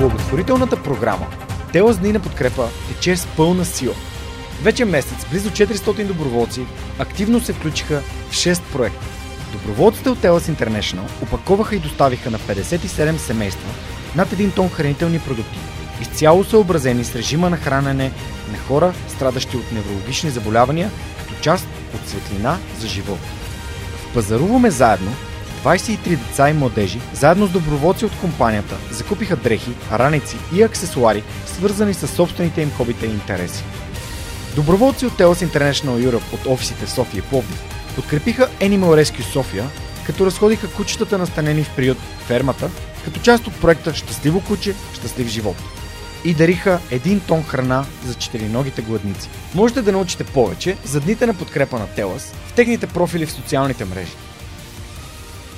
Благотворителната програма Тела с дни на подкрепа тече с пълна сила. Вече месец близо 400 доброволци активно се включиха в 6 проекта. Доброволците от Телас International опаковаха и доставиха на 57 семейства над 1 тон хранителни продукти, изцяло съобразени с режима на хранене на хора, страдащи от неврологични заболявания, като част от светлина за живот. В Пазаруваме заедно 23 деца и младежи, заедно с доброволци от компанията, закупиха дрехи, раници и аксесуари, свързани с собствените им хобита и интереси. Доброволци от Telos International Europe от офисите в София и Пловдив подкрепиха Animal Rescue София, като разходиха кучетата настанени в приют фермата, като част от проекта Щастливо куче, щастлив живот. И дариха един тон храна за четириногите гладници. Можете да научите повече за дните на подкрепа на Телас в техните профили в социалните мрежи.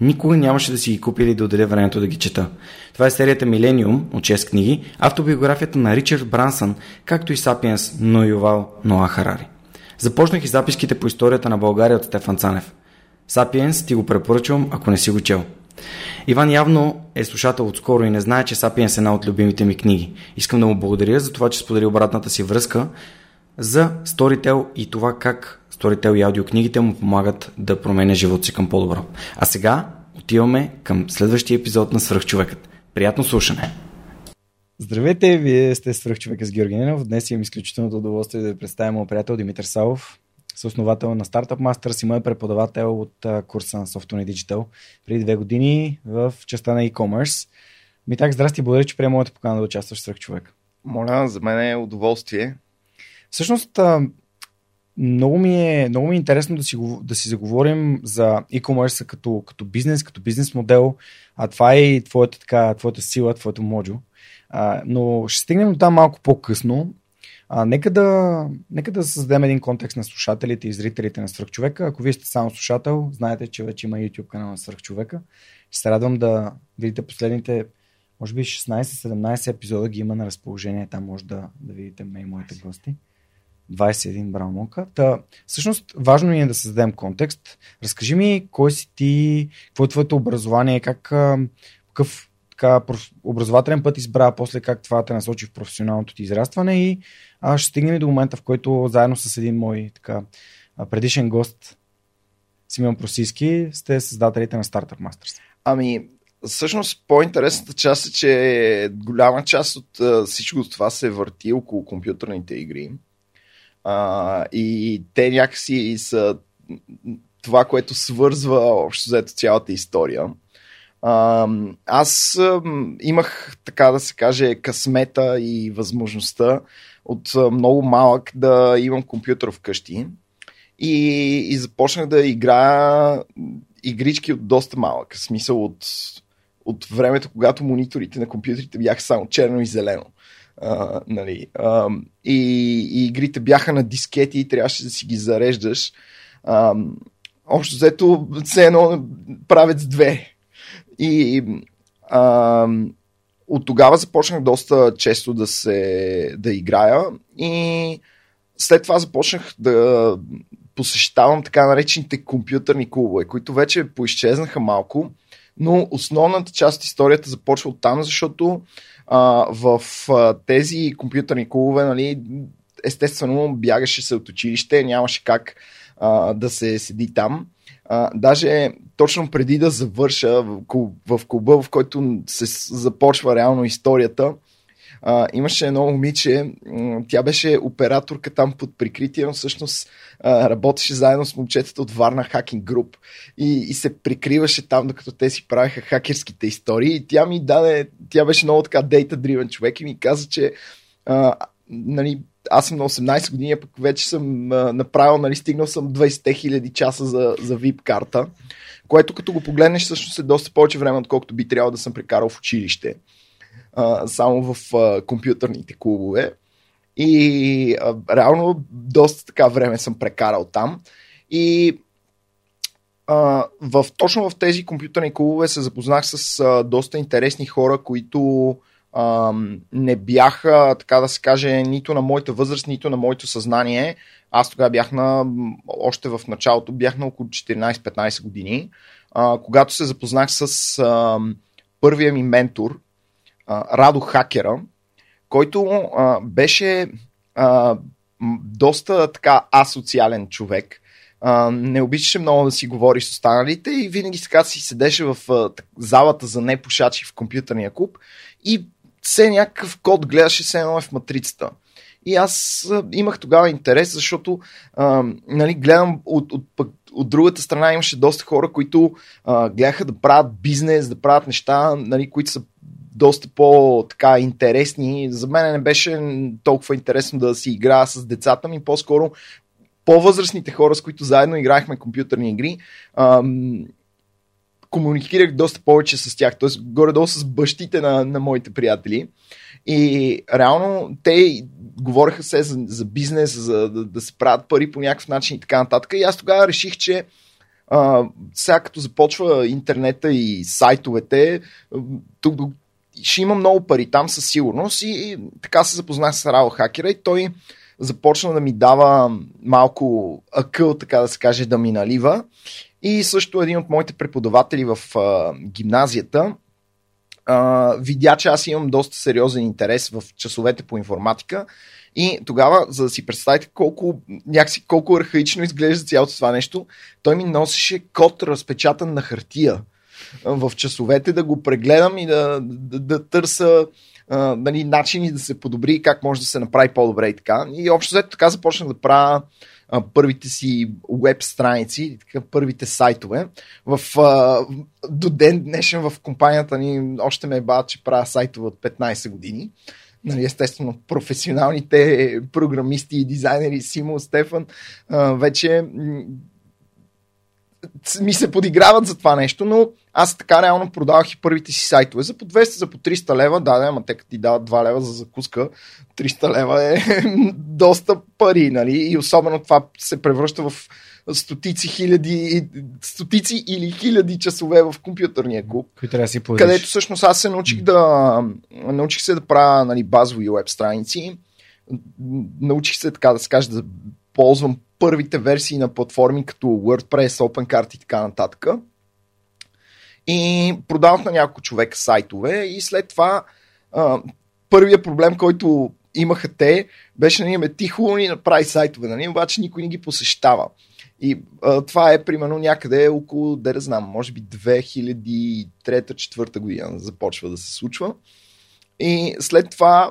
Никога нямаше да си ги купя или да отделя времето да ги чета. Това е серията Милениум от 6 книги, автобиографията на Ричард Брансън, както и Сапиенс, но Ювал Ноа Харари. Започнах и записките по историята на България от Стефан Цанев. Сапиенс ти го препоръчвам, ако не си го чел. Иван явно е слушател отскоро и не знае, че Сапиенс е една от любимите ми книги. Искам да му благодаря за това, че сподели обратната си връзка за Storytel и това как Storytel и аудиокнигите му помагат да променя живота си към по-добро. А сега отиваме към следващия епизод на Свръхчовекът. Приятно слушане! Здравейте, вие сте Свръхчовека с Георги Ненов. Днес имам изключителното удоволствие да ви представя моят приятел Димитър Савов, съосновател на Startup Masters и мой преподавател от курса на Software Digital преди две години в частта на e-commerce. Митак, здрасти, благодаря, че приема моята покана да участваш в Свръхчовек. Моля, за мен е удоволствие. Всъщност, много ми е, много ми е интересно да си, да си заговорим за e-commerce като, като бизнес, като бизнес модел. А това е и твоята, така, твоята сила, твоето моджо. Но ще стигнем до там малко по-късно. А, нека, да, нека да създадем един контекст на слушателите и зрителите на Свърхчовека. Ако вие сте само слушател, знаете, че вече има YouTube канал на Свърхчовека. Ще се радвам да видите последните, може би 16-17 епизода ги има на разположение. Там може да, да видите ме и моите гости. 21 браунмока. Та, всъщност, важно ни е да създадем контекст. Разкажи ми, кой си ти, какво е твоето образование, как, какъв така, образователен път избра, после как това те насочи в професионалното ти израстване и а, ще стигнем до момента, в който заедно с един мой така, предишен гост, Симеон Просиски, сте създателите на Startup Masters. Ами, всъщност по-интересната част е, че голяма част от всичко това се върти около компютърните игри. А, и те някакси са това, което свързва общо заето цялата история. А, аз имах, така да се каже, късмета и възможността от много малък да имам компютър вкъщи и, и започнах да играя игрички от доста малък. В смисъл от, от времето, когато мониторите на компютрите бяха само черно и зелено. А, нали, а, и, и игрите бяха на дискети и трябваше да си ги зареждаш. А, общо взето, все едно правец две. И а, от тогава започнах доста често да се да играя и след това започнах да посещавам така наречените компютърни клубове, които вече поизчезнаха малко, но основната част от историята започва от там, защото а, в а, тези компютърни клубове, нали, естествено, бягаше се от училище, нямаше как а, да се седи там. А, даже точно преди да завърша в, в клуба, в който се започва реално историята, а, имаше едно момиче, тя беше операторка там под прикритие, но всъщност а, работеше заедно с момчетата от Варна Хакинг Груп и, и се прикриваше там, докато те си правеха хакерските истории. И тя ми даде, тя беше много така дейта-дривен човек и ми каза, че а, нали, аз съм на 18 години, пък вече съм а, направил, нали, стигнал съм 20 хиляди часа за, за VIP карта, което като го погледнеш всъщност е доста повече време, отколкото би трябвало да съм прекарал в училище, само в а, компютърните клубове. И а, реално доста така време съм прекарал там. И а, в, точно в тези компютърни клубове се запознах с а, доста интересни хора, които а, не бяха, така да се каже, нито на моята възраст, нито на моето съзнание. Аз тогава бях на, още в началото, бях на около 14-15 години, а, когато се запознах с а, първия ми ментор, а, Радо Хакера, който а, беше а, доста така асоциален човек. А, не обичаше много да си говори с останалите и винаги така си седеше в а, залата за непушачи в компютърния клуб и все някакъв код гледаше се едно е в матрицата. И аз а, имах тогава интерес, защото а, нали, гледам от, от, от, от другата страна имаше доста хора, които а, гледаха да правят бизнес, да правят неща, нали, които са доста по-така интересни. За мен не беше толкова интересно да си играя с децата ми, по-скоро по-възрастните хора, с които заедно играехме компютърни игри, ам, комуникирах доста повече с тях, т.е. горе-долу с бащите на, на моите приятели. И реално те говореха се за, за бизнес, за да, да се правят пари по някакъв начин и така нататък. И аз тогава реших, че а, сега като започва интернета и сайтовете, тук ще има много пари там със сигурност. И, и така се запознах с Рао Хакера и той започна да ми дава малко акъл, така да се каже, да ми налива. И също един от моите преподаватели в а, гимназията а, видя, че аз имам доста сериозен интерес в часовете по информатика. И тогава, за да си представите колко, някакси, колко архаично изглежда цялото това нещо, той ми носеше код разпечатан на хартия в часовете, да го прегледам и да, да, да търся а, нали, начини да се подобри, как може да се направи по-добре и така. И общо взето така започнах да правя първите си веб страници, първите сайтове. В, а, до ден днешен в компанията ни още ме е бават, че правя сайтове от 15 години. Нали, естествено, професионалните програмисти и дизайнери Симо, Стефан, вече ми се подиграват за това нещо, но аз така реално продавах и първите си сайтове за по 200, за по 300 лева. Да, да, ама те като ти дават 2 лева за закуска, 300 лева е доста пари, нали? И особено това се превръща в стотици хиляди, стотици или хиляди часове в компютърния клуб. Кои трябва да си платиш. Където всъщност аз се научих да научих се да правя нали, базови веб страници. Научих се така да се каже да ползвам първите версии на платформи като WordPress, OpenCart и така нататък. И продавах на няколко човека сайтове и след това а, първият проблем, който имаха те, беше, нали, ме тихо ни направи сайтове, нали, обаче никой не ги посещава. И а, това е примерно някъде около, да не знам, може би 2003-2004 година започва да се случва. И след това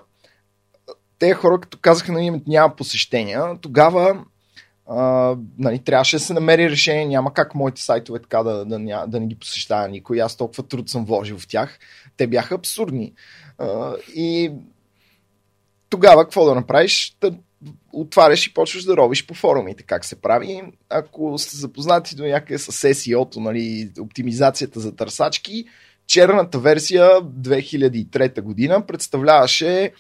те хора, като казаха, нали, няма посещения, тогава а, нали, трябваше да се намери решение. Няма как моите сайтове така да, да, да, да не ги посещава никой. Аз толкова труд съм вложил в тях. Те бяха абсурдни. А, и тогава какво да направиш? Да отваряш и почваш да робиш по форумите как се прави. Ако сте запознати до някъде с SEO-то, нали, оптимизацията за търсачки, черната версия 2003 година представляваше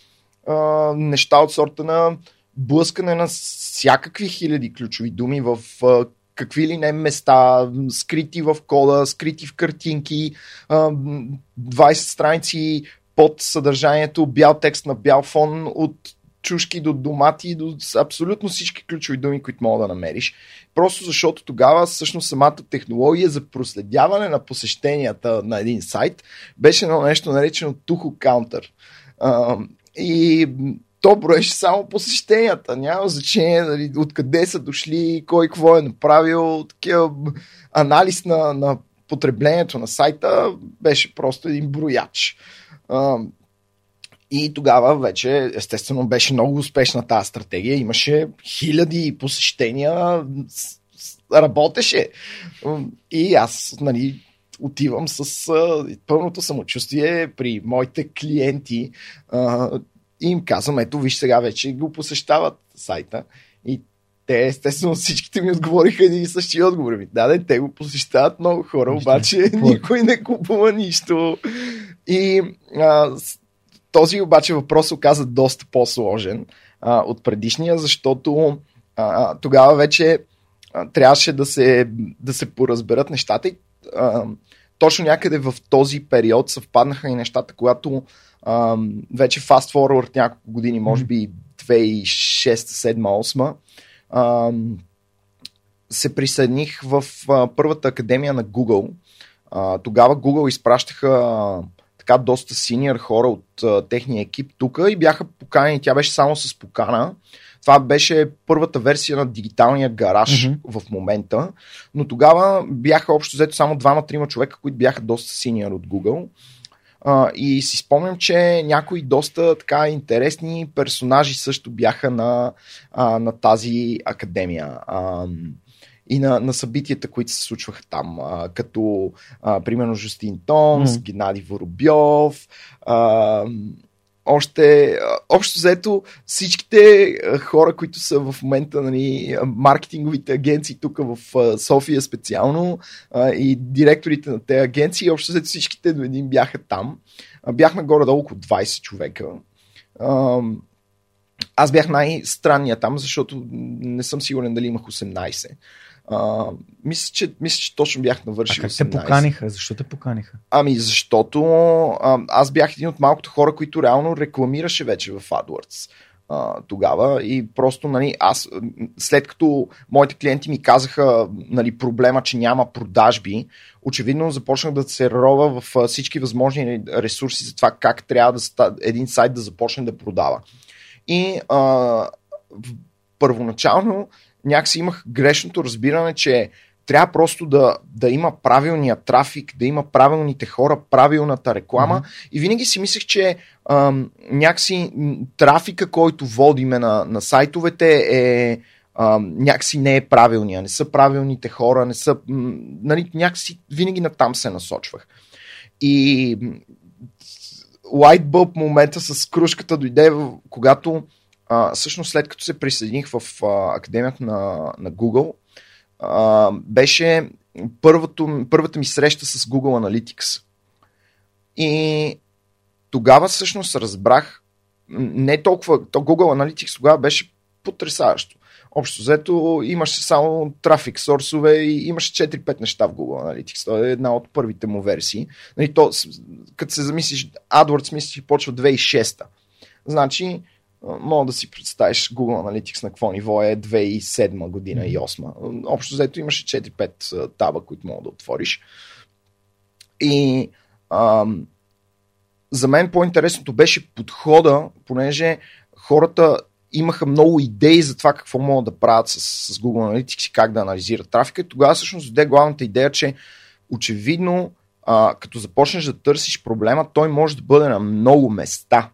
а, неща от сорта на блъскане на всякакви хиляди ключови думи в какви ли не места, скрити в кода, скрити в картинки, 20 страници под съдържанието, бял текст на бял фон, от чушки до домати, до абсолютно всички ключови думи, които мога да намериш. Просто защото тогава всъщност самата технология за проследяване на посещенията на един сайт беше едно нещо наречено Tuho Counter. И то броеше само посещенията. Няма значение дали, откъде са дошли, кой какво е направил. Такива анализ на, на потреблението на сайта беше просто един брояч. И тогава вече, естествено, беше много успешна тази стратегия. Имаше хиляди посещения, работеше. И аз, нали, отивам с а, пълното самочувствие при моите клиенти а, и им казвам, ето виж сега вече го посещават сайта и те естествено всичките ми отговориха един и същи отговор. Ми, да, да, те го посещават много хора, нищо обаче не никой не купува нищо. И а, този обаче въпрос оказа доста по-сложен а, от предишния, защото а, тогава вече а, трябваше да се, да се поразберат нещата и а, точно някъде в този период съвпаднаха и нещата, когато а, вече fast forward няколко години, може би 2006, 2007, 2008, се присъединих в а, първата академия на Google. А, тогава Google изпращаха а, така доста синьор хора от а, техния екип тук и бяха поканени. Тя беше само с покана. Това беше първата версия на дигиталния гараж mm-hmm. в момента, но тогава бяха общо взето само двама-трима човека, които бяха доста синьор от Google. Uh, и си спомням, че някои доста така интересни персонажи също бяха на, uh, на тази академия. Uh, и на, на събитията, които се случваха там, а, като а, примерно Жустин Томс, mm. Геннадий Воробьов, а, още, общо заето всичките хора, които са в момента нали, маркетинговите агенции тук в София специално и директорите на тези агенции, общо заето всичките до един бяха там. Бяхме горе-долу около 20 човека. Аз бях най-странния там, защото не съм сигурен дали имах 18. А, мисля, че, мисля, че точно бях навършил. А как те поканиха? Защо те поканиха? Ами, защото а, аз бях един от малкото хора, които реално рекламираше вече в AdWords а, тогава и просто, нали, аз, след като моите клиенти ми казаха, нали, проблема, че няма продажби, очевидно започнах да се рова в всички възможни ресурси за това как трябва да един сайт да започне да продава. И а, първоначално някакси имах грешното разбиране, че трябва просто да, да има правилния трафик, да има правилните хора, правилната реклама. Mm-hmm. И винаги си мислех, че ам, някакси трафика, който водиме на, на сайтовете е ам, някакси не е правилния, не са правилните хора, не са, нали, някакси винаги натам се насочвах. И лайтбълб момента с кружката дойде, когато а, всъщност след като се присъединих в а, академията на, на Google, а, беше първото, първата ми среща с Google Analytics. И тогава всъщност разбрах, не толкова, то Google Analytics тогава беше потрясаващо. Общо взето имаше само трафик сорсове и имаше 4-5 неща в Google Analytics. Това е една от първите му версии. Нали, то, като се замислиш, AdWords мисля, че почва 2006. Значи, Мога да си представиш Google Analytics на какво ниво е 2007 година и 2008. Общо взето имаше 4-5 таба, които мога да отвориш. И ам, за мен по-интересното беше подхода, понеже хората имаха много идеи за това какво могат да правят с, с Google Analytics и как да анализират трафика. И тогава всъщност дойде главната идея, че очевидно, а, като започнеш да търсиш проблема, той може да бъде на много места.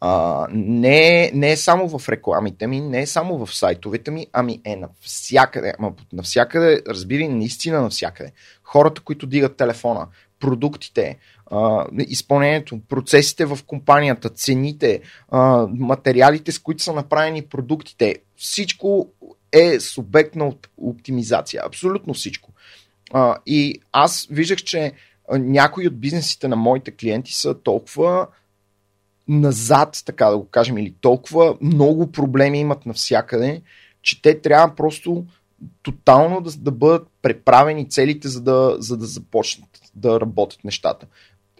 А, не, не е само в рекламите ми, не е само в сайтовете ми, ами е навсякъде. Ама навсякъде, разбира наистина навсякъде. Хората, които дигат телефона, продуктите, а, изпълнението, процесите в компанията, цените, а, материалите, с които са направени продуктите, всичко е субект на оптимизация. Абсолютно всичко. А, и аз виждах, че някои от бизнесите на моите клиенти са толкова назад, така да го кажем, или толкова много проблеми имат навсякъде, че те трябва просто тотално да, да бъдат преправени целите, за да, за да започнат да работят нещата.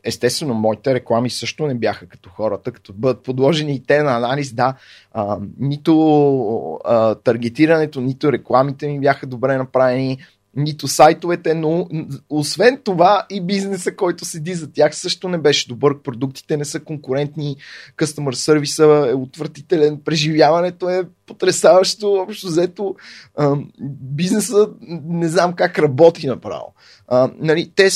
Естествено, моите реклами също не бяха като хората, като бъдат подложени и те на анализ, да, а, нито а, таргетирането, нито рекламите ми бяха добре направени, нито сайтовете, но освен това и бизнеса, който седи за тях също не беше добър. Продуктите не са конкурентни, customer сервиса е отвратителен, преживяването е потрясаващо, общо взето бизнеса не знам как работи направо. А, нали, те,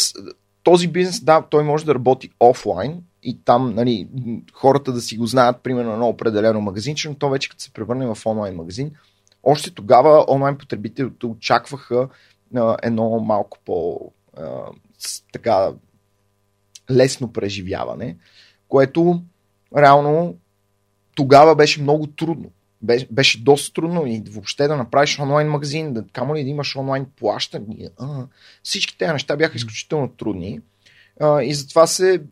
този бизнес, да, той може да работи офлайн, и там нали, хората да си го знаят, примерно едно определено магазинче, но то вече като се превърне в онлайн магазин, още тогава онлайн потребителите очакваха а, едно малко по а, с, така лесно преживяване, което реално тогава беше много трудно. Беше, беше доста трудно и въобще да направиш онлайн магазин, да, камо ли да имаш онлайн плащания. А, всички тези неща бяха изключително трудни а, и затова се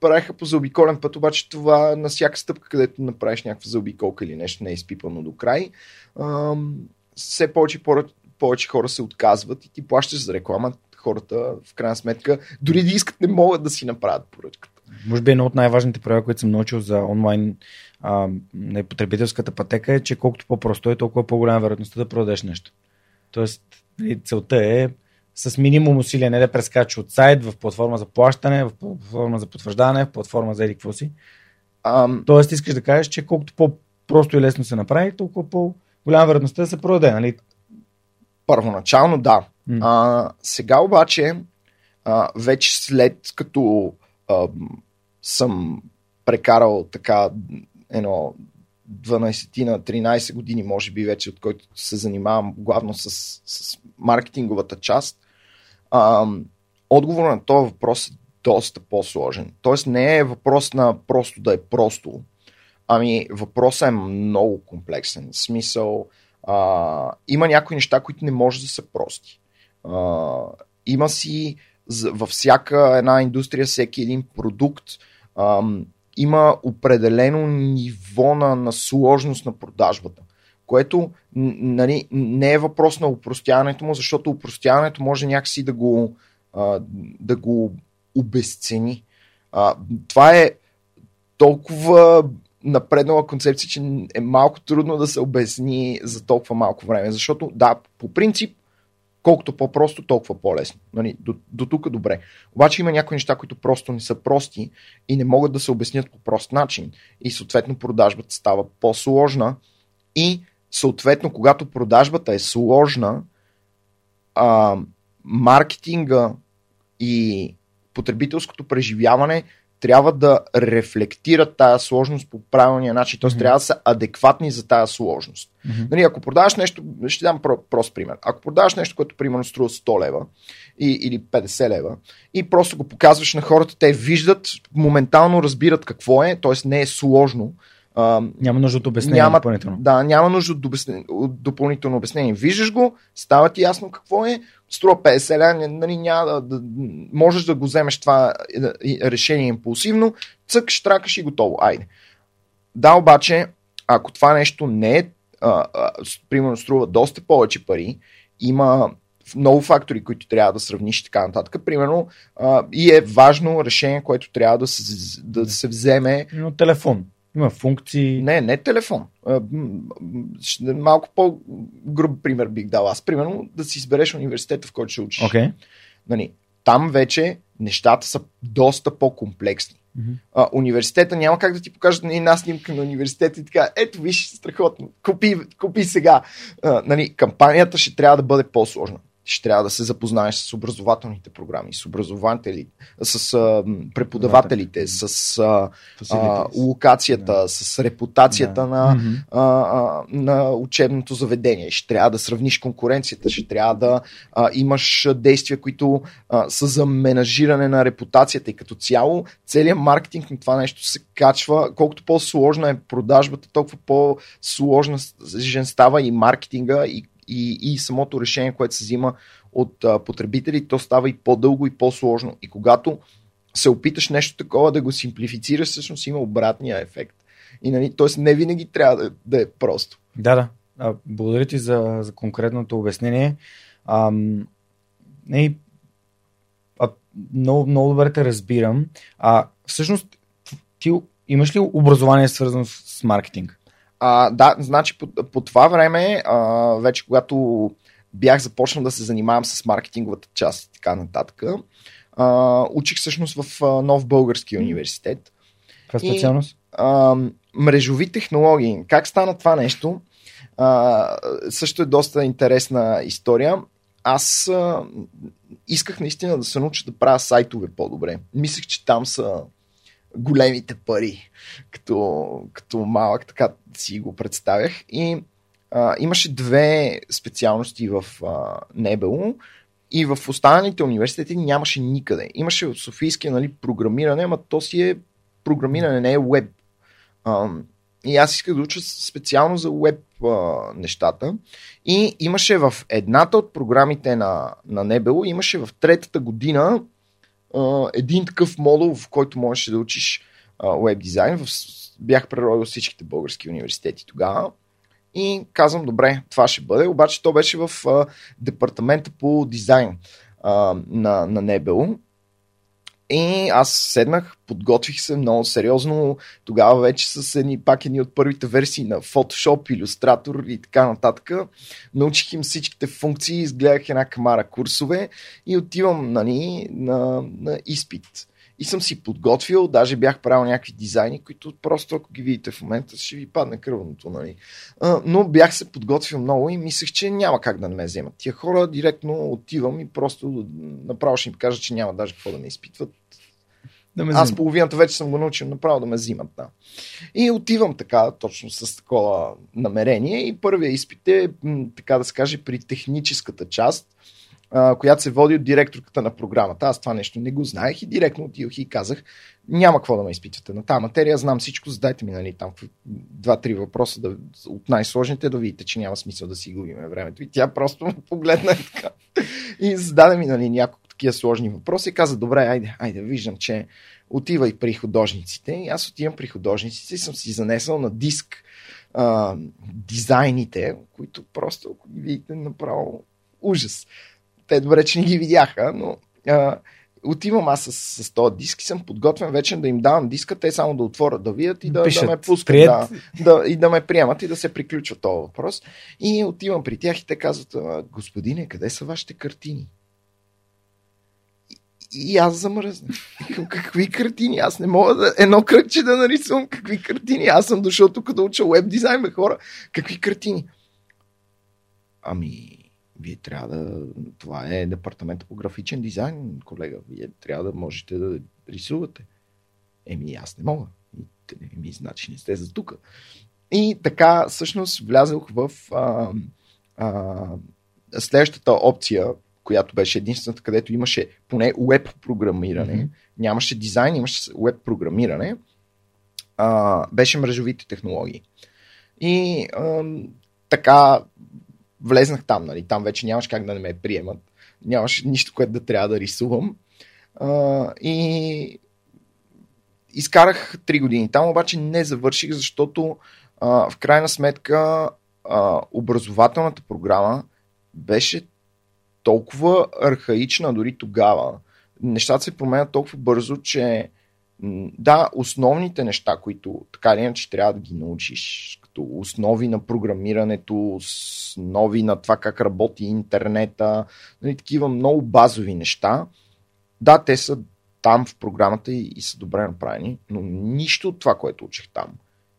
правеха по заобиколен път, обаче това на всяка стъпка, където направиш някаква заобиколка или нещо не е изпипано до край, а, все повече, повече хора се отказват и ти плащаш за реклама. Хората, в крайна сметка, дори да искат, не могат да си направят поръчката. Може би едно от най-важните правила, които съм научил за онлайн а, потребителската пътека е, че колкото по-просто е, толкова по-голяма вероятността да продадеш нещо. Тоест, нали, целта е с минимум усилия не да прескача от сайт в платформа за плащане, в платформа за потвърждане, в платформа за какво си. Um, Тоест, искаш да кажеш, че колкото по-просто и лесно се направи, толкова по-голяма вероятността да се продаде. Нали? Първоначално да. Mm. А, сега обаче, а, вече след като а, съм прекарал така едно 12 на 13 години, може би вече, от който се занимавам главно с, с маркетинговата част, а, отговор на този въпрос е доста по-сложен. Тоест не е въпрос на просто да е просто, ами въпросът е много комплексен. В смисъл, а, има някои неща, които не може да са прости. А, има си във всяка една индустрия, всеки един продукт, а, има определено ниво на, на сложност на продажбата, което нали, не е въпрос на упростяването му, защото упростяването може някакси да го, а, да го обесцени. А, това е толкова напреднала концепция, че е малко трудно да се обясни за толкова малко време. Защото, да, по принцип, колкото по-просто, толкова по-лесно. Нали, до, до тук добре. Обаче има някои неща, които просто не са прости и не могат да се обяснят по прост начин. И съответно продажбата става по-сложна и съответно, когато продажбата е сложна, а, маркетинга и потребителското преживяване трябва да рефлектират тази сложност по правилния начин. Т.е. Mm-hmm. трябва да са адекватни за тази сложност. Mm-hmm. Нали, ако продаваш нещо, ще дам про- прост пример. Ако продаваш нещо, което примерно струва 100 лева и, или 50 лева и просто го показваш на хората, те виждат, моментално разбират какво е, т.е. не е сложно, а, няма нужда от обяснение няма, допълнително. Да, няма нужда от, обяснение, от допълнително обяснение. Виждаш го, става ти ясно какво е, струва 50 ля, нали, няма да, да, можеш да го вземеш това е, решение импулсивно, цък, штракаш и готово. Айде. Да, обаче, ако това нещо не е, а, а, примерно струва доста повече пари, има много фактори, които трябва да сравниш и така нататък. Примерно, а, и е важно решение, което трябва да се, да се вземе. Но телефон. Има функции. Не, не телефон. Малко по-груб пример бих дал. Аз, примерно, да си избереш университета, в който ще учиш. Okay. Нали, там вече нещата са доста по-комплексни. Mm-hmm. А, университета няма как да ти покажат на една снимка на университета и така, ето виж, страхотно, купи, купи сега. А, нали, кампанията ще трябва да бъде по-сложна ще трябва да се запознаеш с образователните програми, с образователите, с а, преподавателите, с а, а, локацията, да. с репутацията да. на, mm-hmm. а, на учебното заведение. Ще трябва да сравниш конкуренцията, ще трябва да а, имаш действия, които а, са за менажиране на репутацията и като цяло целият маркетинг на това нещо се качва. Колкото по-сложна е продажбата, толкова по-сложна става и маркетинга и и, и самото решение, което се взима от потребители, то става и по-дълго и по-сложно. И когато се опиташ нещо такова да го симплифицираш, всъщност има обратния ефект. И, нали, т.е. не винаги трябва да, да е просто. Да, да. А, благодаря ти за, за конкретното обяснение. А, не, а, много, много добре те разбирам. А, всъщност, ти имаш ли образование свързано с маркетинг? А, да, значи по, по това време, а, вече когато бях започнал да се занимавам с маркетинговата част и така нататък, а, учих всъщност в а, Нов Български университет. Каква специалност? И, а, мрежови технологии. Как стана това нещо? А, също е доста интересна история. Аз а, исках наистина да се науча да правя сайтове по-добре. Мислех, че там са големите пари, като, като малък, така си го представях. И а, имаше две специалности в Небело и в останалите университети нямаше никъде. Имаше в Софийския нали, програмиране, ама то си е програмиране, не е веб. А, и аз исках да уча специално за веб а, нещата. И имаше в едната от програмите на, на Небело, имаше в третата година един такъв модул, в който можеше да учиш веб дизайн. Бях преродил всичките български университети тогава. И казвам, добре, това ще бъде. Обаче то беше в а, департамента по дизайн а, на, на Небело. И аз седнах, подготвих се много сериозно. Тогава вече с едни, пак едни от първите версии на Photoshop, Illustrator и така нататък. Научих им всичките функции, изгледах една камара курсове и отивам нали, на, на изпит и съм си подготвил, даже бях правил някакви дизайни, които просто ако ги видите в момента ще ви падне кръвното. Нали? А, но бях се подготвил много и мислех, че няма как да не ме вземат. Тия хора директно отивам и просто направо ще им кажа, че няма даже какво да ме изпитват. Да ме Аз половината вече съм го научил направо да ме взимат. Да. И отивам така, точно с такова намерение и първия изпит е, така да се каже, при техническата част която се води от директорката на програмата. Аз това нещо не го знаех и директно отидох и казах, няма какво да ме изпитвате на тази материя, знам всичко, задайте ми нали, там два-три въпроса да, от най-сложните да видите, че няма смисъл да си губиме времето. И тя просто ме погледна и така. И зададе ми нали, няколко такива сложни въпроси и каза, добре, айде, айде, виждам, че отива и при художниците. И аз отивам при художниците и съм си занесъл на диск а, дизайните, които просто, ако ги видите, направо ужас те добре, че не ги видяха, но а, отивам аз с, с този диск и съм подготвен вече да им давам диска, те само да отворят, да видят и да, Пишат, да ме пускат, да, да, и да ме приемат и да се приключва този въпрос. И отивам при тях и те казват, господине, къде са вашите картини? И, аз замръзнах. Какви картини? Аз не мога да едно кръгче да нарисувам. Какви картини? Аз съм дошъл тук да уча веб дизайн, бе, хора. Какви картини? Ами, вие трябва да. Това е департамент по графичен дизайн, колега. Вие трябва да можете да рисувате. Еми, аз не мога. Еми, значи не сте за тук. И така, всъщност, влязох в а, а, следващата опция, която беше единствената, където имаше поне веб програмиране. Mm-hmm. Нямаше дизайн, имаше веб програмиране. А, беше мрежовите технологии. И а, така влезнах там, нали? Там вече нямаш как да не ме приемат. Нямаш нищо, което да трябва да рисувам. А, и изкарах 3 години там, обаче не завърших, защото а, в крайна сметка а, образователната програма беше толкова архаична дори тогава. Нещата се променят толкова бързо, че да, основните неща, които така или иначе трябва да ги научиш, като основи на програмирането, основи на това как работи интернета, нали, такива много базови неща. Да, те са там в програмата и, и са добре направени, но нищо от това, което учих там,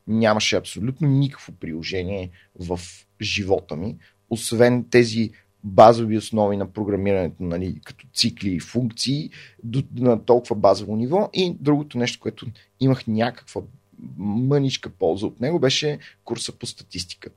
нямаше абсолютно никакво приложение в живота ми, освен тези базови основи на програмирането, нали, като цикли и функции, до, на толкова базово ниво. И другото нещо, което имах някаква мъничка полза от него, беше курса по статистика.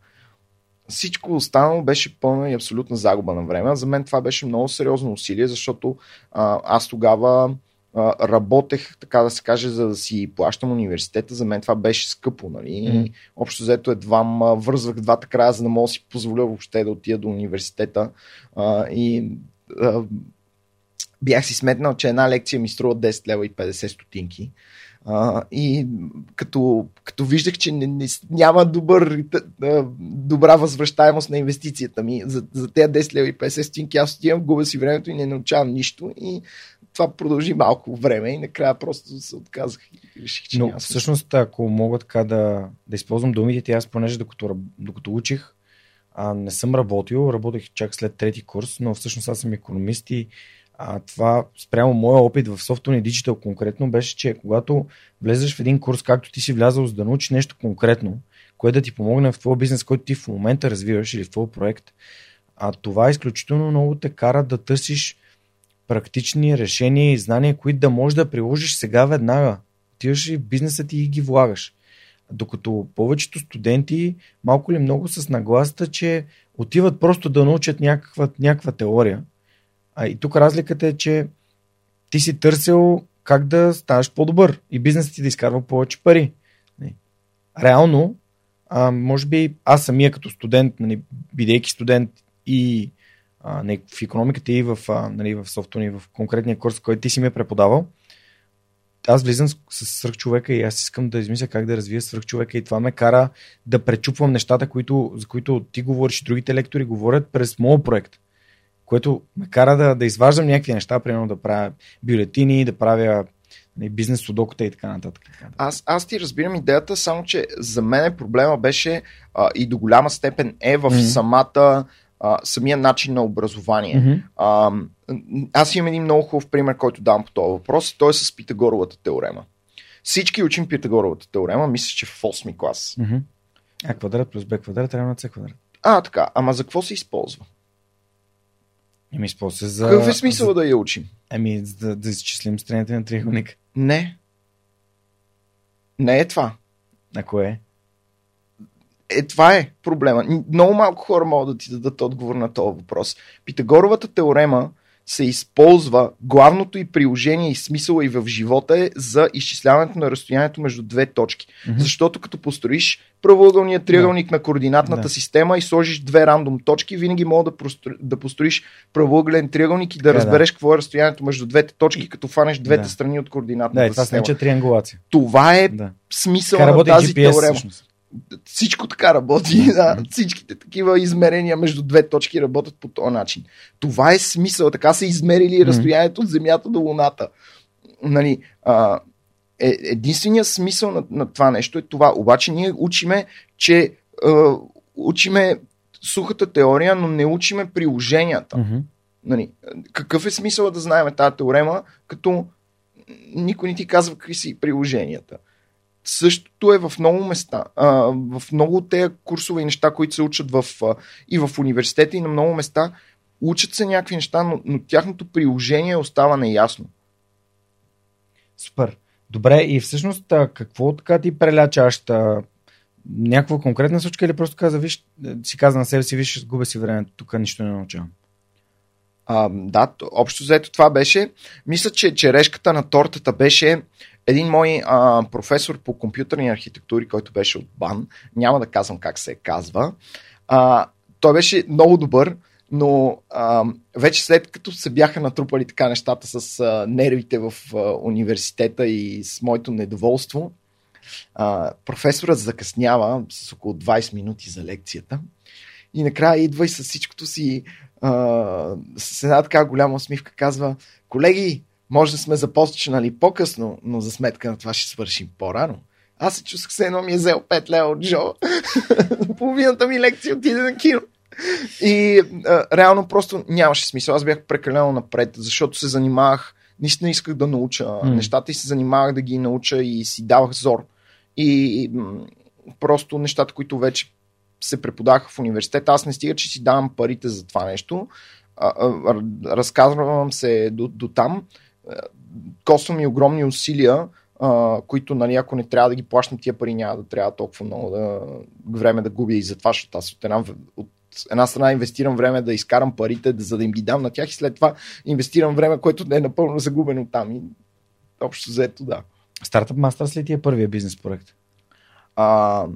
Всичко останало беше пълна и абсолютна загуба на време. За мен това беше много сериозно усилие, защото а, аз тогава а, работех, така да се каже, за да си плащам университета. За мен това беше скъпо. Нали? Mm. Общо взето едва вързвах двата края, за да мога да си позволя въобще да отида до университета. А, и а, бях си сметнал, че една лекция ми струва 10 лева и 50 стотинки. А, и като, като виждах, че не, не, няма добър, добра възвръщаемост на инвестицията ми за, за тези 10 лева и 50 стотинки, аз отивам, губя си времето и не научавам нищо. И това продължи малко време и накрая просто се отказах и реших, че Но няма всъщност, ако мога така да, да използвам думите, аз понеже докато, докато учих, а, не съм работил, работех чак след трети курс, но всъщност аз съм економист и а, това спрямо моя опит в Software Digital конкретно беше, че когато влезеш в един курс, както ти си влязал за да научиш нещо конкретно, което да ти помогне в твоя бизнес, който ти в момента развиваш или в твой проект, а това изключително много те кара да търсиш практични решения и знания, които да можеш да приложиш сега веднага. отиваш и в бизнеса ти и ги влагаш. Докато повечето студенти малко ли много с нагласата, че отиват просто да научат някаква, някаква теория. А и тук разликата е, че ти си търсил как да ставаш по-добър и бизнесът ти да изкарва повече пари. Реално, а, може би аз самия като студент, нали, бидейки студент и а, в економиката и в, а, нали, в софтуер и в конкретния курс, който ти си ми е преподавал, аз влизам с, с свръхчовека и аз искам да измисля как да развия свръхчовека и това ме кара да пречупвам нещата, които, за които ти говориш и другите лектори говорят през моят проект. Което ме кара да, да изваждам някакви неща, примерно да правя бюлетини, да правя нали, бизнес судоката и така нататък. Аз, аз ти разбирам идеята, само че за мен проблема беше а, и до голяма степен е в mm-hmm. самата а, самия начин на образование. Mm-hmm. А, аз имам един много хубав пример, който давам по този въпрос. Той е с Питагоровата теорема. Всички учим Питагоровата теорема, мисля, че в 8 клас. Mm-hmm. А квадрат плюс Б квадрат равно на С квадрат. А, така. Ама за какво се използва? Използва се за... Какъв е смисъл за... да я учим? Ами да, да изчислим страните на триъгълник. Не. Не е това. А кое е? Е, това е проблема. Много малко хора могат да ти дадат отговор на този въпрос. Питагоровата теорема се използва главното и приложение и смисъла и в живота е за изчисляването на разстоянието между две точки. Mm-hmm. Защото като построиш правоъгълния триъгълник да. на координатната да. система и сложиш две рандом точки, винаги мога да, простроиш, да построиш правоъгълен триъгълник и да е, разбереш да. какво е разстоянието между двете точки, като фанеш двете да. страни от координатната да, това система. Това. Това е да. смисъл на тази GPS, теорема. Всъщност всичко така работи. Да, всичките такива измерения между две точки работят по този начин. Това е смисъл. Така са измерили разстоянието от Земята до Луната. Нали, а, е, единственият смисъл на, на това нещо е това. Обаче ние учиме, че а, учиме сухата теория, но не учиме приложенията. Mm-hmm. Нали, какъв е смисъл да знаем тази теорема, като никой не ти казва какви са приложенията. Същото е в много места. А, в много от тези курсове и неща, които се учат в, а, и в университета, и на много места, учат се някакви неща, но, но тяхното приложение остава неясно. Супер. Добре, и всъщност какво така ти прелячаш? Някаква конкретна случка или просто каза, виж, си каза на себе си, виж, губя си времето, тук нищо не научавам? А, да, общо взето това беше. Мисля, че черешката на тортата беше един мой а, професор по компютърни архитектури, който беше от БАН, няма да казвам как се казва, а, той беше много добър, но а, вече след като се бяха натрупали така нещата с а, нервите в а, университета и с моето недоволство, а, професорът закъснява с около 20 минути за лекцията и накрая идва и с всичкото си а, с една така голяма усмивка казва колеги, може да сме започнали по-късно, но за сметка на това ще свършим по-рано. Аз се чувствах се едно ми е взел 5 лева от Джо. Половината ми лекция отиде на кино. И а, реално просто нямаше смисъл. Аз бях прекалено напред, защото се занимавах, наистина исках да науча mm. нещата и се занимавах да ги науча и си давах зор. И м- просто нещата, които вече се преподаваха в университета, аз не стига, че си давам парите за това нещо. А, а, разказвам се до, до там коства ми огромни усилия, а, които, нали, ако не трябва да ги плащам тия пари, няма да трябва толкова много да, време да губя и затова, защото аз от една, от една страна инвестирам време да изкарам парите, за да им ги дам на тях и след това инвестирам време, което не е напълно загубено там. И общо взето, да. Стартъп Masters ли ти е първия бизнес проект? А,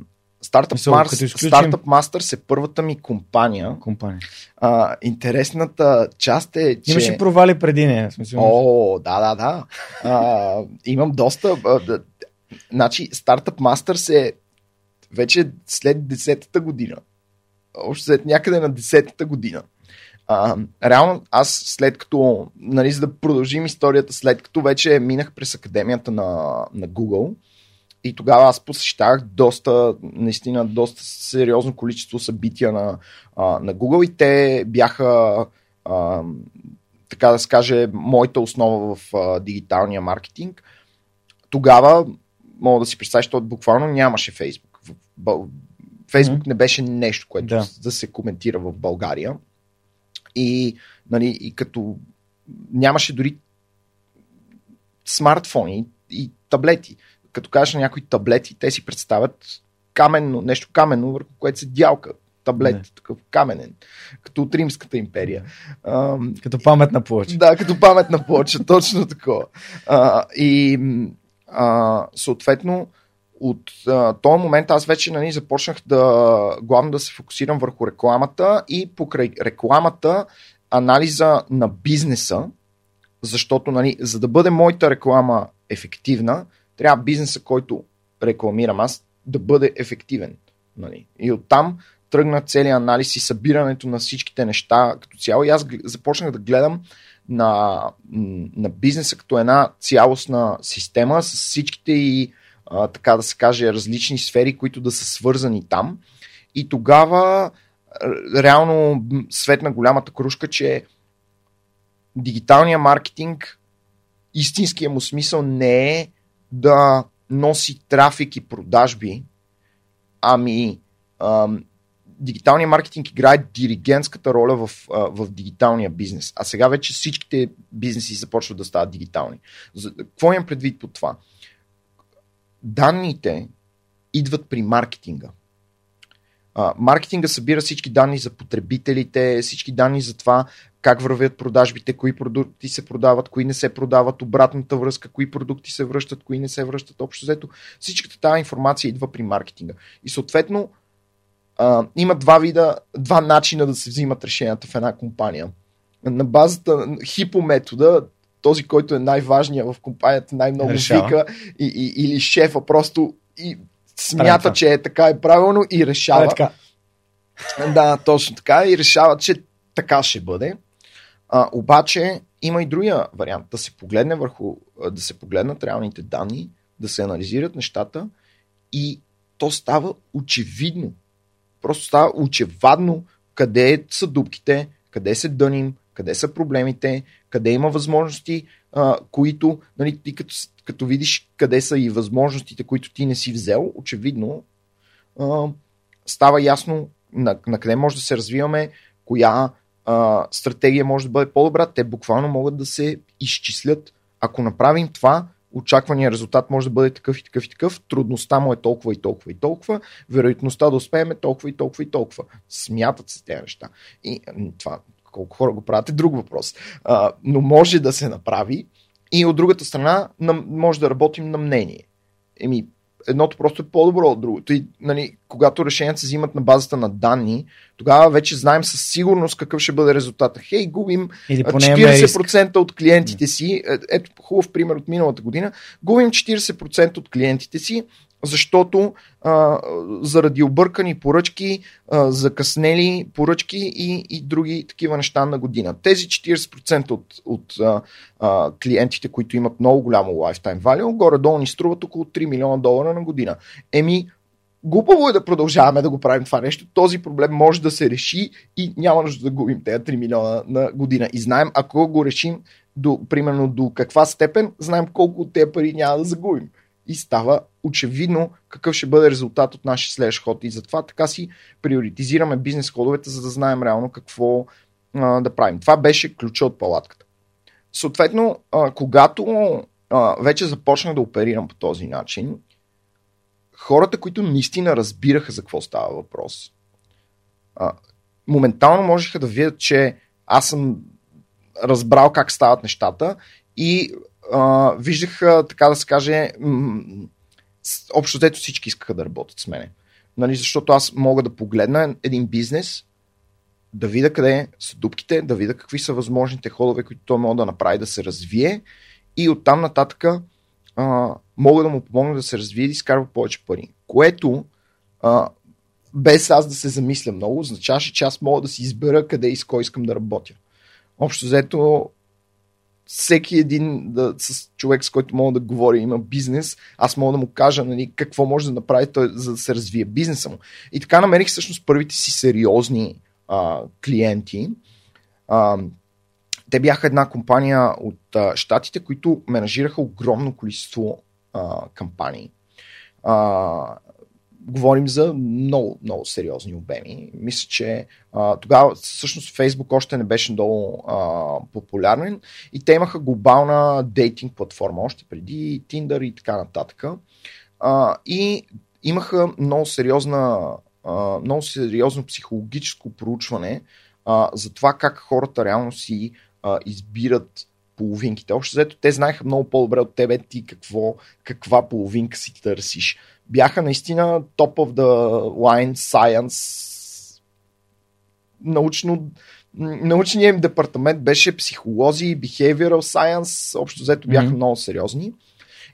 Startup, Мисъл, Mars, изключим... Startup Masters е първата ми компания. компания. А, интересната част е, че... Имаше провали преди нея. Смисъл, О, да, да, да. А, имам доста... А, да, значи, Startup Masters е вече след 10-та година. Още след някъде на 10-та година. А, реално аз след като, нали, за да продължим историята, след като вече минах през академията на, на Google, и тогава аз посещавах доста, наистина, доста сериозно количество събития на, а, на Google и те бяха, а, така да се каже, моята основа в а, дигиталния маркетинг. Тогава, мога да си представя, защото буквално нямаше Фейсбук. Фейсбук mm-hmm. не беше нещо, което да. да се коментира в България. И, нали, и като нямаше дори смартфони и таблети. Като кажеш на някои таблети, те си представят каменно, нещо каменно, върху което се дялка. Таблет, Не. такъв каменен, като от Римската империя. Като паметна плоча. да, като паметна плоча, точно такова. А, и а, съответно, от а, този момент аз вече нали, започнах да главно да се фокусирам върху рекламата и покрай рекламата анализа на бизнеса, защото нали, за да бъде моята реклама ефективна, трябва бизнеса, който рекламирам аз, да бъде ефективен. Нали. И оттам тръгна целият анализ и събирането на всичките неща като цяло. И аз започнах да гледам на, на бизнеса като една цялостна система с всичките и а, така да се каже различни сфери, които да са свързани там. И тогава реално м, светна голямата кружка, че дигиталният маркетинг, истинския му смисъл не е да носи трафик и продажби, ами ам, дигиталният маркетинг играе диригентската роля в, а, в дигиталния бизнес. А сега вече всичките бизнеси започват да стават дигитални. За, какво имам предвид по това? Данните идват при маркетинга. А, маркетинга събира всички данни за потребителите, всички данни за това как вървят продажбите, кои продукти се продават, кои не се продават, обратната връзка, кои продукти се връщат, кои не се връщат. Общо взето, всичката тази информация идва при маркетинга. И съответно, а, има два вида, два начина да се взимат решенията в една компания. На базата на хипометода, този, който е най-важният в компанията, най-много Решава. вика, и, и, или шефа просто и смята, че е така е правилно и решава. Е така. Да, точно така. И решават, че така ще бъде. А, обаче има и другия вариант. Да се погледне върху, да се погледнат реалните данни, да се анализират нещата и то става очевидно. Просто става очевадно къде са дупките, къде се дъним, къде са проблемите, къде има възможности, а, които, нали, ти като, като видиш къде са и възможностите, които ти не си взел, очевидно а, става ясно на, на къде може да се развиваме, коя а, стратегия може да бъде по-добра. Те буквално могат да се изчислят. Ако направим това, очаквания резултат може да бъде такъв и такъв и такъв. Трудността му е толкова и толкова и толкова. Вероятността да успеем е толкова и толкова и толкова. Смятат се тези неща. И това, колко хора го правят е друг въпрос. А, но може да се направи. И от другата страна на, може да работим на мнение. Еми, едното просто е по-добро от другото. И, нали, когато решенията се взимат на базата на данни, тогава вече знаем със сигурност какъв ще бъде резултата. Хей, губим Или а, поне имаме риск. 40% от клиентите си, е, ето хубав пример от миналата година, губим 40% от клиентите си, защото а, заради объркани поръчки, а, закъснели поръчки и, и други такива неща на година. Тези 40% от, от а, клиентите, които имат много голямо lifetime value, горе-долу ни струват около 3 милиона долара на година. Еми, глупаво е да продължаваме да го правим това нещо. Този проблем може да се реши и няма нужда да губим тези 3 милиона на година. И знаем, ако го решим до, примерно до каква степен, знаем колко от тези пари няма да загубим. И става очевидно какъв ще бъде резултат от нашия следващ ход. И затова така си приоритизираме бизнес ходовете, за да знаем реално какво а, да правим. Това беше ключа от палатката. Съответно, а, когато а, вече започнах да оперирам по този начин, хората, които наистина разбираха за какво става въпрос, а, моментално можеха да видят, че аз съм разбрал как стават нещата и а, виждаха, така да се каже, м- общо взето всички искаха да работят с мене. Нали, защото аз мога да погледна един бизнес, да видя къде са дупките, да видя какви са възможните ходове, които той може да направи да се развие и оттам нататък а, мога да му помогна да се развие и да изкарва повече пари. Което а, без аз да се замисля много, означаваше, че аз мога да си избера къде и с кой искам да работя. Общо взето, всеки един да, с човек, с който мога да говоря, има бизнес, аз мога да му кажа нали, какво може да направи той, за да се развие бизнеса му. И така намерих всъщност първите си сериозни а, клиенти. А, те бяха една компания от а, щатите, които менажираха огромно количество а, кампании. А, говорим за много, много сериозни обеми. Мисля, че а, тогава всъщност Facebook още не беше много а, популярен и те имаха глобална дейтинг платформа, още преди Tinder и така нататък. А, и имаха много сериозна а, много сериозно психологическо проучване а, за това как хората реално си а, избират половинките. Общо взето те знаеха много по-добре от тебе ти какво, каква половинка си търсиш. Бяха наистина top of the line science научно научният им департамент беше психолози, behavioral science, общо взето бяха mm-hmm. много сериозни.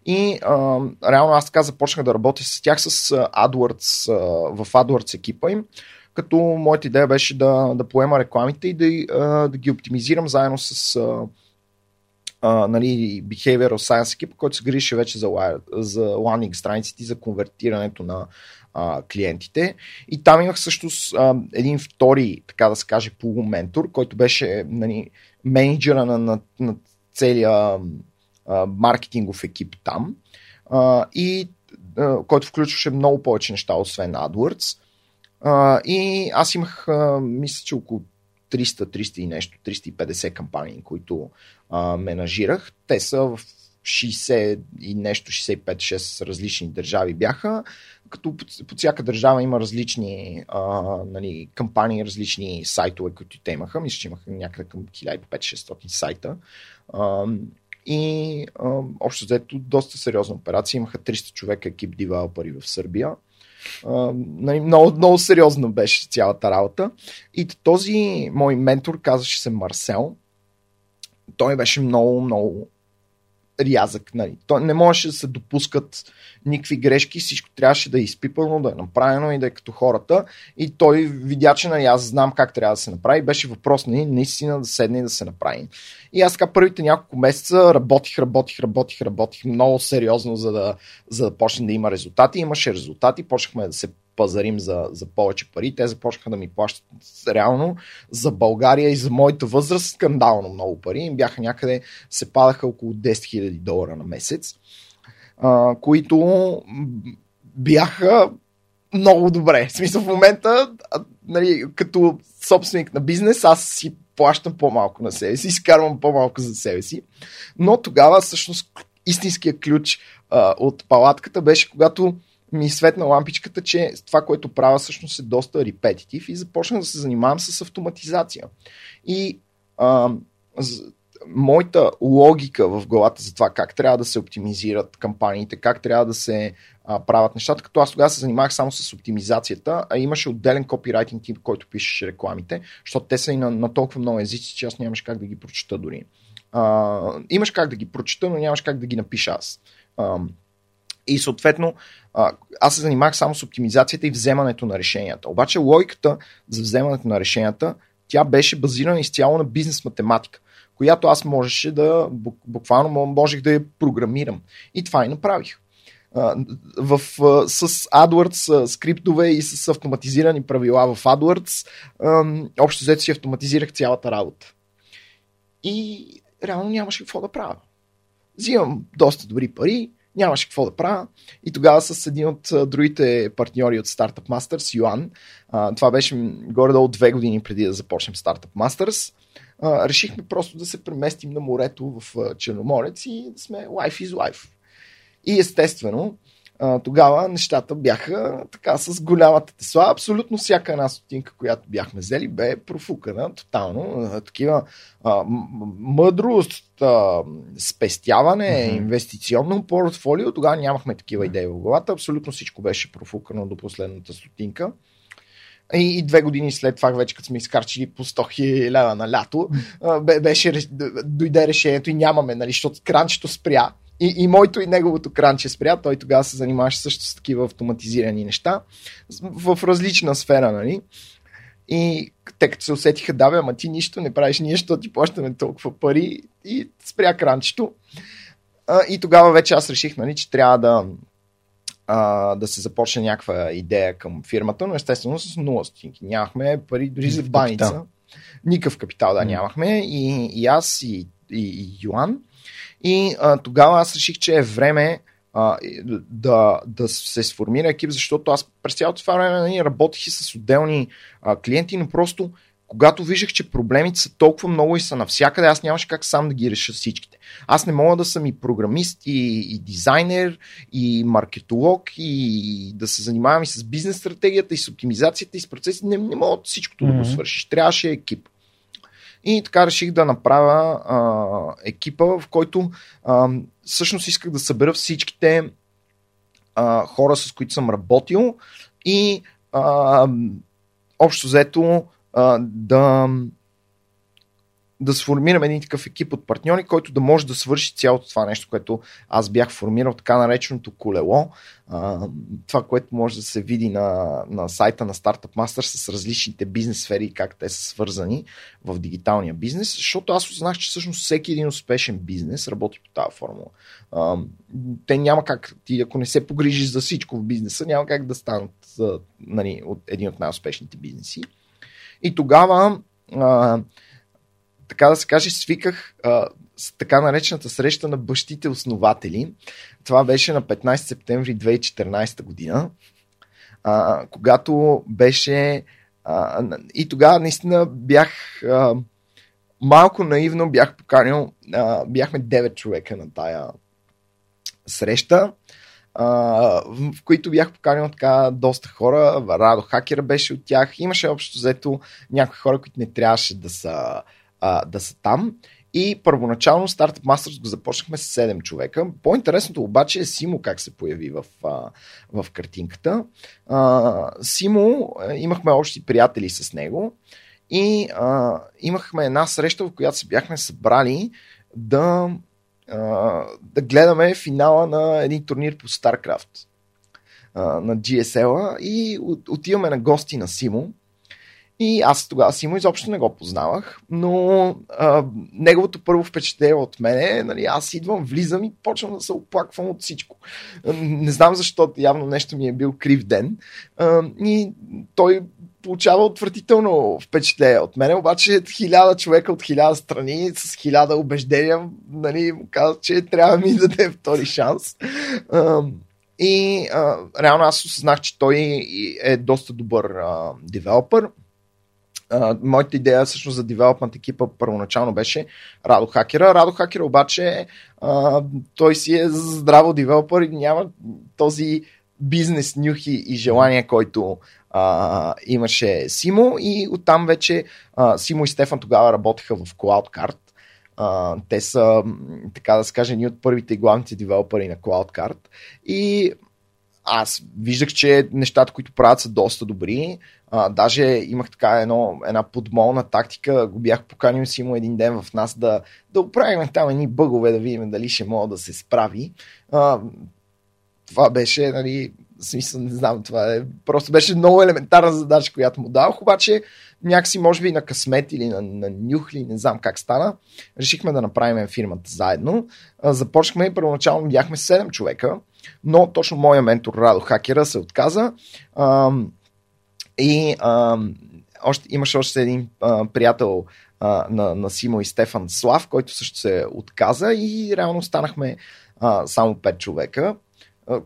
И а, реално аз така започнах да работя с тях с AdWords, а, в AdWords екипа им, като моята идея беше да, да поема рекламите и да, а, да ги оптимизирам заедно с а, нали, Behavioral Science екипа, който се грижи вече за, за landing страниците и за конвертирането на а, клиентите. И там имах също а, един втори, така да се каже, полументор, който беше нали, менеджера на, на, на целия а, маркетингов екип там. А, и а, който включваше много повече неща, освен AdWords. А, и аз имах, а, мисля, че около 300, 300 и нещо, 350 кампании, които а, менажирах. Те са в 60 и нещо, 65-6 различни държави бяха, като по, всяка държава има различни а, нали, кампании, различни сайтове, които те имаха. Мисля, че имаха някъде към 1500-600 сайта. А, и а, общо взето доста сериозна операция. Имаха 300 човека екип девелопери в Сърбия. Нали, много, много сериозно беше цялата работа. И този мой ментор казваше се Марсел. Той беше много, много рязък. Нали. То не можеше да се допускат никакви грешки, всичко трябваше да е изпипано, да е направено и да е като хората. И той видя, че нали, аз знам как трябва да се направи. Беше въпрос нали, наистина да седне и да се направи. И аз така първите няколко месеца работих, работих, работих, работих много сериозно, за да, за да почне да има резултати. Имаше резултати, почнахме да се пазарим за, за повече пари. Те започнаха да ми плащат реално за България и за моята възраст скандално много пари. Им бяха някъде, се падаха около 10 000 долара на месец, а, които бяха много добре. В смисъл в момента, нали, като собственик на бизнес, аз си плащам по-малко на себе си, изкарвам по-малко за себе си. Но тогава всъщност истинския ключ а, от палатката беше когато ми светна лампичката, че това, което правя всъщност е доста репетитив и започнах да се занимавам с автоматизация. И а, моята логика в главата за това как трябва да се оптимизират кампаниите, как трябва да се а, правят нещата, като аз тогава се занимавах само с оптимизацията, а имаше отделен копирайтинг тип, който пишеше рекламите, защото те са и на, на толкова много езици, че аз нямаш как да ги прочета дори. А, имаш как да ги прочета, но нямаш как да ги напиша аз. А, и съответно, аз се занимавах само с оптимизацията и вземането на решенията. Обаче логиката за вземането на решенията, тя беше базирана изцяло на бизнес математика, която аз можеше да, буквално можех да я програмирам. И това и направих. В, с AdWords скриптове и с автоматизирани правила в AdWords, общо взето си автоматизирах цялата работа. И реално нямаше какво да правя. Взимам доста добри пари, нямаше какво да правя. И тогава с един от другите партньори от Startup Masters, Юан, това беше горе-долу две години преди да започнем Startup Masters, решихме просто да се преместим на морето в Черноморец и да сме life is life. И естествено, а, тогава нещата бяха така с голямата тесла. Абсолютно всяка една стотинка, която бяхме взели, бе профукана тотално. Такива а, мъдрост, а, спестяване, mm-hmm. инвестиционно портфолио. Тогава нямахме такива идеи в главата. Абсолютно всичко беше профукано до последната стотинка. И, и две години след това, вече като сме изкарчили по 100 000 лева на лято, беше, дойде решението и нямаме, нали, защото кранчето спря и, и моето и неговото кранче спря. Той тогава се занимаваше също с такива автоматизирани неща в различна сфера, нали? И те като се усетиха, да, бе, ама ти нищо не правиш, ние що ти плащаме толкова пари и спря кранчето. А, и тогава вече аз реших, нали, че трябва да, а, да се започне някаква идея към фирмата, но естествено с нула стотинки. Нямахме пари дори за баница. Никакъв капитал да нямахме. И, и аз, и, и, и Йоан. И а, тогава аз реших, че е време а, да, да се сформира екип, защото аз през цялото това време нали, работих и с отделни а, клиенти, но просто когато виждах, че проблемите са толкова много и са навсякъде, аз нямаше как сам да ги реша всичките. Аз не мога да съм и програмист, и, и дизайнер, и маркетолог, и да се занимавам и с бизнес стратегията, и с оптимизацията, и с процеси. Не, не мога всичкото mm-hmm. да го свършиш. Трябваше екип. И така реших да направя а, екипа, в който а, всъщност исках да събера всичките а, хора, с които съм работил и а, общо взето а, да, да сформирам един такъв екип от партньори, който да може да свърши цялото това нещо, което аз бях формирал, така нареченото колело. А, това, което може да се види на, на сайта на Startup Master с различните бизнес сфери и как те са свързани в дигиталния бизнес, защото аз узнах, че всъщност всеки един успешен бизнес работи по тази формула. А, те няма как, ти ако не се погрижиш за всичко в бизнеса, няма как да станат нали, един от най-успешните бизнеси. И тогава, а, така да се каже, свиках а, с така наречената среща на бащите основатели. Това беше на 15 септември 2014 година, а, когато беше. А, и тогава наистина бях. А, малко наивно бях поканил. А, бяхме 9 човека на тая среща в които бях поканил така доста хора. Радо Хакер беше от тях. Имаше общо взето някои хора, които не трябваше да са, а, да са там. И първоначално Startup Masters го започнахме с 7 човека. По-интересното обаче е Симо как се появи в, в картинката. А, Симо, имахме общи приятели с него и а, имахме една среща, в която се бяхме събрали да да гледаме финала на един турнир по StarCraft на GSL и отиваме на гости на Симо. И аз тогава Симо изобщо не го познавах, но а, неговото първо впечатление от мен е, нали, аз идвам, влизам и почвам да се оплаквам от всичко. Не знам защо, явно нещо ми е бил крив ден. А, и той получава отвратително впечатление от мен, обаче хиляда човека от хиляда страни с хиляда убеждения нали, му казват, че трябва да ми даде втори шанс. И а, реално аз осъзнах, че той е доста добър а, девелопър. Uh, моята идея всъщност за девелопмент екипа първоначално беше Радо Хакера. Радо Хакера обаче uh, той си е здраво девелопър и няма този бизнес нюхи и желание, който а, имаше Симо и оттам вече а, Симо и Стефан тогава работеха в CloudCard. А, те са, така да се каже, едни от първите главните девелопери на CloudCard. И аз виждах, че нещата, които правят са доста добри. А, даже имах така едно, една подмолна тактика. Го бях поканил си му един ден в нас да, да оправим там едни бъгове, да видим дали ще мога да се справи. А, това беше нали, смисъл, не знам, това е. Просто беше много елементарна задача, която му дадох, обаче някакси, може би на късмет или на, на нюхли, не знам как стана, решихме да направим фирмата заедно. Започнахме и първоначално бяхме 7 човека, но точно моя ментор Радо Хакера се отказа. и още, имаше още един а, приятел а, на, на Симо и Стефан Слав, който също се отказа и реално станахме а, само 5 човека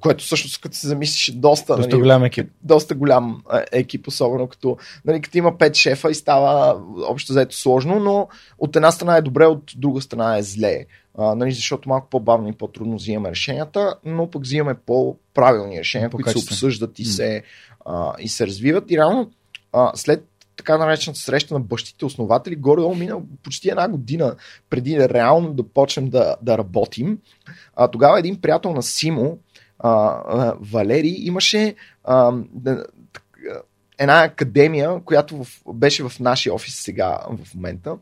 което всъщност, като се замислиш, доста, доста нали, голям екип. Доста голям екип, особено като, нали, като има пет шефа и става общо заето сложно, но от една страна е добре, от друга страна е зле. А, нали, защото малко по-бавно и по-трудно взимаме решенията, но пък взимаме по-правилни решения, по които се обсъждат и се, а, и се развиват. И реално а, след така наречената среща на бащите основатели, горе-долу мина почти една година преди реално да почнем да, да работим. А, тогава един приятел на Симо, а, а, Валери имаше а, една академия, която в, беше в нашия офис сега в момента.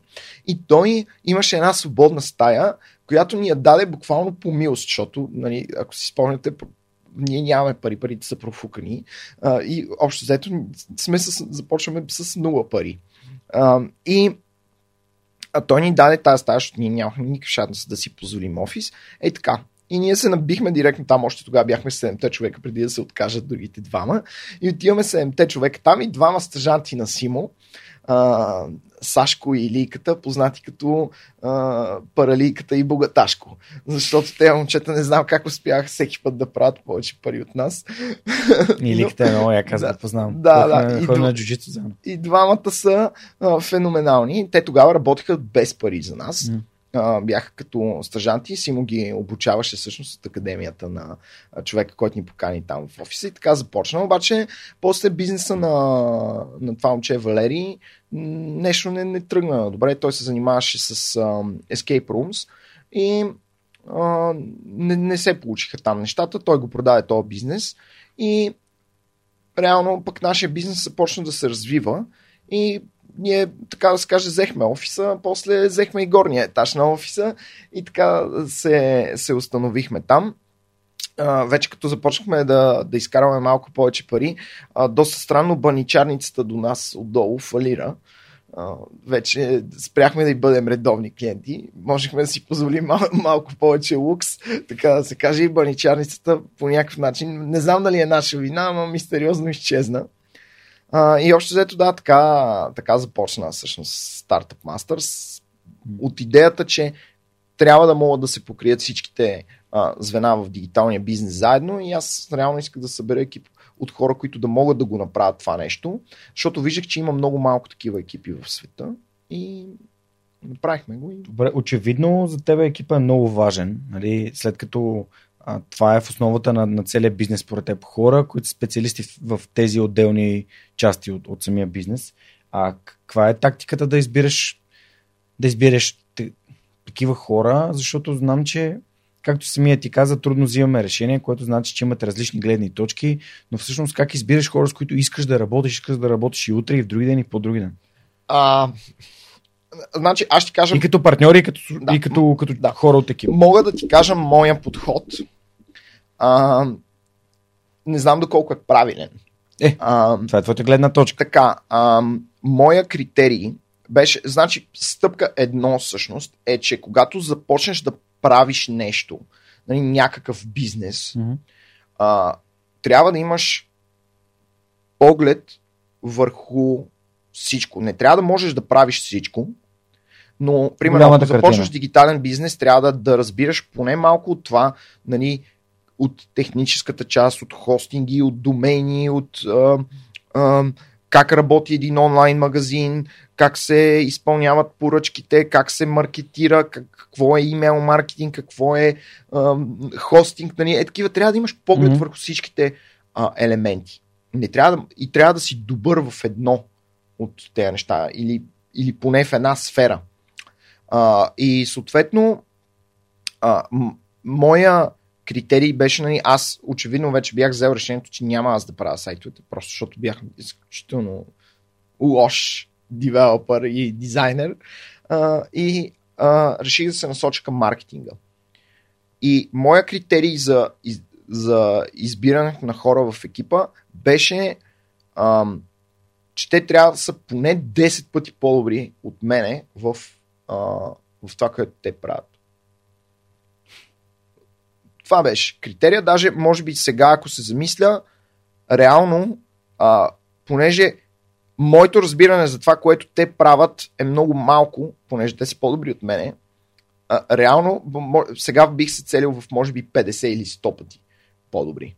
И той имаше една свободна стая, която ни я даде буквално по милост, защото, нали, ако си спомняте, ние нямаме пари, парите са профукани. А, и общо взето сме с, започваме с нула пари. А, и а той ни даде тази стая, защото ние нямахме никакъв шанс да си позволим офис. Е така, и ние се набихме директно там, още тогава бяхме 7-те човека, преди да се откажат другите двама. И отиваме 7-те човека там и двама стъжанти на Симо. а, Сашко и Лийката, познати като а, Паралийката и Богаташко. Защото те момчета не знам как успяха всеки път да правят повече пари от нас. И Лийката е много яка, да, познавам. Да, да. И, на джуджицу. И двамата са а, феноменални. Те тогава работеха без пари за нас. Mm бяха като стъжанти. Симо ги обучаваше всъщност от академията на човека, който ни покани там в офиса и така започна. Обаче после бизнеса на, на това момче Валери нещо не, не тръгна добре. Той се занимаваше с uh, Escape Rooms и uh, не, не се получиха там нещата. Той го продаде този бизнес и реално пък нашия бизнес започна да се развива и ние, така да се каже, взехме офиса, после взехме и горния етаж на офиса и така се, се установихме там. А, вече като започнахме да, да изкарваме малко повече пари, а, доста странно баничарницата до нас отдолу фалира. А, вече спряхме да и бъдем редовни клиенти. Можехме да си позволим мал, малко повече лукс, така да се каже, и баничарницата по някакъв начин. Не знам дали е наша вина, но мистериозно изчезна. А, и още взето, да, така, така започна всъщност Startup Masters от идеята, че трябва да могат да се покрият всичките а, звена в дигиталния бизнес заедно и аз реално исках да събера екип от хора, които да могат да го направят това нещо, защото виждах, че има много малко такива екипи в света и направихме го. Добре, очевидно за теб екипа е много важен, нали? след като а, това е в основата на, на целия бизнес, според теб. Хора, които са специалисти в, в тези отделни части от, от самия бизнес. А каква е тактиката да избираш да избираш такива хора, защото знам, че както самия ти каза, трудно взимаме решение, което значи, че имате различни гледни точки, но всъщност как избираш хора, с които искаш да работиш, искаш да работиш и утре, и в други ден, и по-други ден? А, значи, аз ще кажа... И като партньори, и като, да, и като, като да. хора от екипа. Мога да ти кажа моя подход. А, не знам доколко е правилен. Е, а, това е твоята гледна точка. Така, а, моя критерий беше, значи стъпка едно всъщност е, че когато започнеш да правиш нещо, нали, някакъв бизнес, mm-hmm. а, трябва да имаш поглед върху всичко. Не трябва да можеш да правиш всичко, но, примерно, ако започнеш дигитален бизнес, трябва да, да разбираш поне малко от това, нали, от техническата част, от хостинги, от домейни, от а, а, как работи един онлайн магазин, как се изпълняват поръчките, как се маркетира, как, какво е имейл маркетинг, какво е а, хостинг. Нали? Е, такива трябва да имаш поглед mm-hmm. върху всичките а, елементи. Не трябва да, и трябва да си добър в едно от тези неща или, или поне в една сфера. А, и съответно, а, моя критерий беше, нали, аз очевидно вече бях взел решението, че няма аз да правя сайтовете, просто защото бях изключително лош девелопър и дизайнер а, и а, реших да се насоча към маркетинга. И моя критерий за, за избирането на хора в екипа беше, а, че те трябва да са поне 10 пъти по-добри от мене в, а, в това, което те правят. Това беше критерия. Даже, може би сега, ако се замисля, реално, а, понеже моето разбиране за това, което те правят е много малко, понеже те са по-добри от мене, а, реално сега бих се целил в може би 50 или 100 пъти по-добри.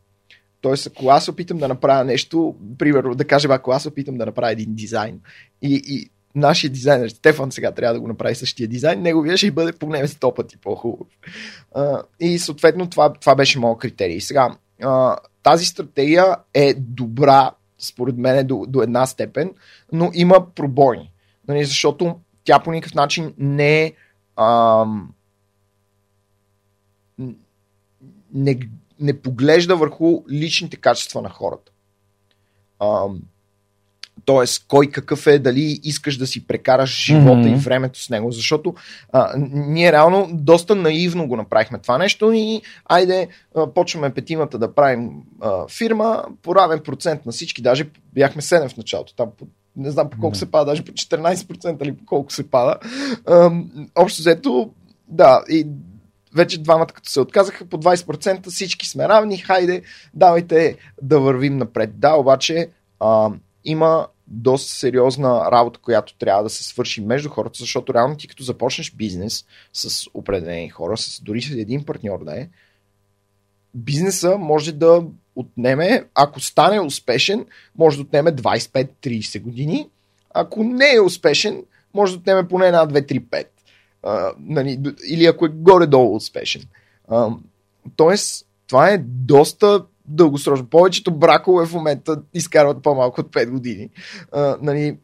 Тоест, ако аз опитам да направя нещо, примерно, да кажем, ако аз опитам да направя един дизайн и, и нашия дизайнер Стефан сега трябва да го направи същия дизайн, неговия ще бъде поне 100 пъти по-хубав. И съответно това, това беше моят критерий. Сега, тази стратегия е добра, според мен, до, до една степен, но има пробойни. Нали, защото тя по никакъв начин не е не, не поглежда върху личните качества на хората. Ам, Тоест, кой какъв е, дали искаш да си прекараш живота mm-hmm. и времето с него. Защото а, ние реално доста наивно го направихме това нещо и айде, а, почваме петимата да правим а, фирма, по равен процент на всички, даже бяхме 7 в началото, там по, не знам по колко mm-hmm. се пада, даже по 14% или по колко се пада. А, общо взето, да, и вече двамата като се отказаха по 20%, всички сме равни, хайде, давайте да вървим напред. Да, обаче а, има доста сериозна работа, която трябва да се свърши между хората, защото реално ти като започнеш бизнес с определени хора, с дори с един партньор да е, бизнеса може да отнеме, ако стане успешен, може да отнеме 25-30 години. Ако не е успешен, може да отнеме поне една, 2, 3, 5. А, нали, или ако е горе-долу успешен. А, тоест, това е доста дългосрочно. Повечето бракове в момента изкарват по-малко от 5 години. А, нали,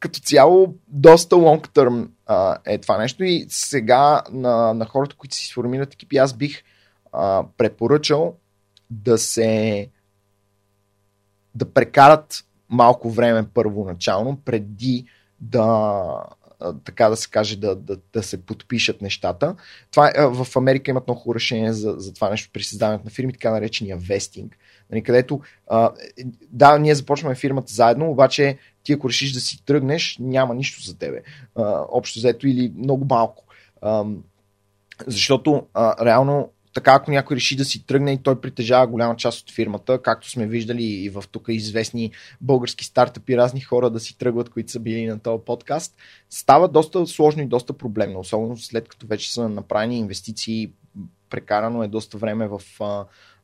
като цяло, доста term а, е това нещо и сега на, на хората, които си сформират екипи, аз бих а, препоръчал да се да прекарат малко време първоначално, преди да така да се каже, да, да, да се подпишат нещата. Това, в Америка имат много решение за, за това нещо при създаването на фирми, така наречения вестинг. Нали, където, да, ние започваме фирмата заедно, обаче ти ако решиш да си тръгнеш, няма нищо за тебе. Общо взето или много малко. Защото реално така ако някой реши да си тръгне и той притежава голяма част от фирмата, както сме виждали и в тук известни български стартъпи, разни хора да си тръгват, които са били на този подкаст, става доста сложно и доста проблемно, особено след като вече са направени инвестиции, прекарано е доста време в,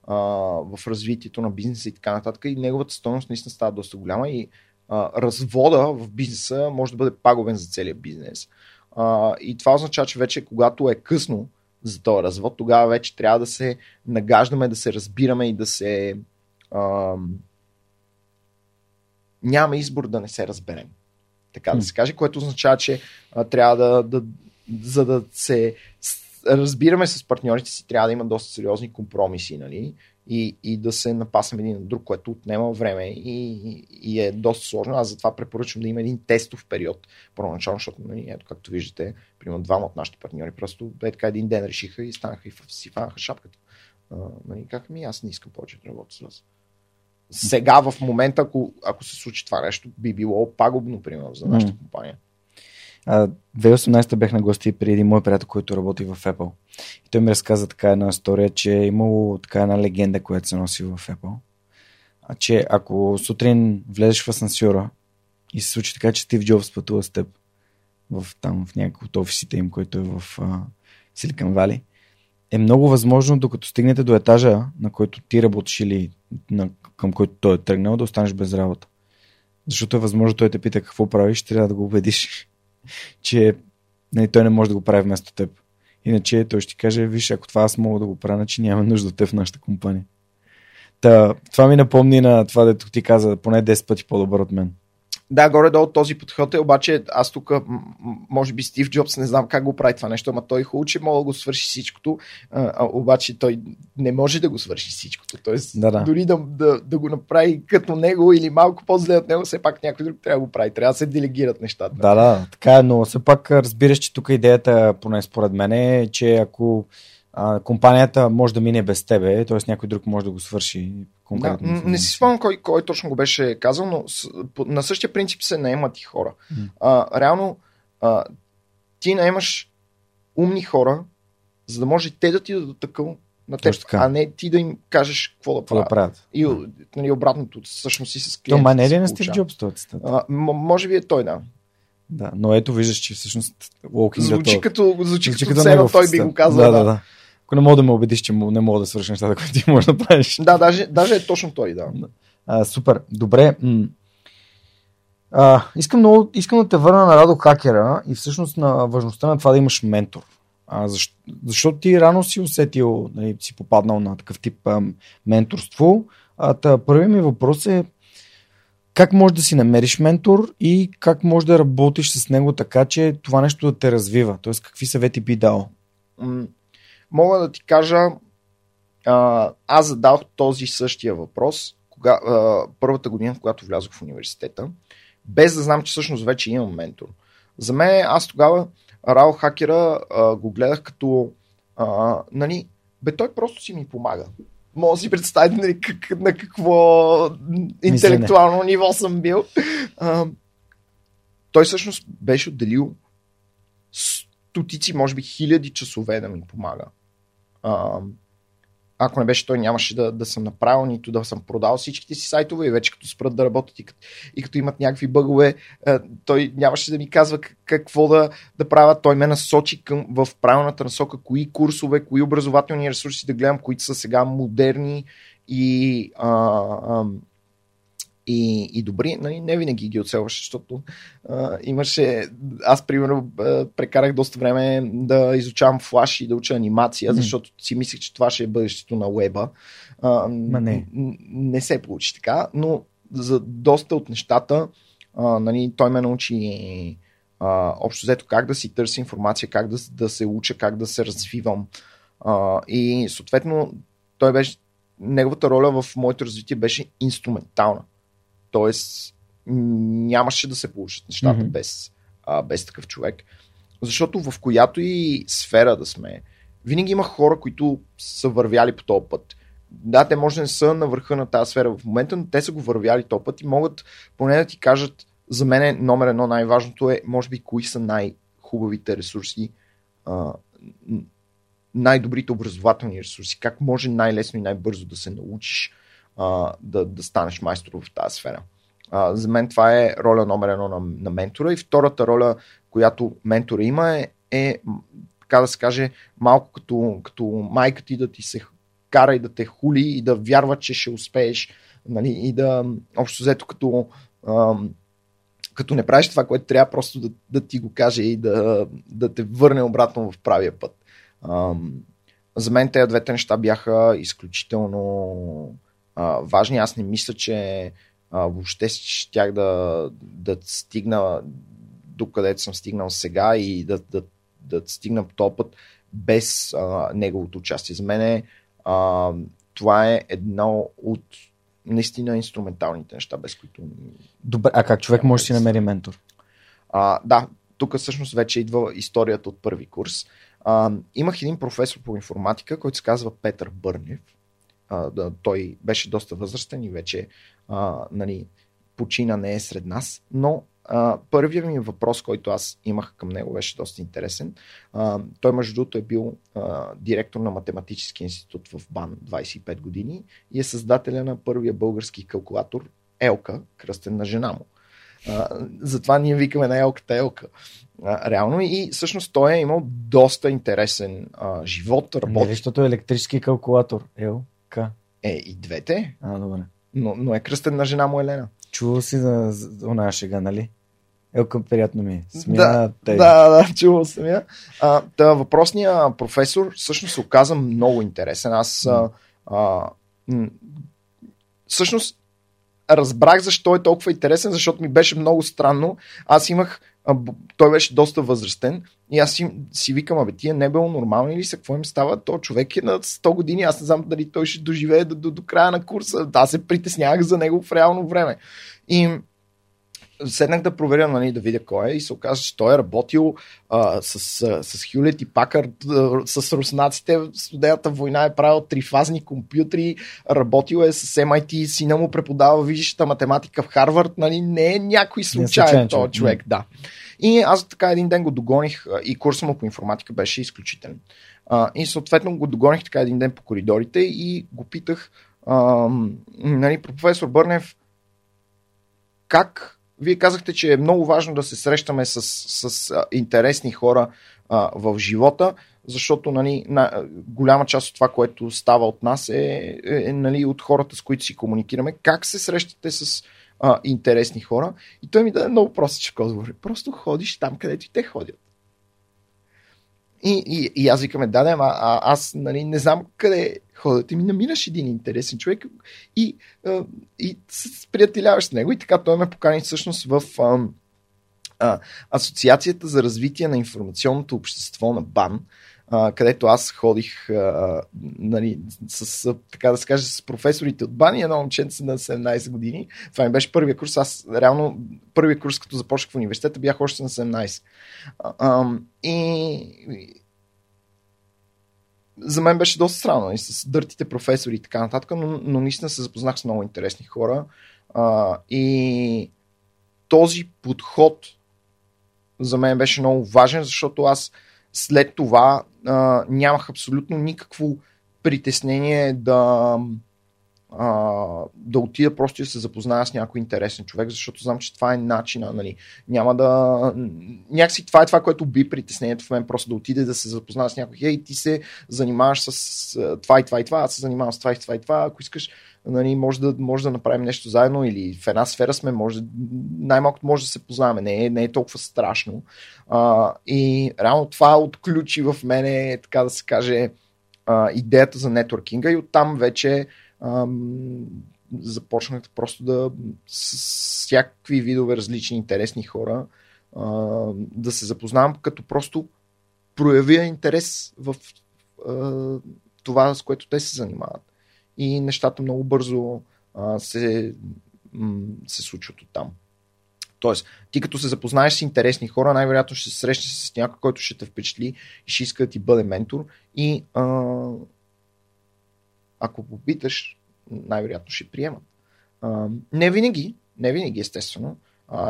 в развитието на бизнеса и така нататък и неговата стойност наистина става доста голяма и а, развода в бизнеса може да бъде пагубен за целия бизнес. А, и това означава, че вече когато е късно, за този развод, тогава вече трябва да се нагаждаме, да се разбираме и да се. Ам, няма избор да не се разберем. Така да се каже, което означава, че а, трябва да, да. За да се разбираме с партньорите си, трябва да има доста сериозни компромиси, нали? И, и да се напасаме един на друг, което отнема време и, и е доста сложно. Аз затова препоръчвам да има един тестов период първоначално, защото, нали, ето, както виждате, примерно двама от нашите партньори просто е така един ден решиха и станаха и си фанаха шапката. А, нали, как ми, аз не искам повече да работя с вас. Сега, в момента, ако, ако се случи това нещо, би било пагубно, примерно, за нашата компания. 2018 бях на гости при един мой приятел, който работи в Apple. И той ми разказа така една история, че е имало така една легенда, която се носи в Apple. А че ако сутрин влезеш в асансьора и се случи така, че Стив Джобс пътува с теб в, там, в някакъв от офисите им, който е в Силикан Вали, е много възможно, докато стигнете до етажа, на който ти работиш или на, към който той е тръгнал, да останеш без работа. Защото е възможно той те пита какво правиш, трябва да го убедиш че не, той не може да го прави вместо теб. Иначе той ще ти каже, виж, ако това аз мога да го правя, значи няма нужда от теб в нашата компания. Та, това ми напомни на това, дето ти каза, поне 10 пъти по-добър от мен. Да, горе-долу този подход е, обаче аз тук, може би Стив Джобс, не знам как го прави това нещо, ама той хубаво, че мога да го свърши всичкото, а, а, обаче той не може да го свърши всичкото. Тоест, да, да. дори да, да, да го направи като него или малко по-зле от него, все пак някой друг трябва да го прави. Трябва да се делегират нещата. Да, да, така е, но все пак разбираш, че тук идеята, поне според мен, е, че ако а, компанията може да мине без тебе, т.е. някой друг може да го свърши. Да, не си спомням кой, кой точно го беше казал, но с, по, на същия принцип се наемат и хора. Mm. А, реално, а, ти наемаш умни хора, за да може те да ти дадат такъв на теб, а не ти да им кажеш какво да правят. Да правят. И нали, обратното, всъщност си с клиент. То ма не е ли на Стив Джобс това Може би е той, да. Да, но ето виждаш, че всъщност звучи като, звучи, звучи като, като той би го казал. Да, да, да. Ако не мога да ме убедиш, че не мога да свърша нещата, които ти можеш да правиш. Да, даже, даже е точно той, да. А, супер. Добре. А, искам, много, искам да те върна на Радо Хакера и всъщност на важността на това да имаш ментор. А, защо, защото ти рано си усетил, нали, си попаднал на такъв тип а, менторство. А, та, първият ми въпрос е как можеш да си намериш ментор и как можеш да работиш с него така, че това нещо да те развива? Тоест, какви съвети би дал? Мога да ти кажа, а, аз задах този същия въпрос кога, а, първата година, в която влязох в университета, без да знам, че всъщност вече имам ментор. За мен аз тогава Рао Хакера а, го гледах като а, нали, бе той просто си ми помага. Мога да си представите нали, как, на какво интелектуално ниво съм бил. А, той всъщност беше отделил стотици, може би хиляди часове да ми помага. А, ако не беше той, нямаше да, да съм направил, нито да съм продал всичките си сайтове и вече като спрат да работят и като, и като имат някакви бъгове, той нямаше да ми казва какво да, да правя. Той ме насочи към, в правилната насока, кои курсове, кои образователни ресурси да гледам, които са сега модерни и а, а, и, и добри, нали, не винаги ги оцелваше, защото а, имаше, аз примерно прекарах доста време да изучавам флаш и да уча анимация, защото си мислех, че това ще е бъдещето на уеба. А, Ма не. не се получи така, но за доста от нещата а, нали, той ме научи а, общо взето как да си търся информация, как да, да се уча, как да се развивам. А, и съответно той беше неговата роля в моето развитие беше инструментална. Тоест, нямаше да се получат нещата mm-hmm. без, а, без такъв човек. Защото в която и сфера да сме, винаги има хора, които са вървяли по този път. Да, те може да не са на върха на тази сфера в момента, но те са го вървяли този път и могат поне да ти кажат, за мен е номер едно най-важното е, може би, кои са най-хубавите ресурси, а, най-добрите образователни ресурси, как може най-лесно и най-бързо да се научиш да, да станеш майстор в тази сфера. А, за мен това е роля номер едно на, на ментора и втората роля, която ментора има е, е така да се каже, малко като, като майка ти да ти се кара и да те хули и да вярва, че ще успееш нали, и да общо взето като ам, като не правиш това, което трябва просто да, да ти го каже и да, да те върне обратно в правия път. Ам, за мен тези двете неща бяха изключително а, важни. Аз не мисля, че а, въобще щях да, да стигна до където съм стигнал сега и да, да, да стигна по този път без а, неговото участие. За мен а, това е едно от наистина инструменталните неща, без които. Добре, а как човек може да си намери ментор? А, да, тук всъщност вече идва историята от първи курс. А, имах един професор по информатика, който се казва Петър Бърнев а, да, той беше доста възрастен и вече а, нали, почина не е сред нас, но а, първият ми въпрос, който аз имах към него, беше доста интересен. А, той, между другото, е бил а, директор на Математически институт в БАН 25 години и е създателя на първия български калкулатор Елка, кръстен на жена му. А, затова ние викаме на Елката Елка. А, реално и всъщност той е имал доста интересен а, живот. Работи. Не, защото е електрически калкулатор. Ел. К. Е, и двете. А, добре. Но, но е кръстен на жена му Елена. Чувал си за, за оная шега, нали? Елка, приятно ми. Е. Смя, да, тъй. да, да, чувал съм я. А, да, въпросният професор всъщност се оказа много интересен. Аз а, а, м- всъщност разбрах защо е толкова интересен, защото ми беше много странно. Аз имах той беше доста възрастен и аз си, си викам, абе, тия не било нормални ли са, какво им става? То човек е на 100 години, аз не знам дали той ще доживее до, до, до края на курса. Аз се притеснявах за него в реално време. И седнах да проверя, нали, да видя кой е и се оказа, че той е работил а, с, с, с Хюлет и Пакър, с руснаците в студената война е правил трифазни компютри, работил е с MIT, сина му преподава висшата математика в Харвард, нали, не е някой случайен този човек, да. И аз така един ден го догоних и курсът му по информатика беше изключителен. А, и съответно го догоних така един ден по коридорите и го питах, а, нали, професор Бърнев, как вие казахте, че е много важно да се срещаме с, с интересни хора в живота, защото нали, на, голяма част от това, което става от нас е, е, е нали, от хората, с които си комуникираме. Как се срещате с а, интересни хора? И той ми даде много простичък отговор. Просто ходиш там, където и те ходят. И, и, и аз викаме, да, да, а, а аз нали, не знам къде ходят и ми намираш един интересен човек и, а, и се приятеляваш с него и така той ме покани всъщност в а, а, Асоциацията за развитие на информационното общество на БАН, а, където аз ходих а, нали, с, така да се с професорите от БАН и едно момченце на 17 години. Това ми беше първия курс. Аз реално първия курс, като започнах в университета, бях още на 17. А, а, и за мен беше доста странно и с дъртите професори и така нататък, но, но наистина се запознах с много интересни хора. А, и този подход за мен беше много важен, защото аз след това а, нямах абсолютно никакво притеснение да, а, да отида просто и да се запозная с някой интересен човек, защото знам, че това е начина. Нали. Няма да. Някакси това е това, което би притеснението в мен, просто да отиде да се запознае с някой. Хей, ти се занимаваш с това и това и това, аз се занимавам с това и това и това. Ако искаш, нали, може, да, може да направим нещо заедно или в една сфера сме, може, най-малкото може да се познаваме. Не е, не е толкова страшно. А, и реално това отключи в мене, така да се каже, а, идеята за нетворкинга и оттам вече ам, просто да с всякакви видове различни интересни хора да се запознавам, като просто проявя интерес в това, с което те се занимават. И нещата много бързо се, м- се случват от там. Тоест, ти като се запознаеш с интересни хора, най-вероятно ще се срещнеш с някой, който ще те впечатли и ще иска да ти бъде ментор. И а, ако попиташ, най-вероятно ще приемат. Не винаги, не винаги, естествено.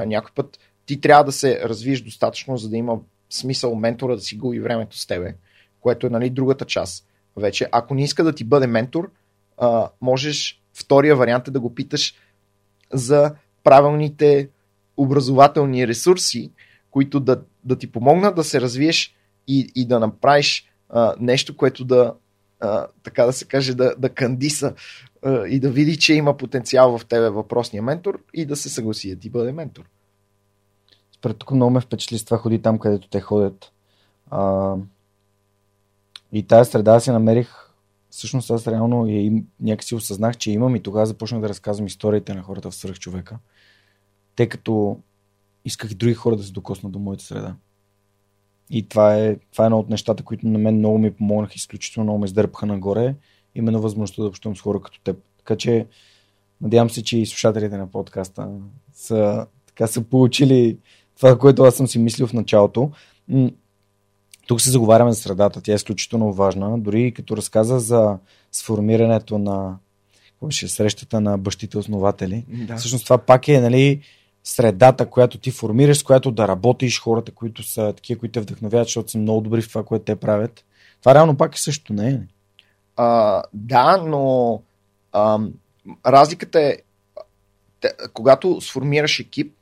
Някой път ти трябва да се развиеш достатъчно, за да има смисъл ментора да си губи времето с тебе, което е нали, другата част. Вече, ако не иска да ти бъде ментор, можеш втория вариант е да го питаш за правилните образователни ресурси, които да, да ти помогнат да се развиеш и, и да направиш а, нещо, което да, така да се каже, да, да кандиса а, и да види, че има потенциал в тебе въпросния ментор и да се съгласи да ти бъде ментор. Според тук много ме впечатли с това ходи там, където те ходят. А, и тази среда си намерих всъщност аз реално и някакси осъзнах, че имам и тогава започнах да разказвам историите на хората в свърх човека, тъй като исках и други хора да се докоснат до моята среда. И това е, това е едно от нещата, които на мен много ми помогнаха, изключително много ме издърпаха нагоре, именно възможността да общувам с хора като теб. Така че надявам се, че и слушателите на подкаста са, така, са получили това, което аз съм си мислил в началото. Тук се заговаряме за средата, тя е изключително важна. Дори като разказа за сформирането на беше, срещата на бащите основатели. Да. Всъщност това пак е нали, средата, която ти формираш, с която да работиш, хората, които са такива, които те вдъхновяват, защото са много добри в това, което те правят. Това реално пак е също, не е? А, да, но а, разликата е, те, когато сформираш екип,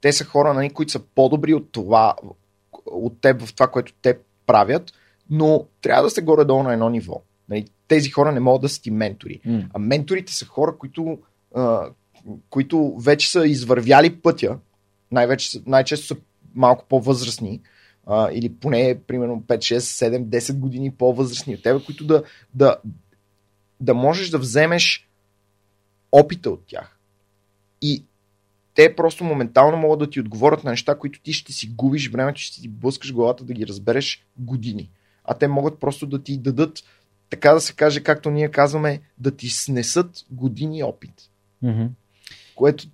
те са хора, нали, които са по-добри от това, от теб в това, което те правят, но трябва да се горе-долу на едно ниво. Нали, тези хора не могат да са ти ментори. Mm. А менторите са хора, които, а, които вече са извървяли пътя, най-вече, най-често са малко по-възрастни, а, или поне примерно 5, 6, 7, 10 години по-възрастни от теб, които да, да, да можеш да вземеш опита от тях. И те просто моментално могат да ти отговорят на неща, които ти ще си губиш времето, ще ти блъскаш главата да ги разбереш години. А те могат просто да ти дадат, така да се каже, както ние казваме, да ти снесат години опит. Mm-hmm. Което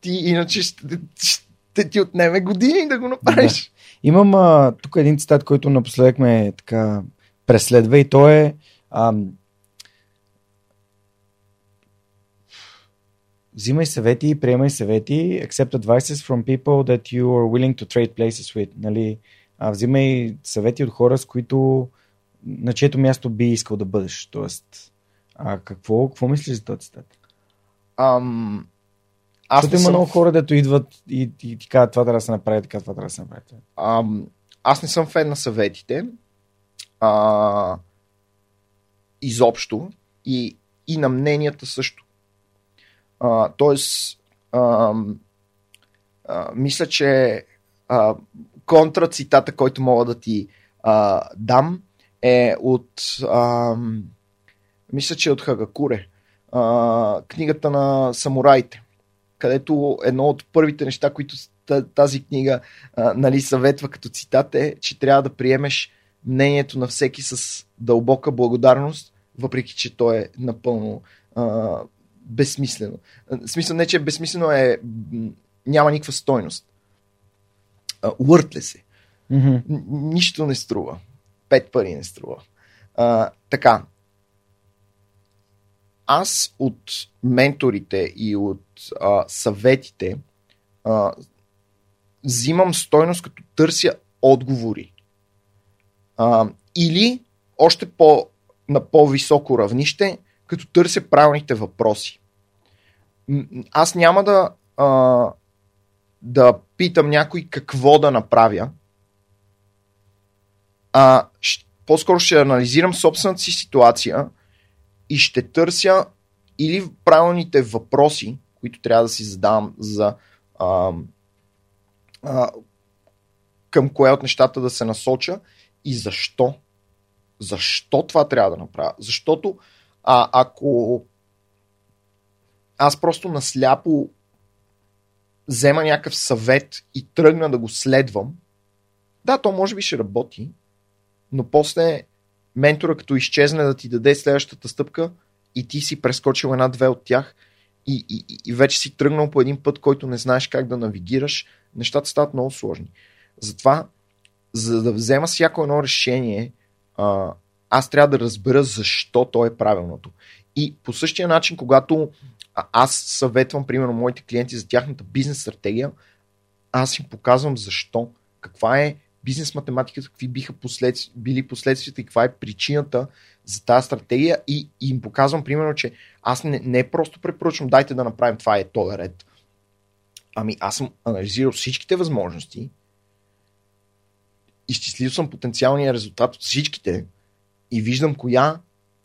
ти иначе ще, ще ти отнеме години да го направиш. Да. Имам а, тук един цитат, който напоследък ме така преследва и то е ам, взимай съвети и приемай съвети, accept advices from people that you are willing to trade places with. Нали? А, взимай съвети от хора, с които на чието място би искал да бъдеш. Тоест, а какво, какво мислиш за този цитат? Ам... Аз Защото има съм... много хора, дето идват и, и ти казват това трябва да се направи, така това трябва да се направи. Ам... Аз не съм фен на съветите. А... Изобщо. И, и на мненията също. А, тоест, а, а, мисля, че а, контрацитата, който мога да ти а, дам, е от. А, мисля, че е от Хагакуре. А, книгата на самураите, където едно от първите неща, които тази книга а, нали, съветва като цитат е, че трябва да приемеш мнението на всеки с дълбока благодарност, въпреки че то е напълно а, безсмислено. В смисъл не, че е безсмислено е няма никаква стойност. Уъртле се. Mm-hmm. Нищо не струва. Пет пари не струва. А, така. Аз от менторите и от а, съветите а, взимам стойност като търся отговори. А, или още по на по-високо равнище, като търся правилните въпроси. Аз няма да, а, да питам някой какво да направя, а по-скоро ще анализирам собствената си ситуация и ще търся или правилните въпроси, които трябва да си задавам за а, а, към кое от нещата да се насоча и защо. Защо това трябва да направя? Защото а, ако аз просто насляпо взема някакъв съвет и тръгна да го следвам, да, то може би ще работи, но после ментора като изчезне да ти даде следващата стъпка и ти си прескочил една-две от тях и, и, и- вече си тръгнал по един път, който не знаеш как да навигираш, нещата стават много сложни. Затова, за да взема всяко едно решение, а, аз трябва да разбера защо то е правилното. И по същия начин, когато аз съветвам, примерно, моите клиенти за тяхната бизнес стратегия, аз им показвам защо, каква е бизнес математиката, какви биха послед... били последствията и каква е причината за тази стратегия и, и им показвам, примерно, че аз не, не просто препоръчвам, дайте да направим това е този ред. Ами аз съм анализирал всичките възможности, изчислил съм потенциалния резултат от всичките и виждам коя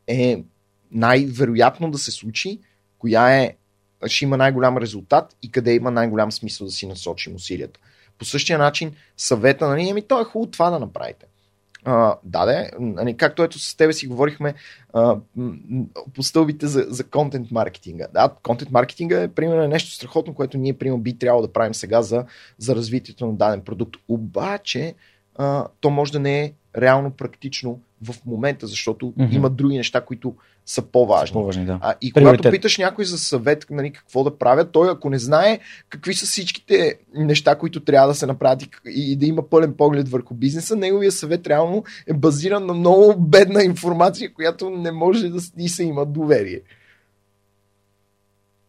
е най-вероятно да се случи, коя е ще има най-голям резултат и къде има най-голям смисъл да си насочим усилията. По същия начин съвета, нали, ами то е хубаво това да направите. А, да, да, нали, както ето с тебе си говорихме а, по стълбите за, за контент маркетинга. Да, контент маркетинга е примерно нещо страхотно, което ние примерно би трябвало да правим сега за, за развитието на даден продукт. Обаче а, то може да не е реално практично в момента, защото mm-hmm. има други неща, които са по-важни. По-важни, да. А, и Приоритет. когато питаш някой за съвет, нали, какво да правят, той ако не знае какви са всичките неща, които трябва да се направят и, и да има пълен поглед върху бизнеса, неговия съвет реално е базиран на много бедна информация, която не може да и се има доверие.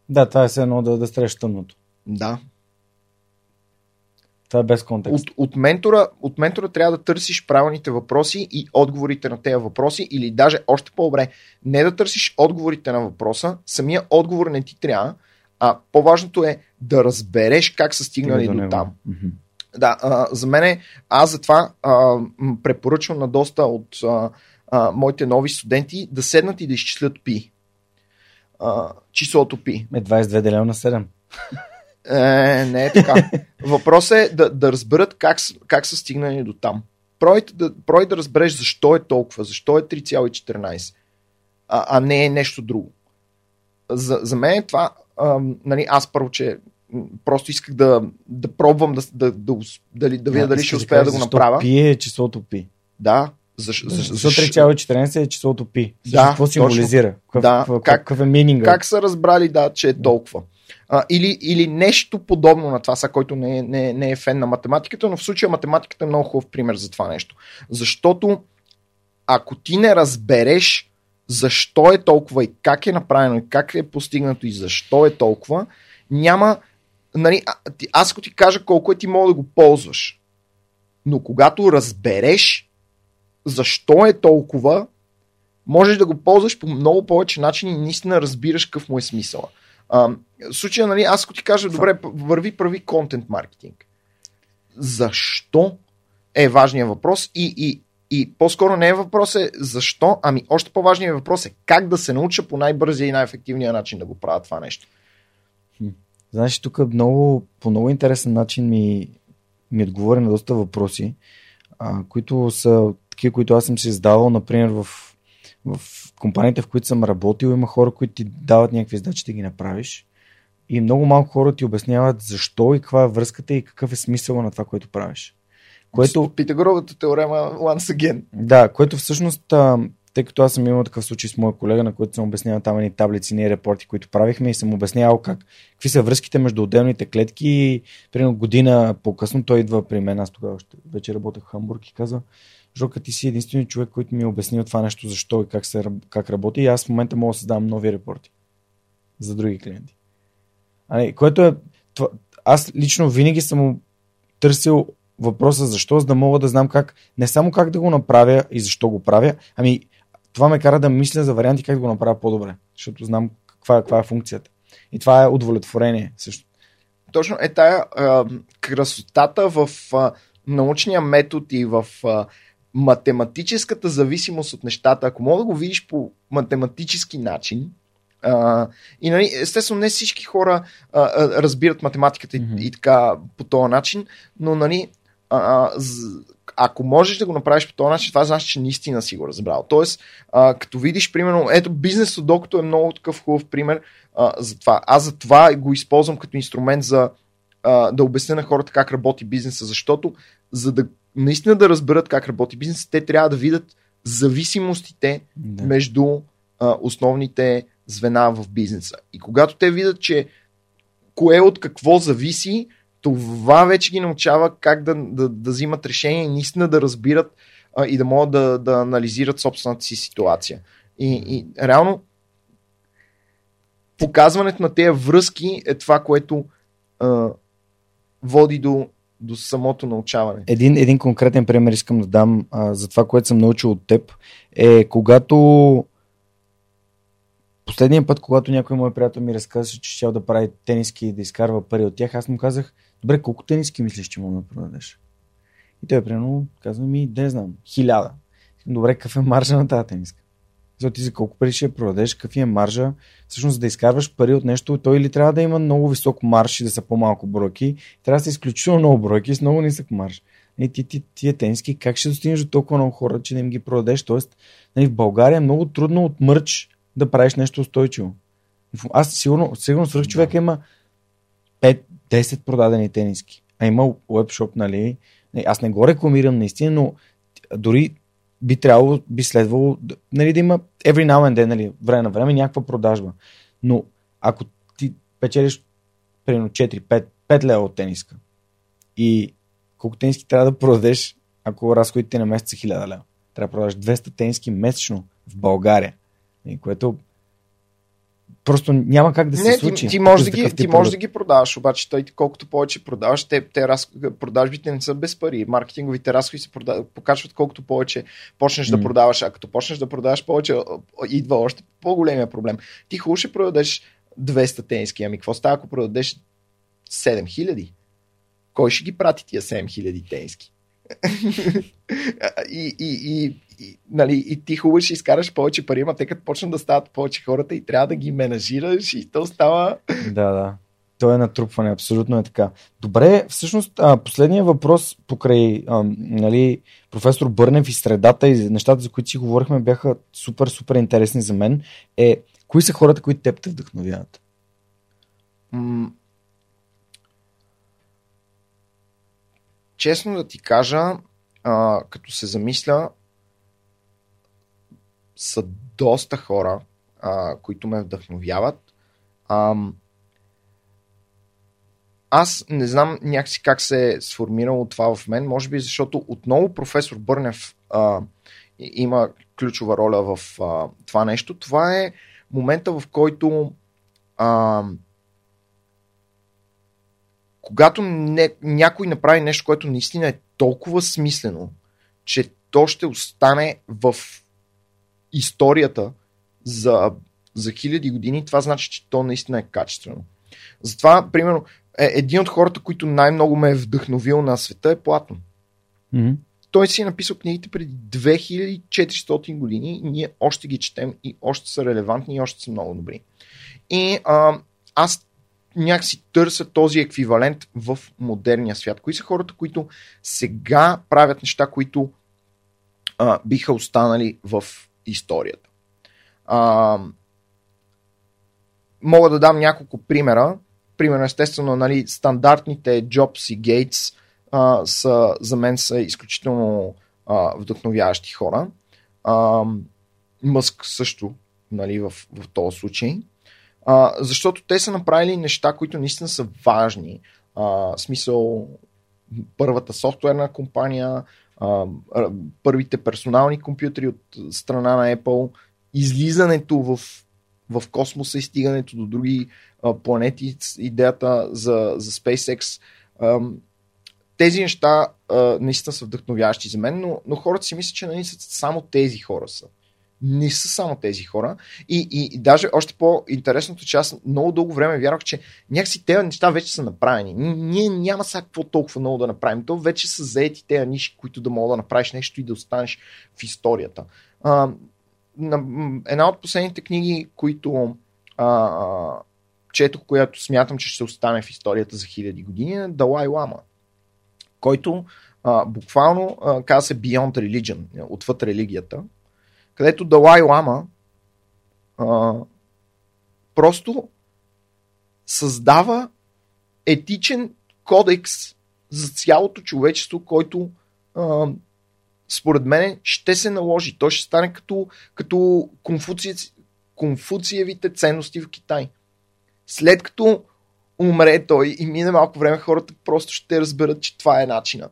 Да, това е едно да, да среща тъмното. Да. Това е без контекст. От, от, ментора, от ментора трябва да търсиш правилните въпроси и отговорите на тези въпроси, или даже още по-добре, не да търсиш отговорите на въпроса, самия отговор не ти трябва, а по-важното е да разбереш как са стигнали до, него. там. Да, а, за мен аз затова а, препоръчвам на доста от а, а, моите нови студенти да седнат и да изчислят пи. А, числото пи. Е 22 делено на 7. Е, не е така. Въпросът е да, да разберат как, как са стигнали до там. Прой да, прой да разбереш защо е толкова, защо е 3,14, а, а не е нещо друго. За, за мен е това, а, нали, аз първо, че просто исках да, да пробвам да, да, да, дали, да видя дали ще успея да го направя. Пи е числото пи. Да. Защо, за, Защо за, 3,14 е числото пи? Да, Да, какво символизира? Какъв, Да, как- какъв е мининга? как са разбрали да, че е толкова? А, или, или нещо подобно на това, са, който не, е- не, е- не е фен на математиката, но в случая математиката е много хубав пример за това нещо. Защото ако ти не разбереш защо е толкова и как е направено и как е постигнато и защо е толкова, няма. Нали, аз ако ти кажа колко е, ти мога да го ползваш. Но когато разбереш защо е толкова, можеш да го ползваш по много повече начини и наистина разбираш какъв му е смисъла. А, в случая, нали, аз ако ти кажа, добре, върви, прави контент маркетинг. Защо е важният въпрос и, и, и по-скоро не е въпрос е защо, ами още по-важният въпрос е как да се науча по най-бързия и най-ефективния начин да го правя това нещо. Знаеш, тук много, по много интересен начин ми, ми отговори на доста въпроси, а, които са такива, които аз съм си задавал, например, в, в компаниите, в които съм работил, има хора, които ти дават някакви задачи да ги направиш. И много малко хора ти обясняват защо и каква е връзката и какъв е смисъл на това, което правиш. Което, Питагоровата теорема once again. да, което всъщност, а, тъй като аз съм имал такъв случай с моя колега, на който съм обяснявал там едни таблици и репорти, които правихме и съм обяснявал как, какви са връзките между отделните клетки и примерно година по-късно той идва при мен, аз тогава още вече работех в Хамбург и каза, Жока, ти си единственият човек, който ми е обяснил това нещо, защо и как, се, как работи и аз в момента мога да създавам нови репорти за други клиенти. А което е, това, аз лично винаги съм търсил въпроса защо, за да мога да знам как, не само как да го направя и защо го правя, ами това ме кара да мисля за варианти как да го направя по-добре, защото знам каква, каква е функцията. И това е удовлетворение също. Точно е тая а, красотата в а, научния метод и в а, математическата зависимост от нещата. Ако мога да го видиш по математически начин, а, и нали, естествено не всички хора а, а, разбират математиката mm-hmm. и, и така по този начин, но нали, а, а, ако можеш да го направиш по този начин, това значи, че наистина си го разбрал. Тоест, а, като видиш, примерно, ето бизнес докато е много такъв хубав пример а, за това. Аз за това го използвам като инструмент за а, да обясня на хората как работи бизнеса, защото за да наистина да разберат как работи бизнеса, те трябва да видят зависимостите да. между а, основните звена в бизнеса. И когато те видят, че кое от какво зависи, това вече ги научава как да, да, да взимат решение и наистина да разбират а, и да могат да, да анализират собствената си ситуация. И, и реално показването на тези връзки е това, което а, води до, до самото научаване. Един, един конкретен пример искам да дам а, за това, което съм научил от теб, е когато последния път, когато някой мой приятел ми разказа, че ще да прави тениски и да изкарва пари от тях, аз му казах, добре, колко тениски мислиш, че мога да продадеш? И той, примерно, казва ми, не знам, хиляда. Добре, какъв е маржа на тази тениска? За ти за колко пари ще я продадеш, какъв е маржа? Всъщност, за да изкарваш пари от нещо, той или трябва да има много висок марш и да са по-малко бройки, трябва да са изключително много бройки с много нисък марш. И ти, ти, тия тениски, как ще достигнеш до толкова много хора, че да им ги продадеш? Тоест, нали, в България е много трудно от мърч да правиш нещо устойчиво. Аз сигурно, сигурно свърх човека има 5-10 продадени тениски. А има уебшоп, нали? Аз не го рекламирам наистина, но дори би трябвало, би следвало нали, да има every now and then, нали, време на време, някаква продажба. Но ако ти печелиш примерно 4-5 5 лева от тениска и колко тениски трябва да продадеш, ако разходите на месец са 1000 лева. Трябва да продаваш 200 тениски месечно в България. И което просто няма как да се не, случи. Ти, ти можеш да, ги, ти можеш да ги продаваш, обаче той колкото повече продаваш, те, те раз, продажбите не са без пари. Маркетинговите разходи се продав, покачват колкото повече почнеш mm. да продаваш, а като почнеш да продаваш повече, идва още по-големия проблем. Ти хубаво ще продадеш 200 тениски, ами какво става, ако продадеш 7000? Кой ще ги прати тия 7000 тениски? И, и, и, и, нали, и ти хубаво ще изкараш повече пари, ама те като почнат да стават повече хората и трябва да ги менажираш и то става... Да, да. То е натрупване, абсолютно е така. Добре, всъщност последния въпрос покрай а, нали, професор Бърнев и средата и нещата, за които си говорихме, бяха супер, супер интересни за мен. Е, кои са хората, които теб те вдъхновяват? Честно да ти кажа, а, като се замисля, са доста хора, а, които ме вдъхновяват. А, аз не знам някакси как се е сформирало това в мен, може би защото отново професор Бърнев а, има ключова роля в а, това нещо. Това е момента, в който а, когато не, някой направи нещо, което наистина е толкова смислено, че то ще остане в историята за, за хиляди години, това значи, че то наистина е качествено. Затова, примерно, е, един от хората, които най-много ме е вдъхновил на света е Платон. Mm-hmm. Той си е написал книгите преди 2400 години и ние още ги четем и още са релевантни и още са много добри. И а, аз някакси търсят този еквивалент в модерния свят. Кои са хората, които сега правят неща, които а, биха останали в историята? А, мога да дам няколко примера. Примерно, естествено, нали, стандартните Jobs и Gates а, са, за мен са изключително а, вдъхновяващи хора. А, Мъск също нали, в, в този случай. А, защото те са направили неща, които наистина са важни. А, смисъл, първата софтуерна компания, а, първите персонални компютри от страна на Apple, излизането в, в космоса и стигането до други а, планети, идеята за, за SpaceX. А, тези неща а, наистина са вдъхновяващи за мен, но, но хората си мислят, че нали, само тези хора са не са само тези хора. И, и, и даже още по-интересното, че аз много дълго време вярвах, че някакси тези неща вече са направени. Ние няма сега какво толкова много да направим. То вече са заети тези ниши, които да мога да направиш нещо и да останеш в историята. А, на, една от последните книги, които а, а, четох, която смятам, че ще остане в историята за хиляди години, е Далай Лама, който а, буквално а, казва се Beyond Religion, отвъд религията, където Далай Лама а, просто създава етичен кодекс за цялото човечество, който а, според мен ще се наложи. Той ще стане като, като конфуци, конфуциевите ценности в Китай. След като умре той и мине малко време, хората просто ще разберат, че това е начина.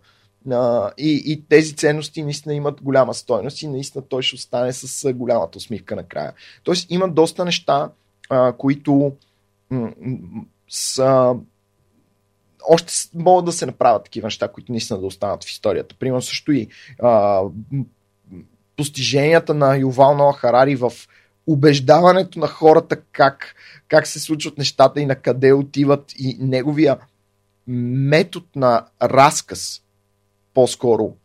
Uh, и, и тези ценности наистина имат голяма стойност и наистина той ще остане с голямата усмивка накрая. Тоест има доста неща, uh, които м- м- са още могат да се направят такива неща, които наистина да останат в историята. Примерно също и а, постиженията на Ювал Ноа Харари в убеждаването на хората как, как се случват нещата и на къде отиват и неговия метод на разказ по-скоро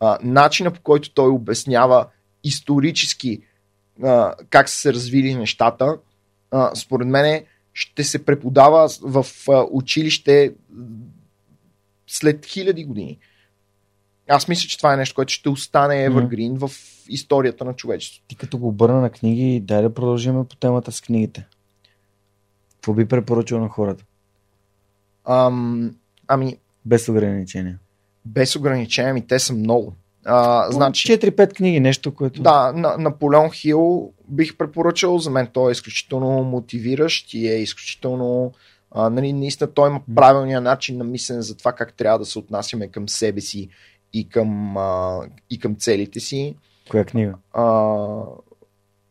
а, начина по който той обяснява исторически а, как са се развили нещата а, според мен ще се преподава в училище след хиляди години. Аз мисля, че това е нещо, което ще остане evergreen mm-hmm. в историята на човечеството. Ти като го обърна на книги, дай да продължим по темата с книгите. Какво би препоръчал на хората? Ам, ами... Без ограничения. Без ограничения, ами те са много. А, значи, 4-5 книги, нещо, което... Да, на, Наполеон Хил бих препоръчал. За мен той е изключително мотивиращ и е изключително... А, нали, наистина той има правилния начин на мислене за това как трябва да се отнасяме към себе си и към, а, и към целите си. Коя книга? А,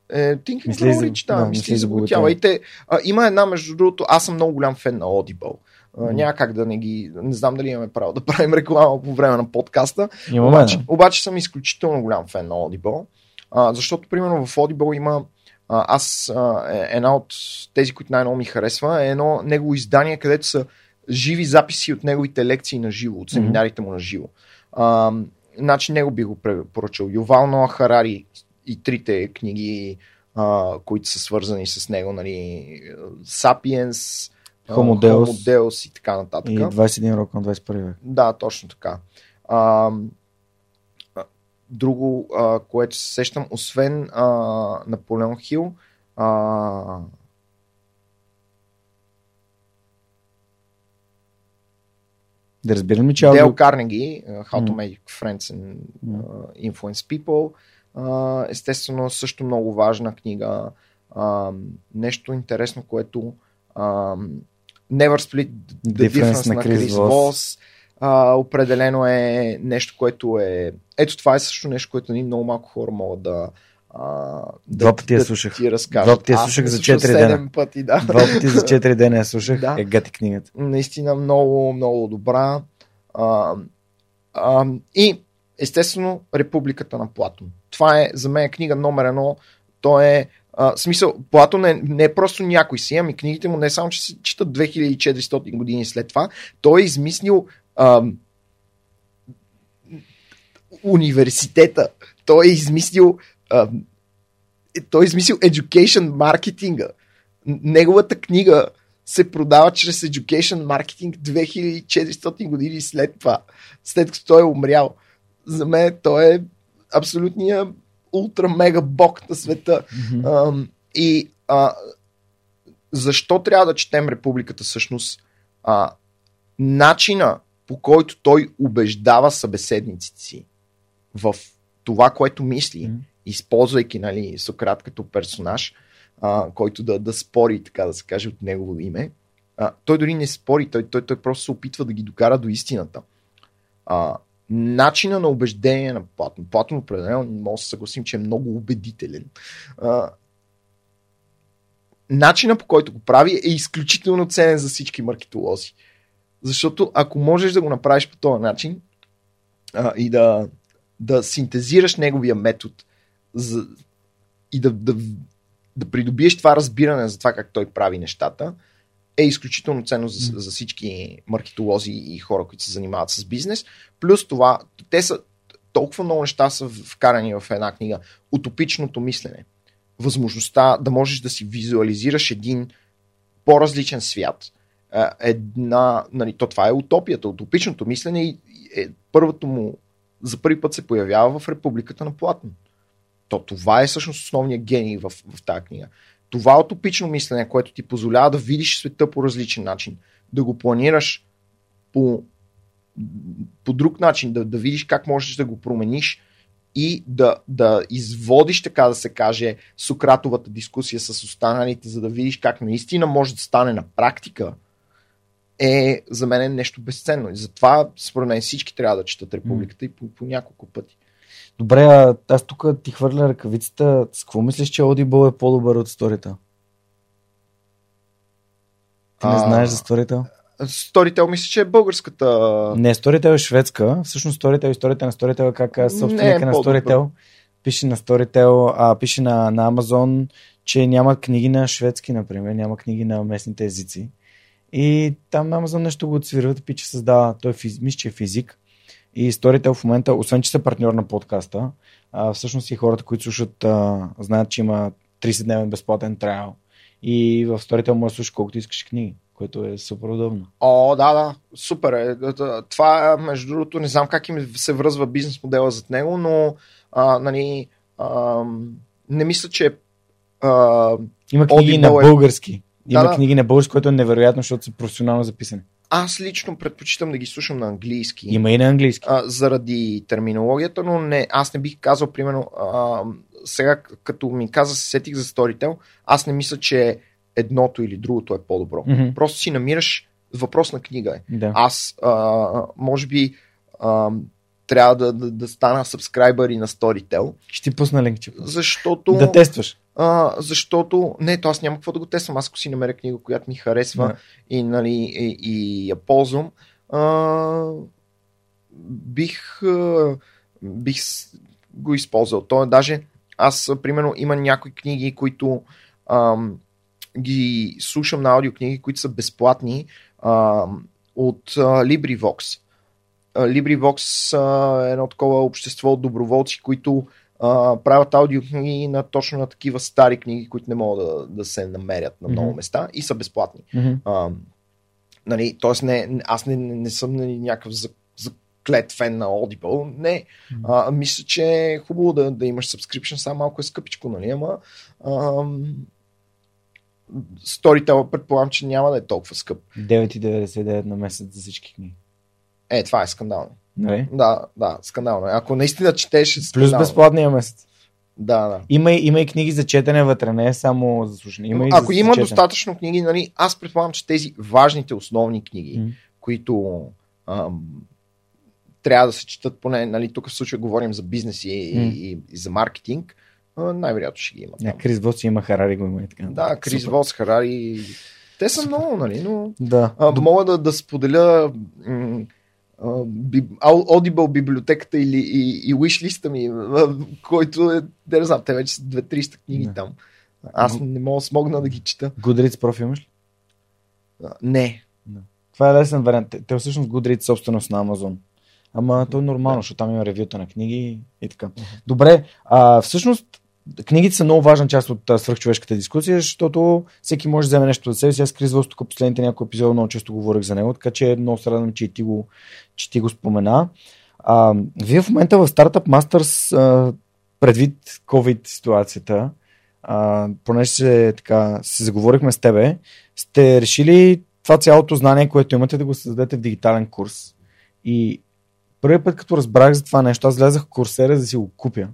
е, Think мисли за, да, да, мисли за богатявайте. Има една, между другото, аз съм много голям фен на Audible. Mm. Няма как да не ги. Не знам дали имаме право да правим реклама по време на подкаста. Имаме, обаче, обаче съм изключително голям фен на Audible. А, защото, примерно, в Audible има. А, аз, а, е, една от тези, които най-много ми харесва, е едно негово издание, където са живи записи от неговите лекции на живо, от семинарите му на живо. А, значи, него би го препоръчал. Ювал Ноа Харари и трите книги, а, които са свързани с него, нали, Sapiens, Homo Deus. Homo Deus и така нататък. И 21 рок на 21 век. Да, точно така. А, друго, а, което се сещам, освен а, Наполеон Хил, а, Да разбирам че Дел Карнеги, How to Make Friends and uh, Influence People, uh, естествено също много важна книга. Uh, нещо интересно, което uh, Never Split the Difference, difference на Крис Вос. А, определено е нещо, което е... Ето това е също нещо, което ни много малко хора могат да, а, Два пъти я слушах. Ти разкажат. Два пъти я слушах за 4 дена. Пъти, да. Два пъти за 4 дена я слушах. да. Е гати книгата. Наистина много, много добра. А, а, и естествено Републиката на Платон. Това е за мен книга номер едно. То е а, смисъл, Платон е, не е просто някой си, ами книгите му не само, че се читат 2400 години след това, той е измислил а, университета, той е измислил а, той е измислил education маркетинга. Неговата книга се продава чрез education маркетинг 2400 години след това, след като той е умрял. За мен той е абсолютния ултра мега бог на света. Mm-hmm. А, и а, защо трябва да четем Републиката всъщност? А, начина по който той убеждава събеседниците си в това, което мисли, mm-hmm. използвайки нали, Сократ като персонаж, а, който да, да спори, така да се каже, от негово име. А, той дори не спори, той, той, той просто се опитва да ги докара до истината. А, начина на убеждение на Платон. Платон определено може да се съгласим, че е много убедителен. А, начина по който го прави е изключително ценен за всички маркетолози. Защото ако можеш да го направиш по този начин а, и да, да синтезираш неговия метод за, и да, да, да придобиеш това разбиране за това как той прави нещата, е изключително ценно за, за всички маркетолози и хора, които се занимават с бизнес. Плюс това, те са толкова много неща са вкарани в една книга. Утопичното мислене. Възможността да можеш да си визуализираш един по-различен свят. Една, нали, то това е утопията. Утопичното мислене и е, първото му за първи път се появява в Републиката на Платон. То това е всъщност основният гений в, в тази книга. Това утопично мислене, което ти позволява да видиш света по различен начин, да го планираш по, по друг начин, да, да видиш как можеш да го промениш и да, да изводиш, така да се каже, Сократовата дискусия с останалите, за да видиш как наистина може да стане на практика, е за мен нещо безценно. И затова, според мен, всички трябва да четат Републиката и по, по няколко пъти. Добре, а аз тук ти хвърля ръкавицата. С какво мислиш, че Audible е по-добър от Storytel? Ти не а... знаеш за Storytel? Storytel мисля, че е българската... Не, Storytel е шведска. Всъщност Storytel, историята на Storytel е как собственика е на Storytel пише на Storytel, а, пише на, на Amazon, че няма книги на шведски, например, няма книги на местните езици. И там Amazon нещо го отсвирват, пича създава, той е физ, мисля, че е физик. И Storytel в момента, освен че са партньор на подкаста, а, всъщност и хората, които слушат, а, знаят, че има 30-дневен безплатен трайл. И в Storytel може да слушаш колкото искаш книги, което е супер удобно. О, да, да, супер е. Това, между другото, не знам как им се връзва бизнес модела зад него, но а, нали, а, не мисля, че а, има книги на е- български. Има да, книги на български, което е невероятно, защото са професионално записани. Аз лично предпочитам да ги слушам на английски. Има и на английски. А, заради терминологията, но не, аз не бих казал, примерно, а, сега като ми каза, се сетих за Storytel, аз не мисля, че едното или другото е по-добро. Mm-hmm. Просто си намираш въпрос на книга. Е. Да. Аз, а, може би, а, трябва да, да, да стана сабскрайбър и на Storytel. Ще ти пусна линк, че Защото... Да тестваш. А, защото... Не, то аз няма какво да го тествам. Аз ако си намеря книга, която ми харесва yeah. и, нали, и, и я ползвам, а, бих, а, бих го използвал. То е даже... Аз, примерно, има някои книги, които а, ги слушам на аудиокниги, които са безплатни а, от а, LibriVox LibriVox е едно такова общество от доброволци, които а, правят аудиокниги на точно на такива стари книги, които не могат да, да се намерят на много mm-hmm. места и са безплатни. Mm-hmm. А, нали, тоест не, аз не, не, не съм нали, някакъв за, заклет фен на Audible. Не. А, мисля, че е хубаво да, да имаш subscription, само малко е скъпичко, нали? Ама ам, Storytel предполагам, че няма да е толкова скъп. 9,99 на месец за всички книги. Е, това е скандално. Нали? Да, да, скандално. Ако наистина четеш, е Плюс безплатния месец. Да, да. Има, има и книги за четене вътре, не е само за слушане. Има Ако за има четене. достатъчно книги, нали, аз предполагам, че тези важните основни книги, mm. които ам, трябва да се четат поне, нали, тук в случая говорим за бизнес и, mm. и, и, и за маркетинг, най-вероятно ще ги има. Не, Крис Вос има Харари го има и така. Да, Крис Вос, Харари. Те са много, нали, но да. а, мога да, да споделя м- Audible библиотеката или и, и wishlist ми, който е, да не знам, те вече са 2-300 книги не. там. Аз не мога да смогна да ги чета. Goodreads профил имаш ли? Не. не. Това е лесен вариант. Те, те всъщност Goodreads собственост на Amazon. Ама то е нормално, защото там има ревюта на книги и така. Добре, а, всъщност книгите са много важна част от свръхчовешката дискусия, защото всеки може да вземе нещо за себе си. Аз Крис тук последните няколко епизода много често говорих за него, така че много се радвам, че ти го, че ти го спомена. А, вие в момента в Startup Masters, а, предвид COVID ситуацията, а, понеже се, така, се заговорихме с тебе, сте решили това цялото знание, което имате да го създадете в дигитален курс. И първият път, като разбрах за това нещо, аз влязах в курсера да си го купя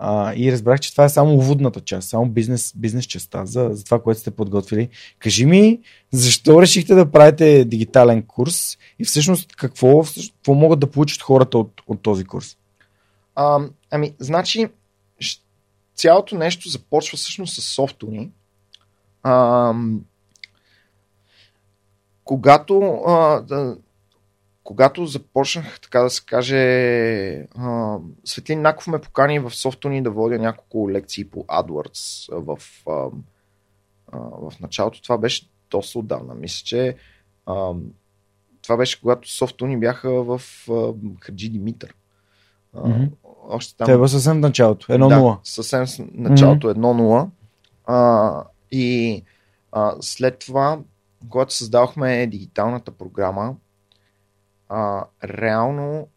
а, и разбрах, че това е само уводната част, само бизнес, бизнес частта за, за това, което сте подготвили. Кажи ми, защо решихте да правите дигитален курс и всъщност какво, какво могат да получат хората от, от този курс? А, ами, значи, цялото нещо започва всъщност с софтуни. А, когато а, когато започнах, така да се каже, Светлин Наков ме покани в софтуни да водя няколко лекции по AdWords в, а, а, в началото. Това беше доста отдавна. Мисля, че а, това беше когато софтуни бяха в а, Хаджи Димитър. А, Мгм. Още там. Те бе съвсем началото. 1-0. Да, съвсем началото 1-0. А, и а, след това, когато създавахме дигиталната програма, а, реално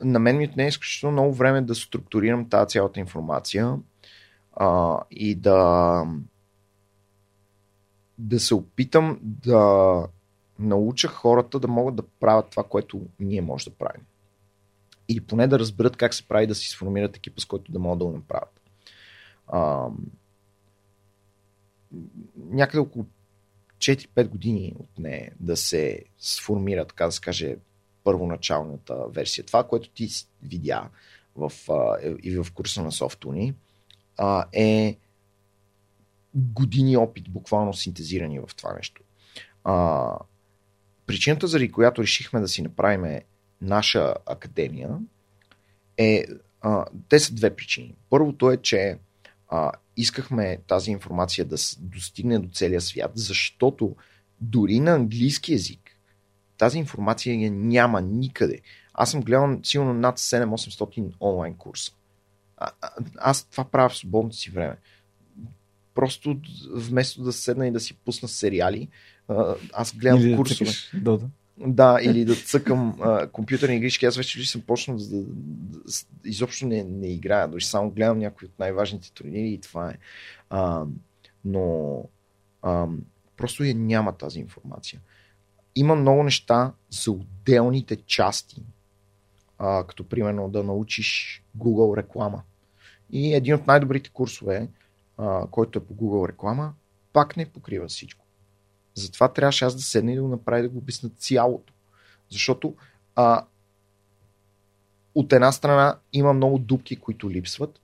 на мен ми отне изключително много време да структурирам тази цялата информация а, и да да се опитам да науча хората да могат да правят това, което ние може да правим. Или поне да разберат как се прави да си сформират екипа, с който да могат да го направят. А, някъде около 4-5 години отне да се сформира, така да се каже, първоначалната версия. Това, което ти видя в, а, и в курса на Софтуни, а, е години опит, буквално синтезирани в това нещо. А, причината, заради която решихме да си направим наша академия, е. А, те са две причини. Първото е, че а, искахме тази информация да достигне до целия свят, защото дори на английски язик тази информация я няма никъде. Аз съм гледал сигурно над 7-800 онлайн курса. А, а, аз това правя в свободното си време. Просто вместо да седна и да си пусна сериали, аз гледам Или да курсове. Дота. Да, или да цъкам а, компютърни игрички. Аз вече съм почнал да, да, да изобщо не, не играя, дори само гледам някои от най-важните турнири и това е. А, но а, просто я няма тази информация. Има много неща за отделните части, а, като примерно да научиш Google реклама. И един от най-добрите курсове, а, който е по Google реклама, пак не покрива всичко. Затова трябваше аз да седна и да го направя да го обясна цялото. Защото а, от една страна има много дупки, които липсват,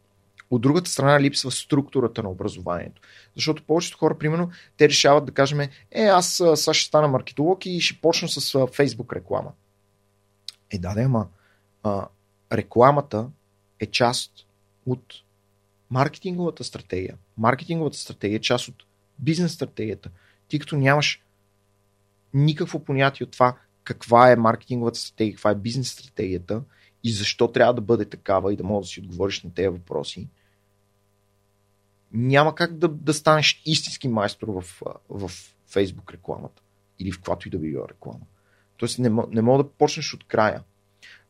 от другата страна липсва структурата на образованието. Защото повечето хора, примерно, те решават да кажем, е, аз сега ще стана маркетолог и ще почна с а, Facebook реклама. Е, да, да, ама а, рекламата е част от маркетинговата стратегия. Маркетинговата стратегия е част от бизнес стратегията. Ти като нямаш никакво понятие от това каква е маркетинговата стратегия, каква е бизнес стратегията и защо трябва да бъде такава и да можеш да си отговориш на тези въпроси, няма как да, да станеш истински майстор в, в Facebook рекламата или в каквато и да било реклама. Тоест не, не мога да почнеш от края.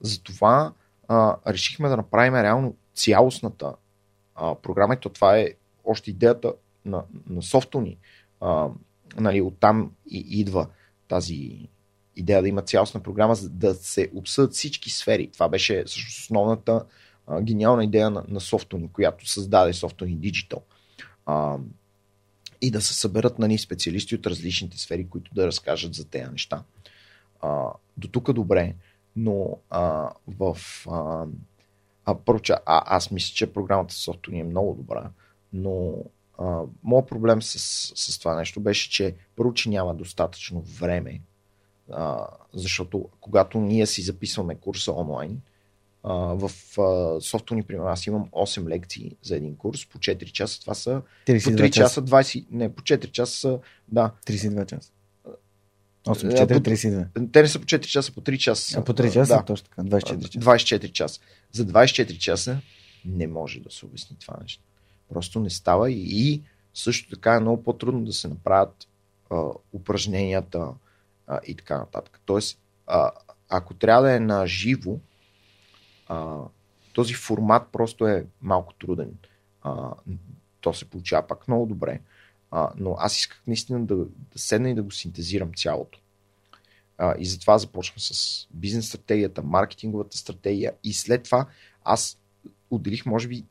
Затова а, решихме да направим реално цялостната а, програма и то това е още идеята на, на софта ни. А, нали, оттам и идва тази идея да има цялостна програма, за да се обсъдят всички сфери. Това беше всъщност основната а, гениална идея на, на Softony, която създаде Softony Digital. А, и да се съберат нали, специалисти от различните сфери, които да разкажат за тези неща. А, до тук добре, но а, в. А, а, първо, че, а, аз мисля, че програмата Softony е много добра, но а, моят проблем с, с това нещо беше, че първо, че няма достатъчно време, а, защото когато ние си записваме курса онлайн, а, в а, софтуни, примерно, аз имам 8 лекции за един курс, по 4 часа, това са по 32 3 часа. часа, 20, не, по 4 часа са, да, 32 часа. 8 А, 4 по- 32. те не са по 4 часа, по 3 часа. са. А по 3 часа, Да. точно така. 24 часа. 24 часа. За 24 часа не може да се обясни това нещо. Просто не става и, също така е много по-трудно да се направят а, упражненията а, и така нататък. Тоест, а, ако трябва да е на живо, този формат просто е малко труден. А, то се получава пак много добре. А, но аз исках наистина да, да седна и да го синтезирам цялото. А, и затова започвам с бизнес стратегията, маркетинговата стратегия и след това аз отделих може би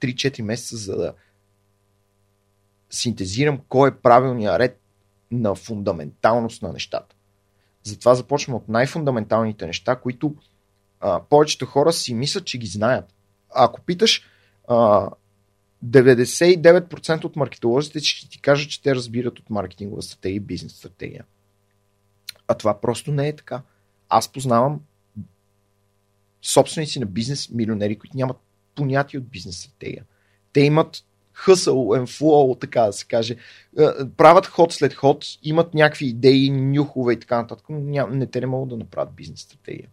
3-4 месеца за да синтезирам кой е правилният ред на фундаменталност на нещата. Затова започвам от най-фундаменталните неща, които а, повечето хора си мислят, че ги знаят. Ако питаш а, 99% от маркетолозите ще ти кажат, че те разбират от маркетингова стратегия и бизнес стратегия. А това просто не е така. аз познавам собственици на бизнес милионери, които нямат понятие от бизнес стратегия. Те имат hustle and flow, така да се каже. Е, правят ход след ход, имат някакви идеи, нюхове и така нататък, но не те не могат да направят бизнес стратегия.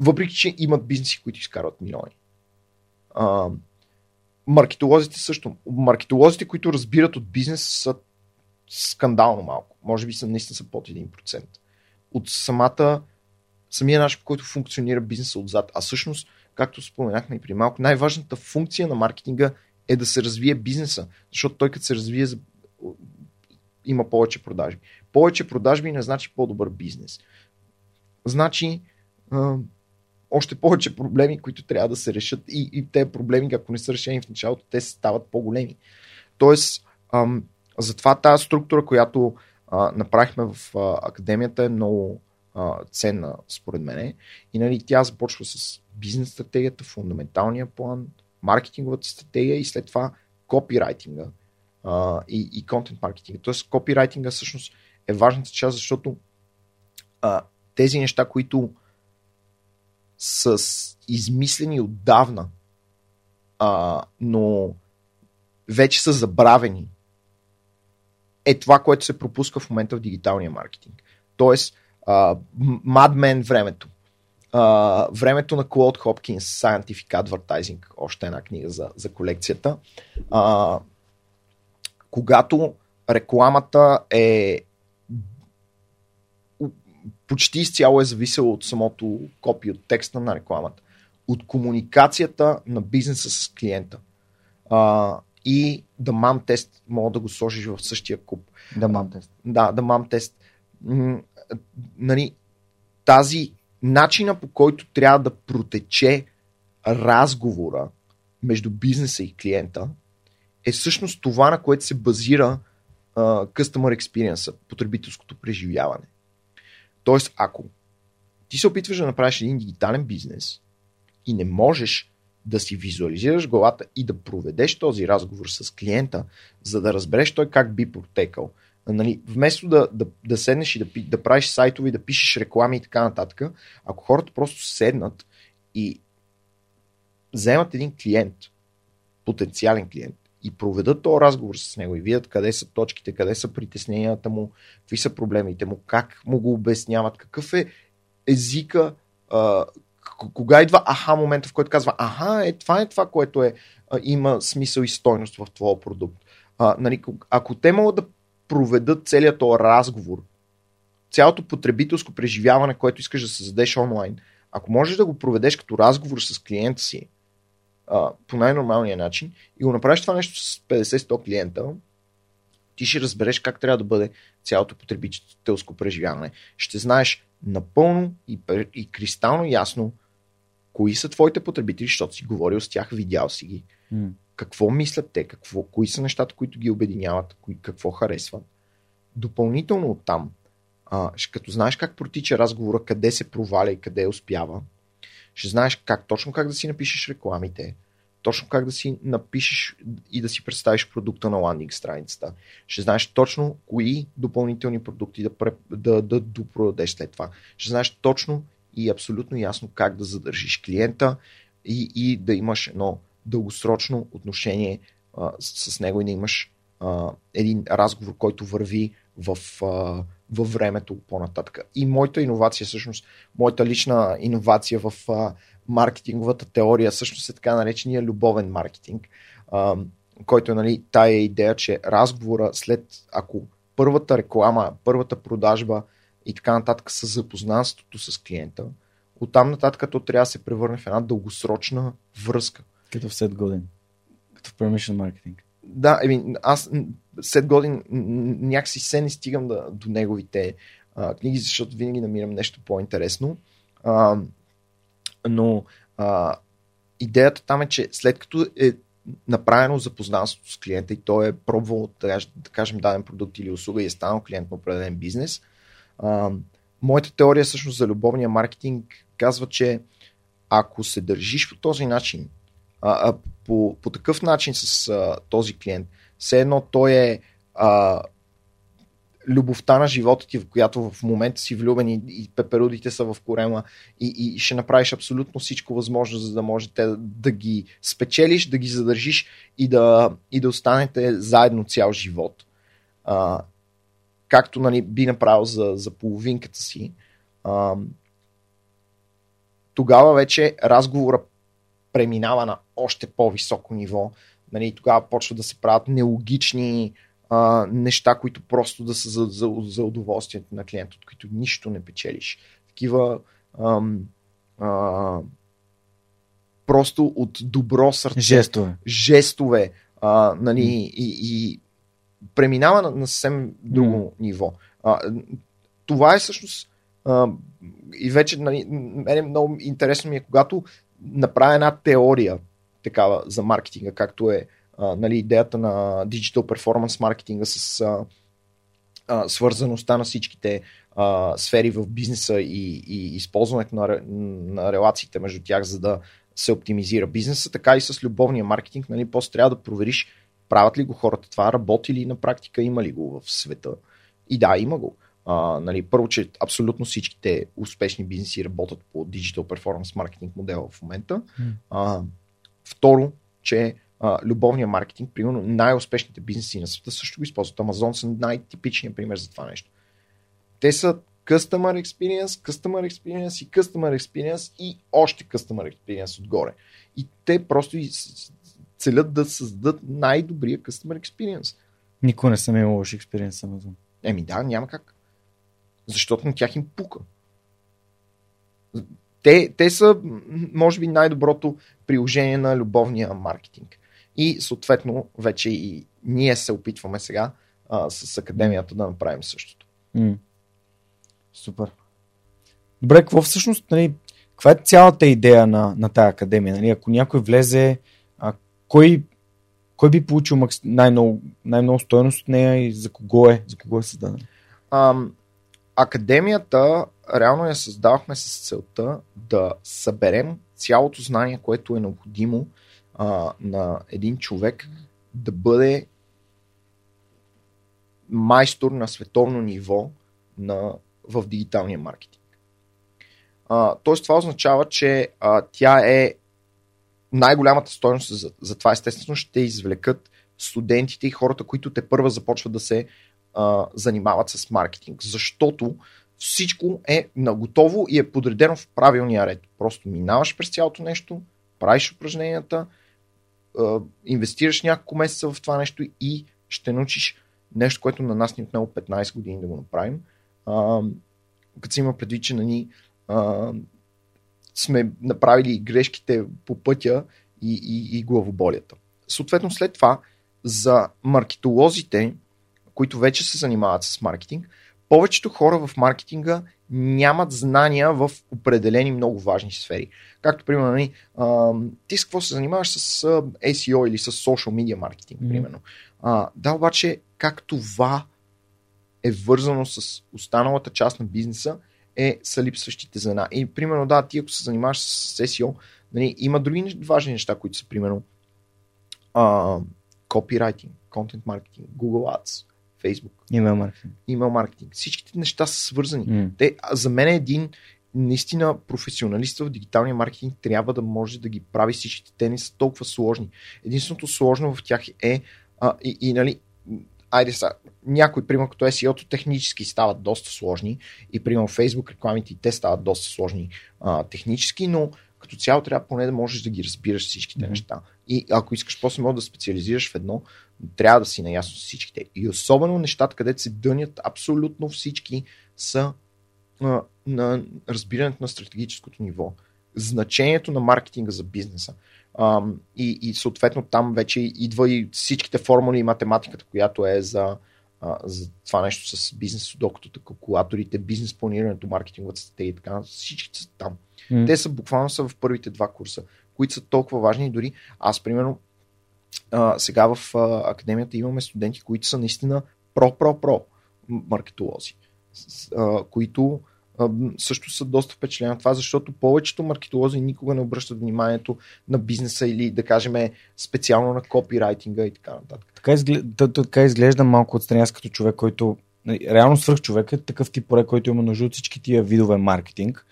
Въпреки, че имат бизнеси, които изкарват милиони. Маркетолозите също. Маркетолозите, които разбират от бизнес, са скандално малко. Може би са наистина са под 1%. От самата, самия начин, по който функционира бизнеса отзад. А всъщност, както споменахме и при малко, най-важната функция на маркетинга е да се развие бизнеса. Защото той като се развие, има повече продажби. Повече продажби не значи по-добър бизнес. Значи още повече проблеми, които трябва да се решат и, и те проблеми, ако не са решени в началото, те стават по-големи. Тоест, ам, затова тази структура, която а, направихме в а, академията е много а, ценна, според мен. И нали, тя започва с бизнес стратегията, фундаменталния план, маркетинговата стратегия и след това копирайтинга а, и, и контент маркетинга. Тоест, копирайтинга всъщност е важната част, защото а, тези неща, които с измислени отдавна, а, но вече са забравени, е това, което се пропуска в момента в дигиталния маркетинг. Тоест, Madman времето. А, времето на Клод Хопкинс, Scientific Advertising, още една книга за, за колекцията. А, когато рекламата е почти изцяло е зависело от самото копи, от текста на рекламата, от комуникацията на бизнеса с клиента. А, и да мам тест, мога да го сложиш в същия куп. Да мам тест. Да, да мам тест. Нали, тази начина по който трябва да протече разговора между бизнеса и клиента е всъщност това, на което се базира uh, Customer Experience, потребителското преживяване. Тоест, ако ти се опитваш да направиш един дигитален бизнес и не можеш да си визуализираш главата и да проведеш този разговор с клиента, за да разбереш той как би протекал. Нали, вместо да, да, да седнеш и да, да правиш сайтове, да пишеш реклами и така нататък, ако хората просто седнат и вземат един клиент, потенциален клиент, и проведат този разговор с него и видят къде са точките, къде са притесненията му, какви са проблемите му, как му го обясняват, какъв е езика, кога идва аха момента, в който казва, аха, е, това е това, което е, има смисъл и стойност в твоя продукт. А, нали, ако те могат да проведат целият този разговор, цялото потребителско преживяване, което искаш да създадеш онлайн, ако можеш да го проведеш като разговор с клиента си, а, по най-нормалния начин и го направиш това нещо с 50-100 клиента, ти ще разбереш как трябва да бъде цялото потребителско преживяване. Ще знаеш напълно и, и кристално ясно кои са твоите потребители, защото си говорил с тях, видял си ги. Mm. Какво мислят те, какво, кои са нещата, които ги обединяват, кои, какво харесват. Допълнително от там, а, като знаеш как протича разговора, къде се проваля и къде успява, ще знаеш как точно как да си напишеш рекламите, точно как да си напишеш и да си представиш продукта на ландинг страницата. Ще знаеш точно кои допълнителни продукти да, да, да допродадеш след това. Ще знаеш точно и абсолютно ясно как да задържиш клиента и, и да имаш едно дългосрочно отношение а, с него и да имаш а, един разговор, който върви в, а, във времето по-нататък. И моята иновация, всъщност, моята лична иновация в а, маркетинговата теория, всъщност е така наречения любовен маркетинг, а, който е нали, тая идея, че разговора след, ако първата реклама, първата продажба и така нататък с запознанството с клиента, оттам нататък то трябва да се превърне в една дългосрочна връзка. Като в сет годин. Като в permission маркетинг. Да, еми, аз след годин някакси се не стигам да, до неговите а, книги, защото винаги намирам нещо по-интересно. А, но а, идеята там е, че след като е направено запознанството с клиента и той е пробвал, да кажем, даден продукт или услуга и е станал клиент на определен бизнес, а, моята теория всъщност за любовния маркетинг казва, че ако се държиш по този начин, а, а, по, по такъв начин с а, този клиент, все едно той е а, любовта на живота ти, в която в момента си влюбен и, и пеперудите са в корема и, и ще направиш абсолютно всичко възможно, за да можете да ги спечелиш, да ги задържиш и да, и да останете заедно цял живот. А, както нали, би направил за, за половинката си. А, тогава вече разговора преминава на още по-високо ниво. Нали, тогава почва да се правят нелогични а, неща, които просто да са за, за, за удоволствието на клиента, от които нищо не печелиш. Такива ам, а, просто от добро сърце. Жестове. Жестове. А, нали, mm. и, и преминава на, на съвсем друго mm. ниво. А, това е всъщност а, и вече нали, мене много интересно ми е, когато направя една теория такава за маркетинга, както е а, нали, идеята на Digital Performance маркетинга с а, а, свързаността на всичките а, сфери в бизнеса и, и използването на, на релациите между тях, за да се оптимизира бизнеса, така и с любовния маркетинг. Нали, после трябва да провериш правят ли го хората това, работи ли на практика, има ли го в света. И да, има го. А, нали, първо, че абсолютно всичките успешни бизнеси работят по Digital Performance Marketing модела в момента. А, второ, че а, любовния маркетинг, примерно най-успешните бизнеси на света също го използват. Amazon са най-типичният пример за това нещо. Те са Customer Experience, Customer Experience и Customer Experience и още Customer Experience отгоре. И те просто целят да създадат най-добрия Customer Experience. Никой не съм имал лош експириенс с Amazon. Еми да, няма как. Защото на тях им пука. Те, те са, може би, най-доброто приложение на любовния маркетинг. И съответно, вече и ние се опитваме сега а, с академията да направим същото. М. Супер. Добре, какво всъщност, нали, каква е цялата идея на, на тази академия? Нали? Ако някой влезе, а, кой, кой би получил макс... най-много, най-много стоеност от нея и за кого е, за кого е създадена? Ам, академията реално я създавахме с целта да съберем цялото знание, което е необходимо а, на един човек да бъде майстор на световно ниво на, в дигиталния маркетинг. А, тоест това означава, че а, тя е най-голямата стоеност за, за това естествено ще извлекат студентите и хората, които те първа започват да се занимават с маркетинг. Защото всичко е наготово и е подредено в правилния ред. Просто минаваш през цялото нещо, правиш упражненията, инвестираш няколко месеца в това нещо и ще научиш нещо, което на нас ни е отнело 15 години да го направим. Като се има предвид, че на ни сме направили грешките по пътя и, и, и главоболията. Съответно, след това, за маркетолозите, които вече се занимават с маркетинг, повечето хора в маркетинга нямат знания в определени много важни сфери. Както, примерно, нали, ти с какво се занимаваш с SEO или с social media маркетинг, mm-hmm. примерно. А, да, обаче, как това е вързано с останалата част на бизнеса, е са липсващите звена. И примерно, да, ти ако се занимаваш с SEO, нали, има други важни неща, които са примерно а, копирайтинг, контент маркетинг, Google Ads, Facebook. Имейл маркетинг. Имейл маркетинг. Всичките неща са свързани. Mm. Те, за мен е един наистина професионалист в дигиталния маркетинг трябва да може да ги прави всичките. Те не са толкова сложни. Единственото сложно в тях е а, и, и нали, айде са, някои, примерно като SEO-то технически стават доста сложни и примерно Facebook рекламите и те стават доста сложни а, технически, но като цяло трябва поне да можеш да ги разбираш всичките mm-hmm. неща. И ако искаш после може да специализираш в едно, трябва да си наясно с всичките. И особено нещата, където се дънят абсолютно всички, са а, на разбирането на стратегическото ниво. Значението на маркетинга за бизнеса. А, и, и съответно там вече идва и всичките формули и математиката, която е за, а, за това нещо с бизнес, докато калкулаторите, бизнес планирането, маркетинговата стратегия и така, всички са там. Mm. Те са буквално са в първите два курса, които са толкова важни. Дори аз, примерно, а, сега в а, академията имаме студенти, които са наистина про-про-про маркетолози, а, които също са доста впечатлени от това, защото повечето маркетолози никога не обръщат вниманието на бизнеса или да кажем специално на копирайтинга и така нататък. Така изглежда, така изглежда малко отстраняс като човек, който нали, реално свърх човек е такъв тип проект, който има нужда от всички тия видове маркетинг,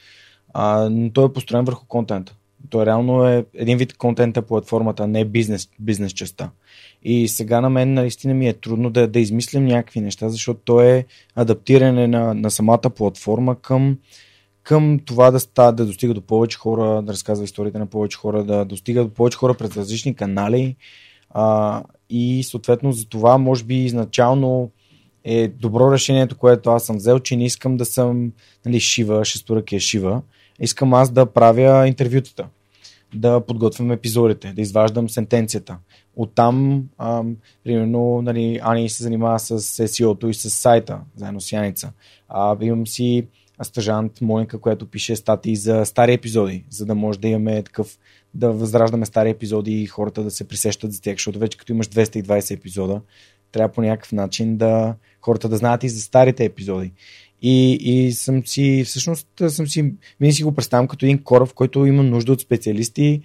а, но той е построен върху контента. Той реално е един вид контента платформата, не бизнес, бизнес частта. И сега на мен наистина ми е трудно да, да измислям някакви неща, защото то е адаптиране на, на самата платформа към, към това да, ста, да достига до повече хора, да разказва историята на повече хора, да достига до повече хора през различни канали. А, и съответно за това може би изначално е добро решението, което аз съм взел, че не искам да съм нали, шива, шесторъкия шива. Искам аз да правя интервютата, да подготвям епизодите, да изваждам сентенцията. Оттам, ам, примерно, нали, Ани се занимава с SEO-то и с сайта, заедно с Яница. А, имам си стъжант Моника, която пише статии за стари епизоди, за да може да имаме такъв, да възраждаме стари епизоди и хората да се присещат за тях, защото вече като имаш 220 епизода, трябва по някакъв начин да хората да знаят и за старите епизоди. И, и съм си, всъщност, съм си, винаги си го представям като един кораб, в който има нужда от специалисти,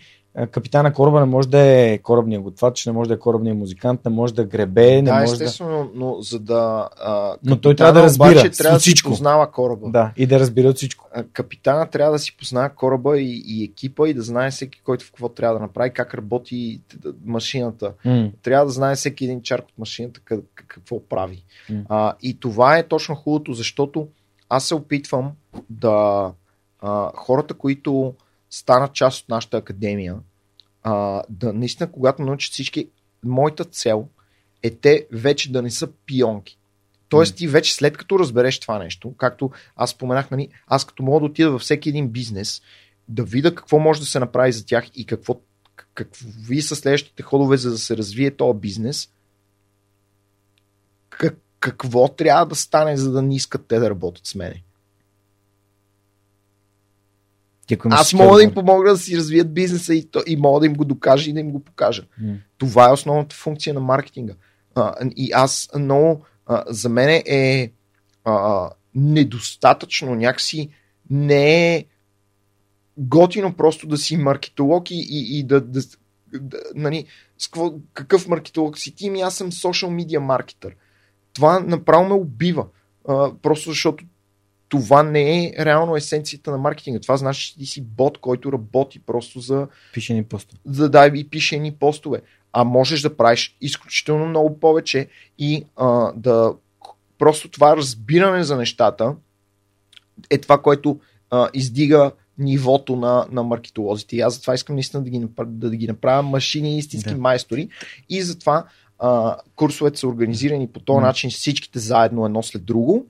капитана кораба не може да е корабния готвач, не може да е корабния музикант, не може да гребе, не да, може естествено, да... но за да... А, но той трябва да разбира обаче, трябва да всичко. си познава кораба. Да, и да разбира всичко. А, капитана трябва да си познава кораба и, и екипа и да знае всеки, който в какво трябва да направи, как работи машината. М. Трябва да знае всеки един чарк от машината как, какво прави. А, и това е точно хубавото, защото аз се опитвам да а, хората, които станат част от нашата академия, а, да наистина, когато научат всички, моята цел е те вече да не са пионки. Тоест ти вече след като разбереш това нещо, както аз споменах, нали, аз като мога да отида във всеки един бизнес, да видя какво може да се направи за тях и какво, какви са следващите ходове, за да се развие този бизнес, как, какво трябва да стане, за да не искат те да работят с мене. Ти, ако Аз мога да им помогна да си развият бизнеса и, то, и мога да им го докажа и да им го покажа. М. Това е основната функция на маркетинга. А, и аз много, а, за мен е а, недостатъчно, някакси не е готино просто да си маркетолог и, и, и да, да, да нали, какво, какъв маркетолог си ти, ми аз съм social media маркетър. Това направо ме убива. А, просто защото това не е реално есенцията на маркетинга. Това значи, че ти си бот, който работи просто за Пише ни просто. за да и пише ни постове. А можеш да правиш изключително много повече и а, да просто това разбиране за нещата е това, което а, издига нивото на, на маркетолозите. И аз затова искам наистина да ги, направя, да, да ги направя машини истински Да. майстори. И затова а, курсовете са организирани по този М. начин всичките заедно едно след друго.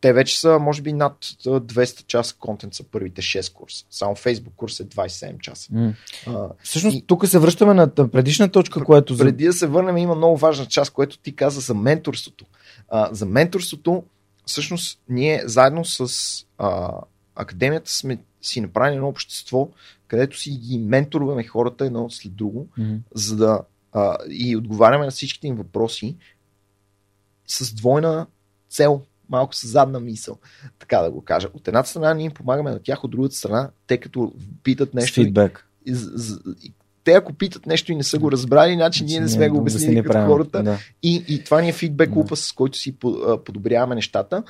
Те вече са, може би, над а, 200 часа контент са първите 6 курса. Само Facebook курс е 27 часа. М. А, Всъщност, И- тук се връщаме на предишна точка, която преди да се върнем, има много важна част, което ти каза за менторството. А, за менторството, всъщност, ние заедно с а, академията сме си направили едно общество, където си ги менторуваме хората едно след друго, М. за да а, и отговаряме на всичките им въпроси с двойна цел, малко с задна мисъл, така да го кажа. От едната страна ние им помагаме на тях, от другата страна, те като питат нещо, фидбек. и и те ако питат нещо и не са го разбрали, значи ние не сме го обяснили като хората. Да. И, и това ни е фидбек Да. лупа, с който си подобряваме нещата.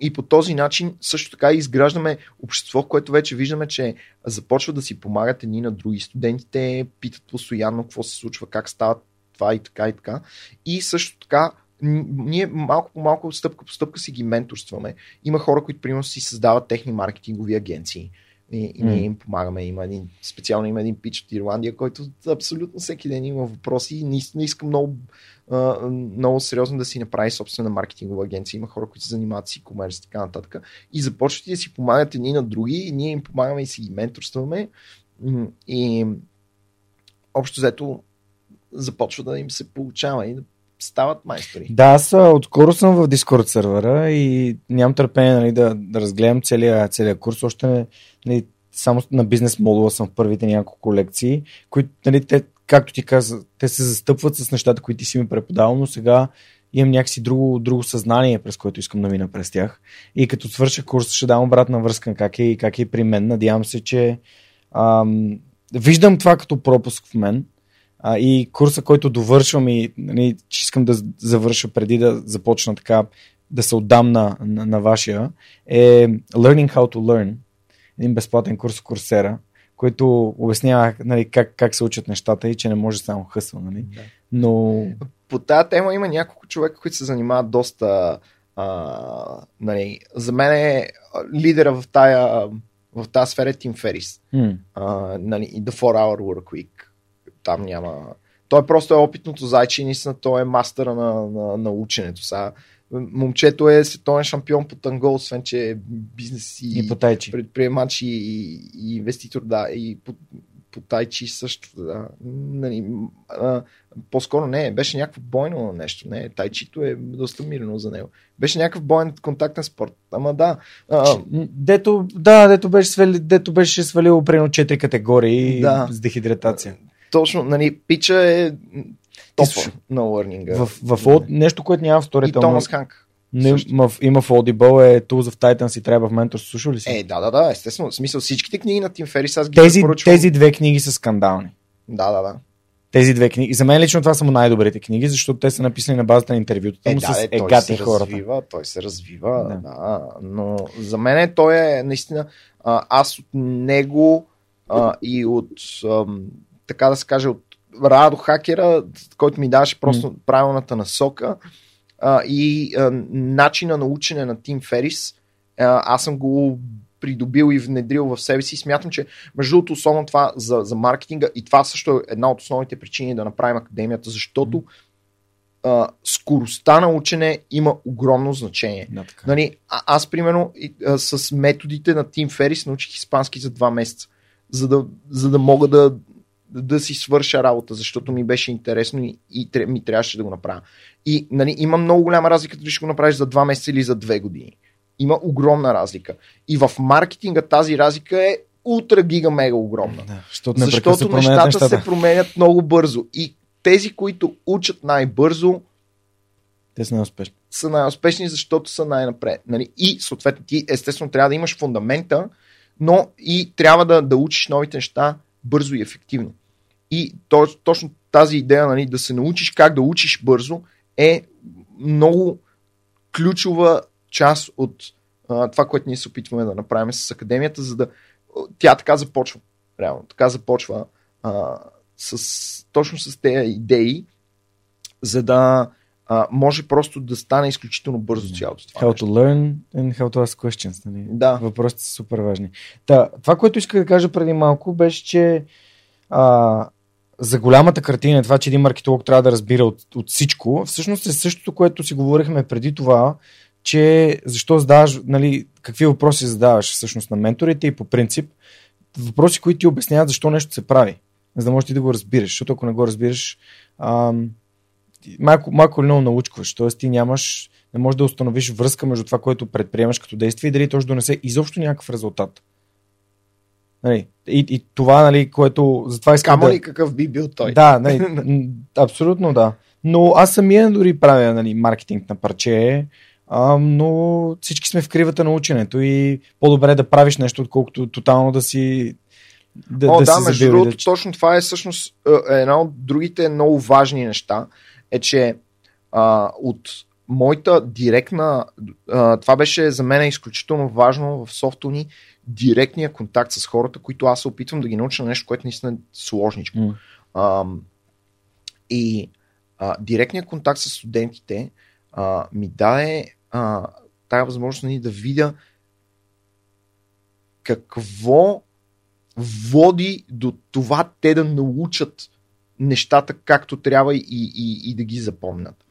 И по този начин също така изграждаме общество, в което вече виждаме, че започва да си помагат едни на други. Студентите питат постоянно какво се случва, как става това и така и така. И също така ние малко по малко, стъпка по стъпка си ги менторстваме. Има хора, които примерно си създават техни маркетингови агенции. И, и ние им помагаме. Има един, специално има един пич от Ирландия, който абсолютно всеки ден има въпроси и наистина иска много, много сериозно да си направи собствена маркетингова агенция. Има хора, които се занимават с e-commerce и така нататък. И започват да си помагат едни на други и ние им помагаме и си ги менторстваме. И общо взето започва да им се получава и да стават майстори. Да, аз а, отскоро съм в Discord сервера и нямам търпение нали, да, да разгледам целия, целия курс. Още нали, само на бизнес модула съм в първите няколко лекции, които, нали, те, както ти каза, те се застъпват с нещата, които ти си ми преподавал, но сега имам някакси друго, друго съзнание, през което искам да мина през тях. И като свърша курса, ще дам обратна връзка как е, как е при мен. Надявам се, че ам, виждам това като пропуск в мен. А, и курса, който довършвам и нали, че искам да завърша преди да започна така да се отдам на, на, на вашия, е Learning How to Learn, един безплатен курс в Курсера, който обяснява нали, как, как се учат нещата и че не може само хъсва. Нали? Да. Но По тази тема има няколко човека, които се занимават доста. А, нали, за мен е лидера в тая, в тази сфера е Тим Ферис. м, А, нали, The 4 Hour Work Week. Там няма. Той просто е опитното зайче и наистина той е мастъра на, на, на ученето. Сега, момчето е световен шампион по танго, освен че е бизнес и, и по тайчи. предприемач и, и инвеститор, да, и по, по тайчи също, да. Нали, а, по-скоро не, беше някакво бойно нещо, не, тайчито е доста мирно за него. Беше някакъв боен контактен спорт, ама да, а, Дето, да, дето беше, свали, дето беше свалил примерно 4 категории Да. с дехидратация. Точно, нали, пича е топа на лърнинга. В, в, в, нещо, което няма в и сторите. Томас Ханк. Не, също. има, в- в Audible е Tools of Titans и Tribe of Mentors. Слушал ли си? Е, да, да, да, естествено. В смисъл всичките книги на Тим Ферис аз ги тези, препоръчвам. тези две книги са скандални. Да, да, да. Тези две книги. За мен лично това са му най-добрите книги, защото те са написани на базата на интервютата Е, му да, с е, той се хората. развива, той се развива, Да. да. но за мен той е наистина, аз от него а, и от, ам, така да се каже, от Радо Хакера, който ми даваше просто правилната насока а, и а, начина на учене на Тим Ферис, а, аз съм го придобил и внедрил в себе си. Смятам, че между другото, особено това за, за маркетинга и това също е една от основните причини да направим академията, защото а, скоростта на учене има огромно значение. Да, така. Нали, а, аз, примерно, и, а, с методите на Тим Ферис научих испански за два месеца, за да, за да мога да, да си свърша работа, защото ми беше интересно и, и ми трябваше да го направя. И нали, има много голяма разлика дали ще го направиш за два месеца или за две години. Има огромна разлика. И в маркетинга тази разлика е ултра гига мега огромна. Да, защото се нещата, нещата. се променят много бързо. И тези, които учат най-бързо, Те са неуспешни. са най-успешни, защото са най-напред. Нали? И съответно ти естествено трябва да имаш фундамента, но и трябва да, да учиш новите неща бързо и ефективно. И то, точно тази идея нали, да се научиш как да учиш бързо е много ключова част от а, това, което ние се опитваме да направим с академията, за да тя така започва. Реално, така започва а, с, точно с тези идеи, за да а, може просто да стане изключително бързо цялото това. How нещо. to learn and how to ask questions. Нали? Да. Въпросите са супер важни. Та, това, което исках да кажа преди малко, беше, че а, за голямата картина, това, че един маркетолог трябва да разбира от, от всичко, всъщност е същото, което си говорихме преди това, че защо задаваш, нали, какви въпроси задаваш всъщност на менторите и по принцип въпроси, които ти обясняват защо нещо се прави, за да можеш ти да го разбираш, защото ако не го разбираш, ам, малко, малко или много научкваш, т.е. ти нямаш, не можеш да установиш връзка между това, което предприемаш като действие и дали то ще донесе изобщо някакъв резултат. Нали, и, и това, нали, което затова искам Камо да... ли какъв би бил той? Да, нали, абсолютно да. Но аз самия дори правя нали, маркетинг на парче, а, но всички сме в кривата на ученето и по-добре да правиш нещо, отколкото тотално да си да, О, да, да, между другото, да, точно това е всъщност е, една от другите много важни неща, е, че а, от моята директна, а, това беше за мен изключително важно в софту ни, директния контакт с хората, които аз се опитвам да ги науча на нещо, което наистина е сложничко. М. Ам, и а, директният контакт с студентите а, ми даде а, тая възможност нали, да видя какво води до това те да научат нещата както трябва и, и, и да ги запомнят.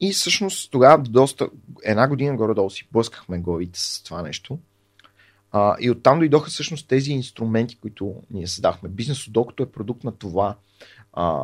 И всъщност тогава доста, една година горе-долу си блъскахме главите с това нещо. А, и оттам дойдоха всъщност тези инструменти, които ние създахме. Бизнес докато е продукт на това. А,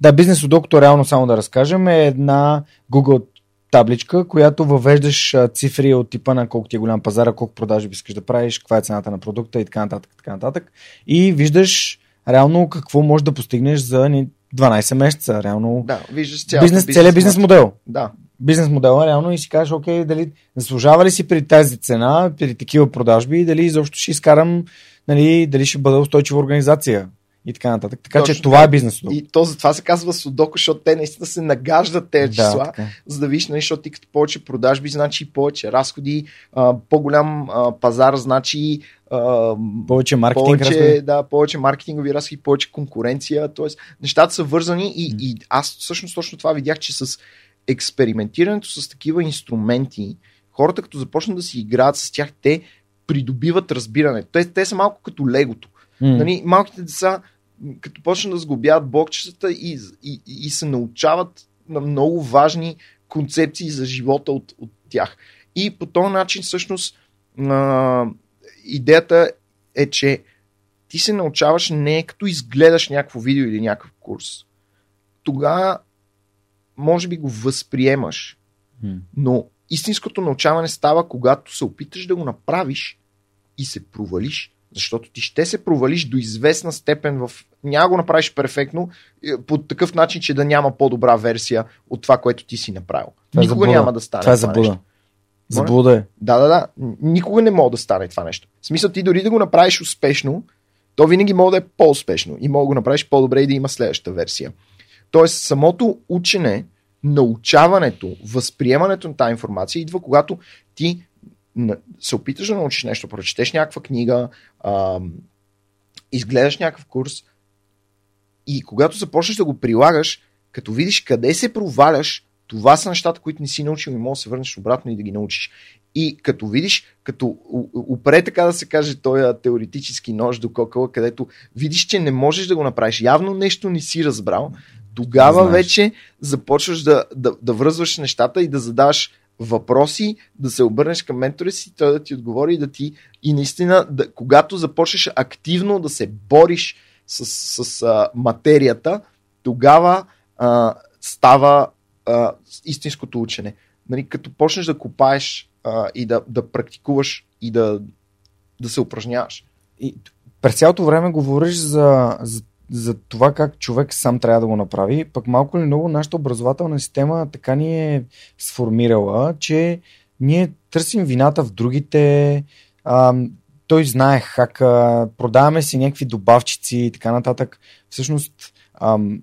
Да, бизнес докато реално само да разкажем е една Google табличка, която въвеждаш цифри от типа на колко ти е голям пазара, колко продажи искаш да правиш, каква е цената на продукта и така нататък. Така нататък. И виждаш реално какво можеш да постигнеш за ни 12 месеца. Реално да, виждаш цялата бизнес, целият бизнес модел. Да, Бизнес модела реално и си кажеш, окей, дали заслужава ли си при тази цена, при такива продажби и дали изобщо ще изкарам, нали, дали ще бъда устойчива организация. И така нататък. Така Точно че това е бизнес. И то затова се казва судоко, защото те наистина се нагаждат тези числа, така. е. за да видиш, нали, защото ти като повече продажби, значи и повече разходи, а, по-голям а, пазар, значи а, Повече маркетинг. повече, разходи. да, повече маркетингови разходи, повече конкуренция. Т.е. нещата са вързани и, и аз всъщност точно това видях, че с експериментирането с такива инструменти, хората като започнат да си играят с тях, те придобиват разбиране. Те, те са малко като легото. М. Нали, малките деца, като почнат да сглобяват блокчетата и, и, и се научават на много важни концепции за живота от, от тях. И по този начин, всъщност, а, идеята е, че ти се научаваш не като изгледаш някакво видео или някакъв курс. Тогава, може би го възприемаш, но истинското научаване става, когато се опиташ да го направиш и се провалиш. Защото ти ще се провалиш до известна степен в... Няма го направиш перфектно е, по такъв начин, че да няма по-добра версия от това, което ти си направил. Това е Никога заблуда. няма да стане Това е това заблуда. Заблуда е. Да, да, да. Никога не мога да стане това нещо. В смисъл ти дори да го направиш успешно, то винаги може да е по-успешно и мога да го направиш по-добре и да има следващата версия. Тоест, самото учене, научаването, възприемането на тази информация идва, когато ти се опиташ да научиш нещо, прочетеш някаква книга, ам, изгледаш някакъв курс и когато започнеш да го прилагаш, като видиш къде се проваляш, това са нещата, които не си научил и можеш да се върнеш обратно и да ги научиш. И като видиш, като упре, така да се каже, този теоретически нож до кокъла, където видиш, че не можеш да го направиш, явно нещо не си разбрал, тогава Знаеш. вече започваш да, да, да връзваш нещата и да задаваш въпроси, да се обърнеш към ментора си, той да ти отговори и да ти и наистина, да, когато започнеш активно да се бориш с, с а, материята, тогава а, става а, истинското учене. Нали, като почнеш да копаеш а, и да, да практикуваш и да, да се упражняваш. И през цялото време говориш за, за, за това как човек сам трябва да го направи, пък малко ли много нашата образователна система така ни е сформирала, че ние търсим вината в другите, ам, той знае хака, продаваме си някакви добавчици и така нататък. Всъщност, ам,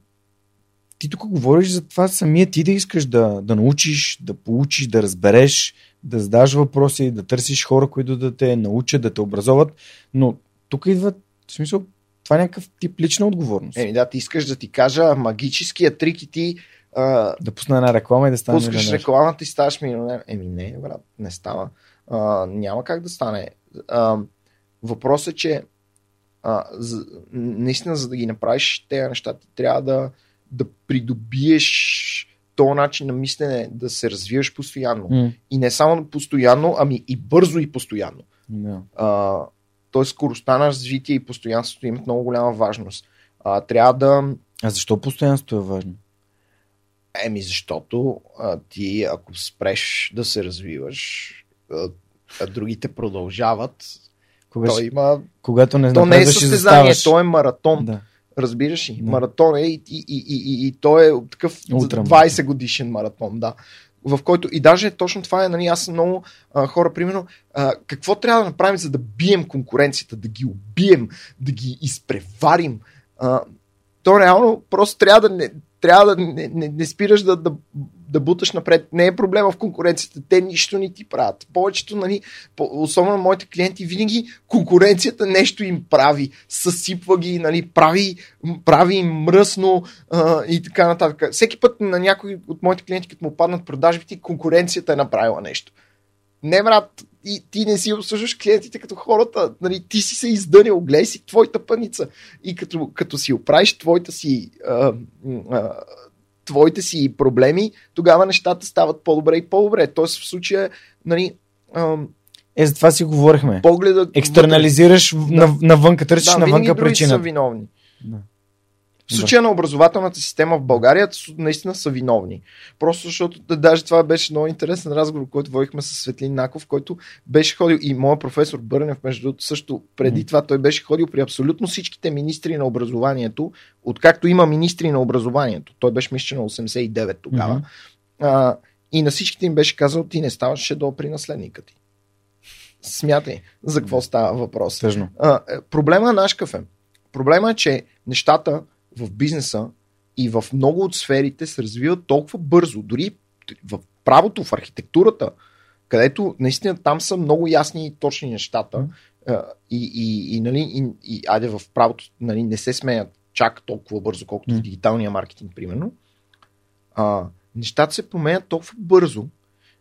ти тук говориш за това самия ти да искаш да, да научиш, да получиш, да разбереш, да задаш въпроси, да търсиш хора, които да те научат, да те образоват, но тук идва, в смисъл, това е някакъв тип лична отговорност. Еми да, ти искаш да ти кажа магическия трик и ти а, Да пусна една реклама и да стане пускаш милионер. рекламата и ставаш милионер. Еми не, брат, не става. А, няма как да стане. А, въпросът е, че а, за, наистина за да ги направиш тези неща, ти трябва да, да придобиеш този начин на мислене, да се развиваш постоянно. М, И не само постоянно, ами и бързо и постоянно. да. А, Тоест скоростта на развитие и постоянството имат много голяма важност. А, трябва да, А защо постоянството е важно? Еми, защото а, ти, ако спреш да се развиваш, а, а другите продължават, Кога то ще- има... Когато не То не е състезание, то е маратон. Да. Разбираш ли? Да. Маратон е и, и, и, и, и, и то е такъв Ултрамаратон. 20 годишен маратон, да. В който и даже точно това е, нали, аз съм много а, хора, примерно, а, какво трябва да направим, за да бием конкуренцията, да ги убием, да ги изпреварим. А, то реално просто трябва да не, трябва да не, не, не спираш да, да, да буташ напред. Не е проблема в конкуренцията. Те нищо не ти правят. Повечето, нали, особено моите клиенти, винаги конкуренцията нещо им прави. Съсипва ги, нали, прави, прави им мръсно а, и така нататък. Всеки път на някой от моите клиенти, като му паднат продажбите, конкуренцията е направила нещо. Не, брат, и ти не си обслужваш клиентите като хората. Нали, ти си се издънил, гледай си твоята паница. И като, като си оправиш твоята си, а, а, твоите си проблеми, тогава нещата стават по-добре и по-добре. Тоест в случая, нали, а, Е, за това си говорихме. погледа... Екстернализираш на, навънка, търсиш да, навънка другите са виновни. Да. В случая на образователната система в България наистина са виновни. Просто защото да, даже това беше много интересен разговор, който водихме с Светлин Наков, който беше ходил и моят професор Бърнев, между другото, също преди Мгм. това той беше ходил при абсолютно всичките министри на образованието, откакто има министри на образованието. Той беше мисля, на 89 тогава. Мгм. А, и на всичките им беше казал, ти не ставаш шедо при наследника ти. Смятай за какво става въпрос. Тъжно. А, е, проблема е наш кафе. проблема е, че нещата в бизнеса и в много от сферите се развиват толкова бързо. Дори в правото, в архитектурата, където наистина там са много ясни и точни нещата. И, и, и, нали, и, и айде в правото нали, не се сменят чак толкова бързо, колкото в дигиталния маркетинг, примерно. А, нещата се променят толкова бързо,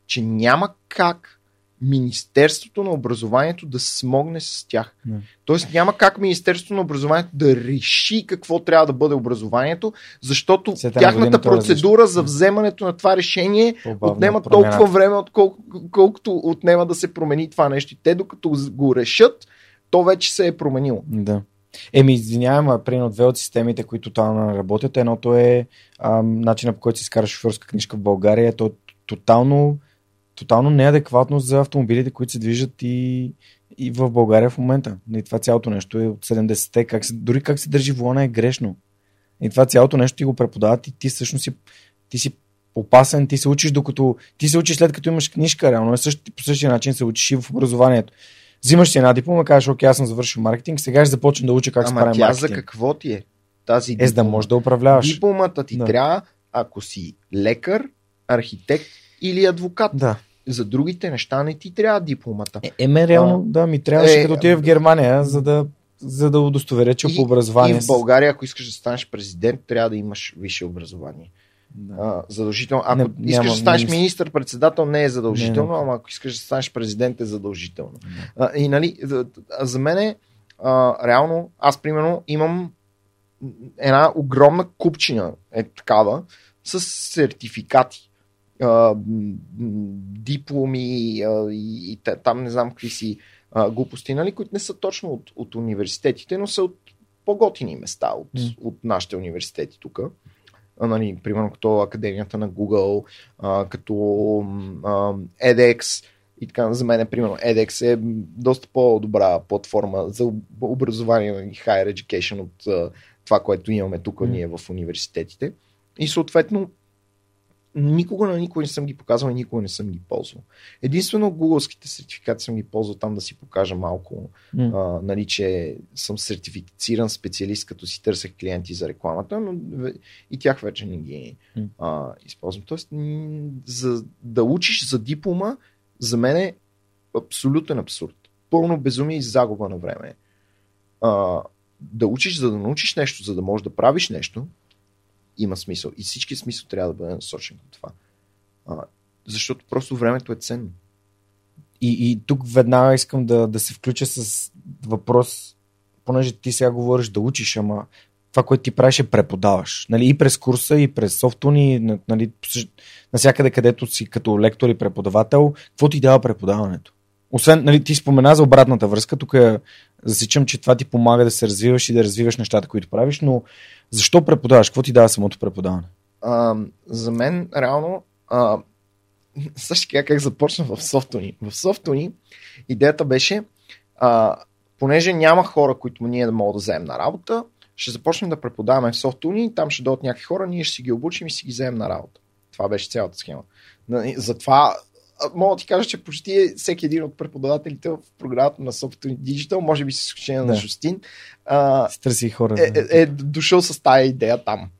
че няма как Министерството на образованието да смогне с тях. Не. Тоест няма как Министерството на образованието да реши какво трябва да бъде образованието, защото година тяхната то процедура за вземането на това решение По-бавно отнема промяната. толкова време, отколко, колкото отнема да се промени това нещо. Те докато го решат, то вече се е променило. Да. Еми, извинявам, а примерно две от системите, които тотално работят, едното е а, начина по който се изкара шофьорска книжка в България. То е тотално, тотално неадекватно за автомобилите, които се движат и, и в България в момента. И това цялото нещо е от 70-те. Как се, дори как се държи волана е грешно. И това цялото нещо ти го преподават и ти всъщност си, ти си опасен, ти се учиш докато ти се учиш след като имаш книжка, реално е по същия начин се учиш и в образованието. Взимаш си една диплома, казваш, окей, аз съм завършил маркетинг, сега ще започна да уча как се прави маркетинг. за какво ти е? Тази Е, за да диплома? можеш да управляваш. Дипломата ти Да. трябва, ако си лекар, архитект или адвокат. Да. За другите неща не ти трябва дипломата. Е, еме, реално, да, ми трябваше е, като отида в Германия, за да, за да удостоверя, че И- по образование. И в България, ако искаш да станеш президент, трябва да имаш висше образование. Да. А, задължително. Ако Не, искаш няма- да станеш не министър-председател, не е задължително, Не, не. ама ако искаш да станеш президент, е задължително. А, и нали, за, а за мен е, а, реално, аз примерно имам една огромна купчина, е такава, с сертификати. А, дипломи а, и, и та- там не знам какви си а, глупости, нали, които не са точно от, от университетите, но са от по-готини места от, М. от нашите университети тук. Нали, примерно като Академията на Google, а, като а, edX и така, за мен, примерно, edX е доста по-добра платформа за об- образование и higher education от а, това, което имаме тук М. ние в университетите. И съответно, никога на никой не съм ги показвал и никога не съм ги ползвал. Единствено гугълските сертификати съм ги ползвал там да си покажа малко, М. а, нали, че съм сертифициран специалист, като си търсех клиенти за рекламата, но и тях вече не ги М. а, използвам. Тоест, за да учиш за диплома, за мен е абсолютен абсурд. Пълно безумие и загуба на време. А, да учиш, за да научиш нещо, за да можеш да правиш нещо, има смисъл. И всички смисъл трябва да бъде насочен към това. А, защото просто времето е ценно. И, и тук веднага искам да, да се включа с въпрос, понеже ти сега говориш да учиш, ама това, което ти правиш е преподаваш. Нали, и през курса, и през софтуни, на- нали, навсякъде, където си като лектор и преподавател, какво ти дава преподаването? Освен, нали, ти спомена за обратната връзка, тук я засичам, че това ти помага да се развиваш и да развиваш нещата, които правиш, но защо преподаваш? Какво ти дава самото преподаване? А, за мен, реално, а, също така как започна в софтуни. В софтуни идеята беше, а, понеже няма хора, които ние да могат да вземем на работа, ще започнем да преподаваме в софтуни, там ще дойдат някакви хора, ние ще си ги обучим и си ги вземем на работа. Това беше цялата схема. Затова мога да ти кажа, че почти всеки един от преподавателите в програмата на Software Digital, може би с изключение Да. на Жустин, а, Си търси хора. е, е, е дошъл с тая идея там.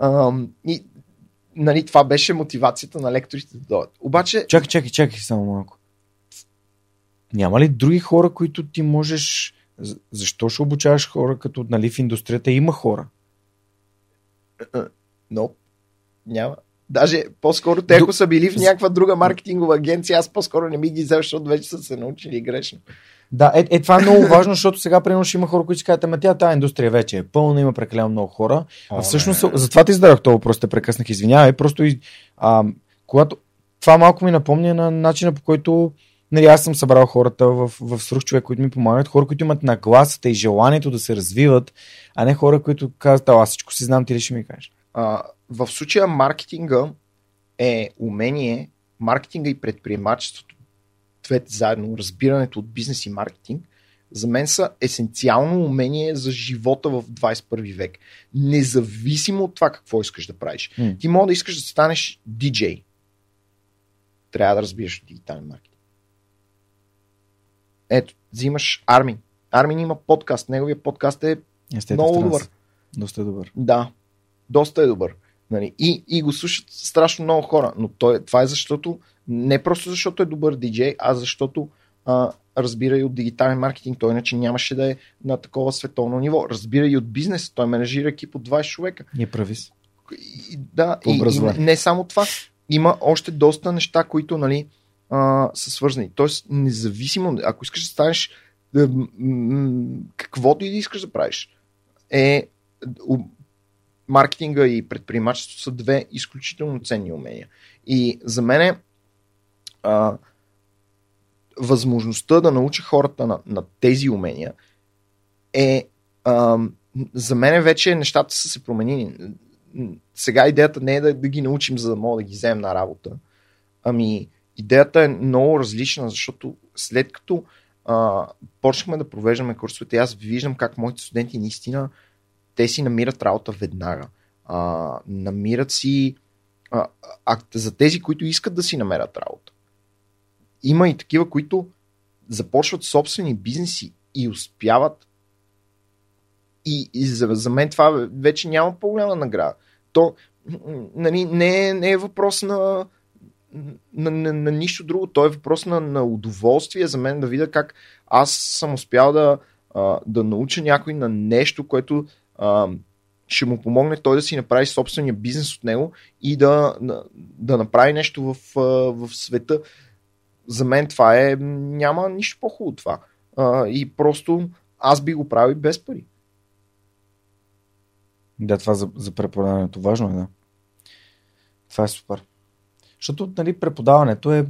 Ам, и нали, това беше мотивацията на лекторите да дойдат. Обаче, Чакай, чакай, чакай само малко. Няма ли други хора, които ти можеш... Защо ще обучаваш хора, като нали, в индустрията има хора? но няма. Даже по-скоро те, ако са били в някаква друга маркетингова агенция, аз по-скоро не ми ги взел, защото вече са се научили грешно. Да, е, е това е много важно, защото сега примерно ще има хора, които си казват, ама тя тази индустрия вече е пълна, има прекалено много хора. О, а всъщност, не. затова ти зададох това въпрос, те прекъснах, извинявай. Просто и, а, когато това малко ми напомня на начина по който нали, аз съм събрал хората в, в Срух човек, които ми помагат, хора, които имат нагласата и желанието да се развиват, а не хора, които казват, «А, аз всичко си знам, ти ли ще ми кажеш. А, в случая маркетинга е умение, маркетинга и предприемачеството, двете заедно, разбирането от бизнес и маркетинг, за мен са есенциално умение за живота в 21 век. Независимо от това какво искаш да правиш. М. Ти може да искаш да станеш диджей. Трябва да разбираш дигитален маркетинг. Ето, взимаш Армин. Армин има подкаст. Неговия подкаст е Естетен Много добър. Доста е добър. Да, доста е добър. Нали? И, и го слушат страшно много хора. Но той, това е защото, не просто защото е добър диджей, а защото а, разбира и от дигитален маркетинг. Той иначе нямаше да е на такова световно ниво. Разбира и от бизнес. Той менажира екип от 20 човека. Ние прави с. И, да, и, и не само това. Има още доста неща, които нали, а, са свързани. Тоест, независимо, ако искаш да станеш каквото и да искаш да правиш, е маркетинга и предприемачеството са две изключително ценни умения. И за мен е възможността да науча хората на, на тези умения е а, за мен вече нещата са се променили. Сега идеята не е да, да ги научим, за да мога да ги вземем на работа. Ами, идеята е много различна, защото след като а, почнахме да провеждаме курсовете, аз виждам как моите студенти наистина те си намират работа веднага. А, намират си. А, а за тези, които искат да си намерят работа, има и такива, които започват собствени бизнеси и успяват. И, и за, за мен това вече няма по-голяма награда. То нали, не, е, не е въпрос на, на, на, на нищо друго. То е въпрос на, на удоволствие за мен да видя как аз съм успял да, да науча някой на нещо, което а, ще му помогне той да си направи собствения бизнес от него и да, да, да направи нещо в, в света. За мен това е. Няма нищо по-хубаво от това. А, и просто аз би го правил без пари. Да, това за, за преподаването важно е, да. Това е супер. Защото нали, преподаването е,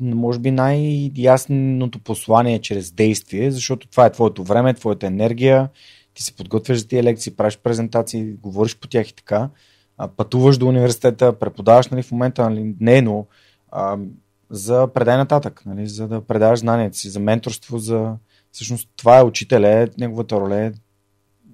може би, най-ясното послание чрез действие, защото това е твоето време, твоята енергия, ти се подготвяш за тия лекции, правиш презентации, говориш по тях и така, а, пътуваш до университета, преподаваш нали, в момента, нали, не, но а, за предай нататък, нали, за да предаваш знанията си, за менторство, за... Всъщност това е учителя, неговата роля е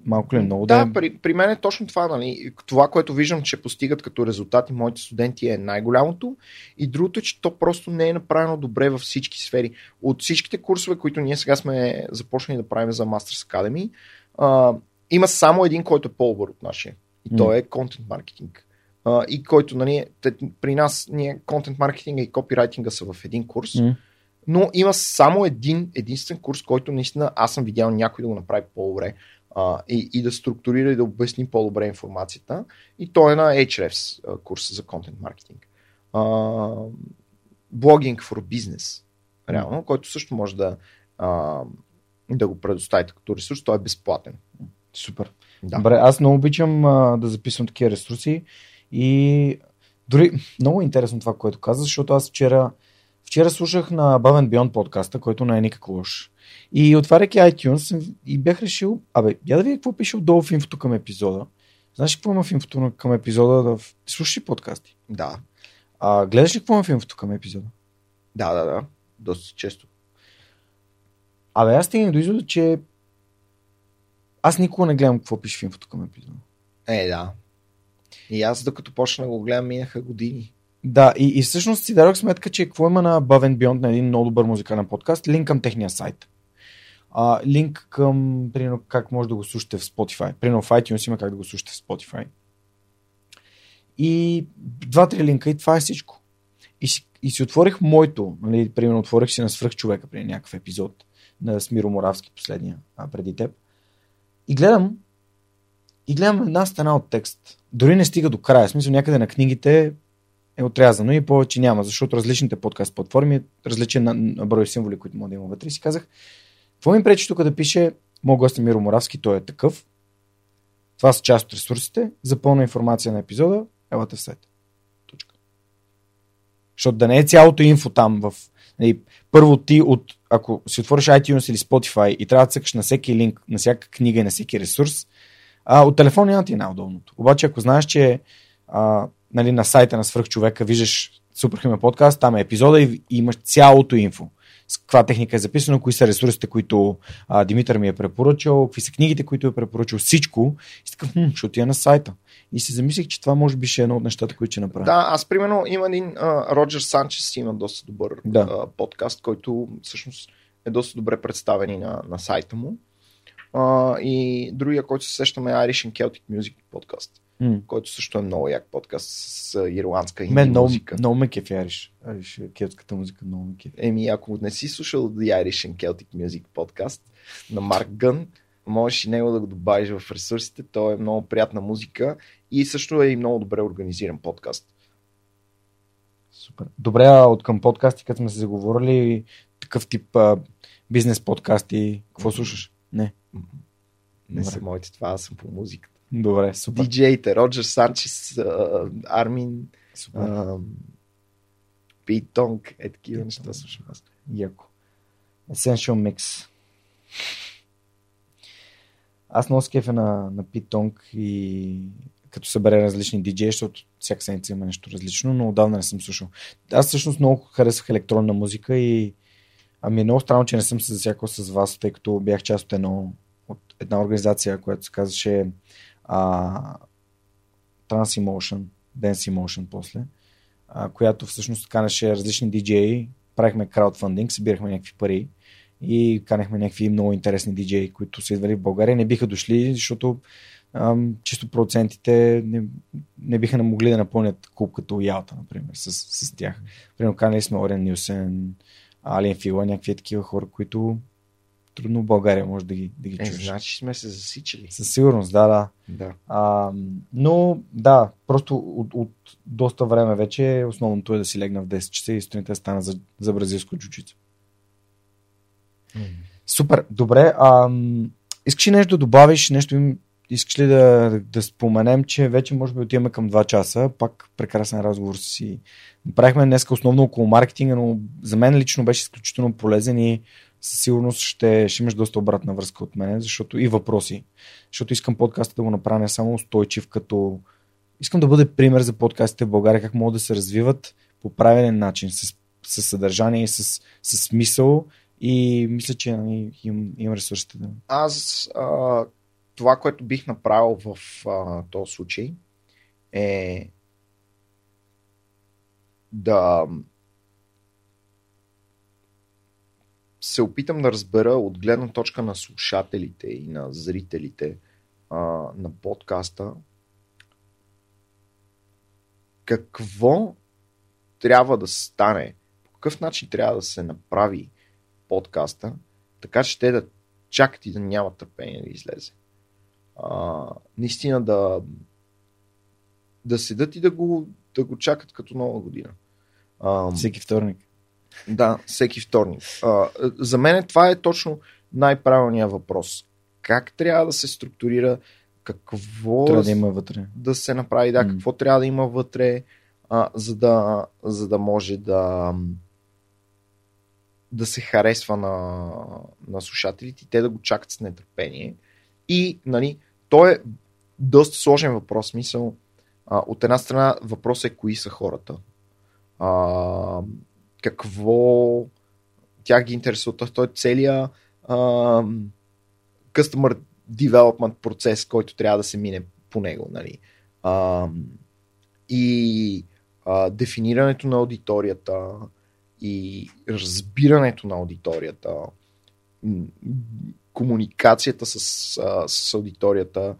малко ли много Да, да, е... при, при мен е точно това. Нали? Това, което виждам, че постигат като резултати моите студенти е най-голямото. И другото е, че то просто не е направено добре във всички сфери. От всичките курсове, които ние сега сме започнали да правим за Masters Academy, а, има само един, който е по-добър от нашия. И М. той е контент маркетинг. А, и който, нали, при нас, ние контент маркетинга и копирайтинга са в един курс. М. но има само един единствен курс, който наистина аз съм видял някой да го направи по-добре а, и, и да структурира и да обясни по-добре информацията. И то е на Ahrefs курса за контент маркетинг. Блогинг for Business, реално, който също може да, а, да го предоставите като ресурс. Той е безплатен. Супер. Да. Добре, аз много обичам а, да записвам такива ресурси и дори много е интересно това, което каза, защото аз вчера, вчера слушах на Бавен Beyond подкаста, който не е никак лош. И отваряйки iTunes и бях решил, абе, я да видя какво пише отдолу в инфото към епизода. Знаеш ли какво има в инфото към епизода? Да... Слушаш ли подкасти? Да, А, гледаш ли какво има в инфото към епизода? да, да, да. Доста често. Абе, аз стигнах до извода, че аз никога не гледам какво пише в инфото към епизода. Е, да. И аз докато почна да го гледам, минаха години. Да, и, и всъщност си дадох сметка, че какво има на Bavent Beyond, на един много добър музикален подкаст, линк към техния сайт. А, линк към, примерно, как може да го слушате в Spotify. Примерно в iTunes има как да го слушате в Spotify. И два-три линка и това е всичко. И си, и си отворих моето, нали, примерно отворих си на свръх човека при някакъв епизод на Смиро Моравски, последния, а преди теб. И гледам, и гледам една стена от текст. Дори не стига до края. Смисъл някъде на книгите е отрязано и повече няма, защото различните подкаст платформи различен на, брой символи, които мога да има вътре. И си казах, какво ми пречи тук да пише моят гост Миро Моравски, той е такъв. Това са част от ресурсите. За пълна информация на епизода, елате в сайта. Точка. Защото да не е цялото инфо там в... Нали, първо ти, от, ако си отвориш iTunes или Spotify и трябва да цъкаш на всеки линк, на всяка книга и на всеки ресурс, а, от телефона няма ти е най-удобното. Обаче ако знаеш, че а, нали, на сайта на свръхчовека виждаш Суперхюмен подкаст, там е епизода и, и имаш цялото инфо. С каква техника е записано, кои са ресурсите, които а, Димитър ми е препоръчал, какви са книгите, които е препоръчал, всичко. И такъв, хм, ще отида на сайта. И си замислих, че това може би ще е едно от нещата, които ще направя. Да, аз примерно има един а, Роджер Санчес има доста добър Да. а, подкаст, който всъщност е доста добре представен и на, на сайта му. А, и другия, който се сещаме е Irish and Celtic Music подкаст, М. който също е много як подкаст с а, ирландска Мен много, музика. много ме кефи Ариш. Ариш, келтската музика много ме кефи. Еми, ако не си слушал The Irish and Celtic Music подкаст на Марк Гън, можеш и него да го добавиш в ресурсите. Той е много приятна музика и също е и много добре организиран подкаст. Супер. Добре, а от към подкасти, като сме се заговорили, такъв тип а, бизнес подкасти, какво слушаш? Не. Не Добре. са моите, това аз съм по музиката. Добре, супер. Диджеите, Роджер Санчес, а, Армин, супер. а, Пит Тонг, е такива неща слушам аз. Яко. Essential Mix. Аз много скефя на, на Питонг и като събере различни диджеи, защото всяка седмица има нещо различно, но отдавна не съм слушал. Аз всъщност много харесвах електронна музика и ами е много странно, че не съм се засякал с вас, тъй като бях част от, едно, от една организация, която се казваше а, Trans Emotion, Dance Emotion после, а, която всъщност канеше различни диджеи, правихме краудфандинг, събирахме някакви пари и канехме някакви много интересни диджеи, които са идвали в България. Не биха дошли, защото ам, чисто процентите не, не биха не могли да напълнят клуб като Ялта, например, с, с тях. Примерно канали сме Орен Нюсен, Ален Фила, някакви такива хора, които трудно в България може да ги, да ги Е, чуеш. значи сме се засичали. Със сигурност, да, да. Да. А, но да, просто от, от доста време вече основното е да си легна в 10 часа и сутринта стана за, за бразилско джуджицу. Супер, добре. А, искаш ли нещо да добавиш, нещо им, искаш ли да, да споменем, че вече може би отиваме към 2 часа, пак прекрасен разговор си. Направихме днес основно около маркетинга, но за мен лично беше изключително полезен и със сигурност ще, ще имаш доста обратна връзка от мен, защото и въпроси. Защото искам подкаста да го направя само устойчив, като искам да бъде пример за подкастите в България, как могат да се развиват по правилен начин, с, с съдържание и с, с смисъл и мисля, че нали, им, имам ресурсите да. Аз а, това, което бих направил в този случай е да се опитам да разбера от гледна точка на слушателите и на зрителите а, на подкаста какво трябва да стане, по какъв начин трябва да се направи подкаста, така че те да чакат и да нямат търпение да излезе. А, наистина да да седат и да го, да го чакат като нова година. А, Всеки вторник. да, всеки вторник. А, за мен това е точно най-правилният въпрос. Как трябва да се структурира, какво Трябва да има вътре. да се направи, да, М. какво трябва да има вътре, а, за, да, за да може да да се харесва на, на слушателите и те да го чакат с нетърпение. И, нали, то е доста сложен въпрос. Мисъл, а, от една страна въпросът е кои са хората. А, какво тях ги интересува. Той е целият customer development процес, който трябва да се мине по него. Нали. А, и а, дефинирането на аудиторията и разбирането на аудиторията, комуникацията с, а, с аудиторията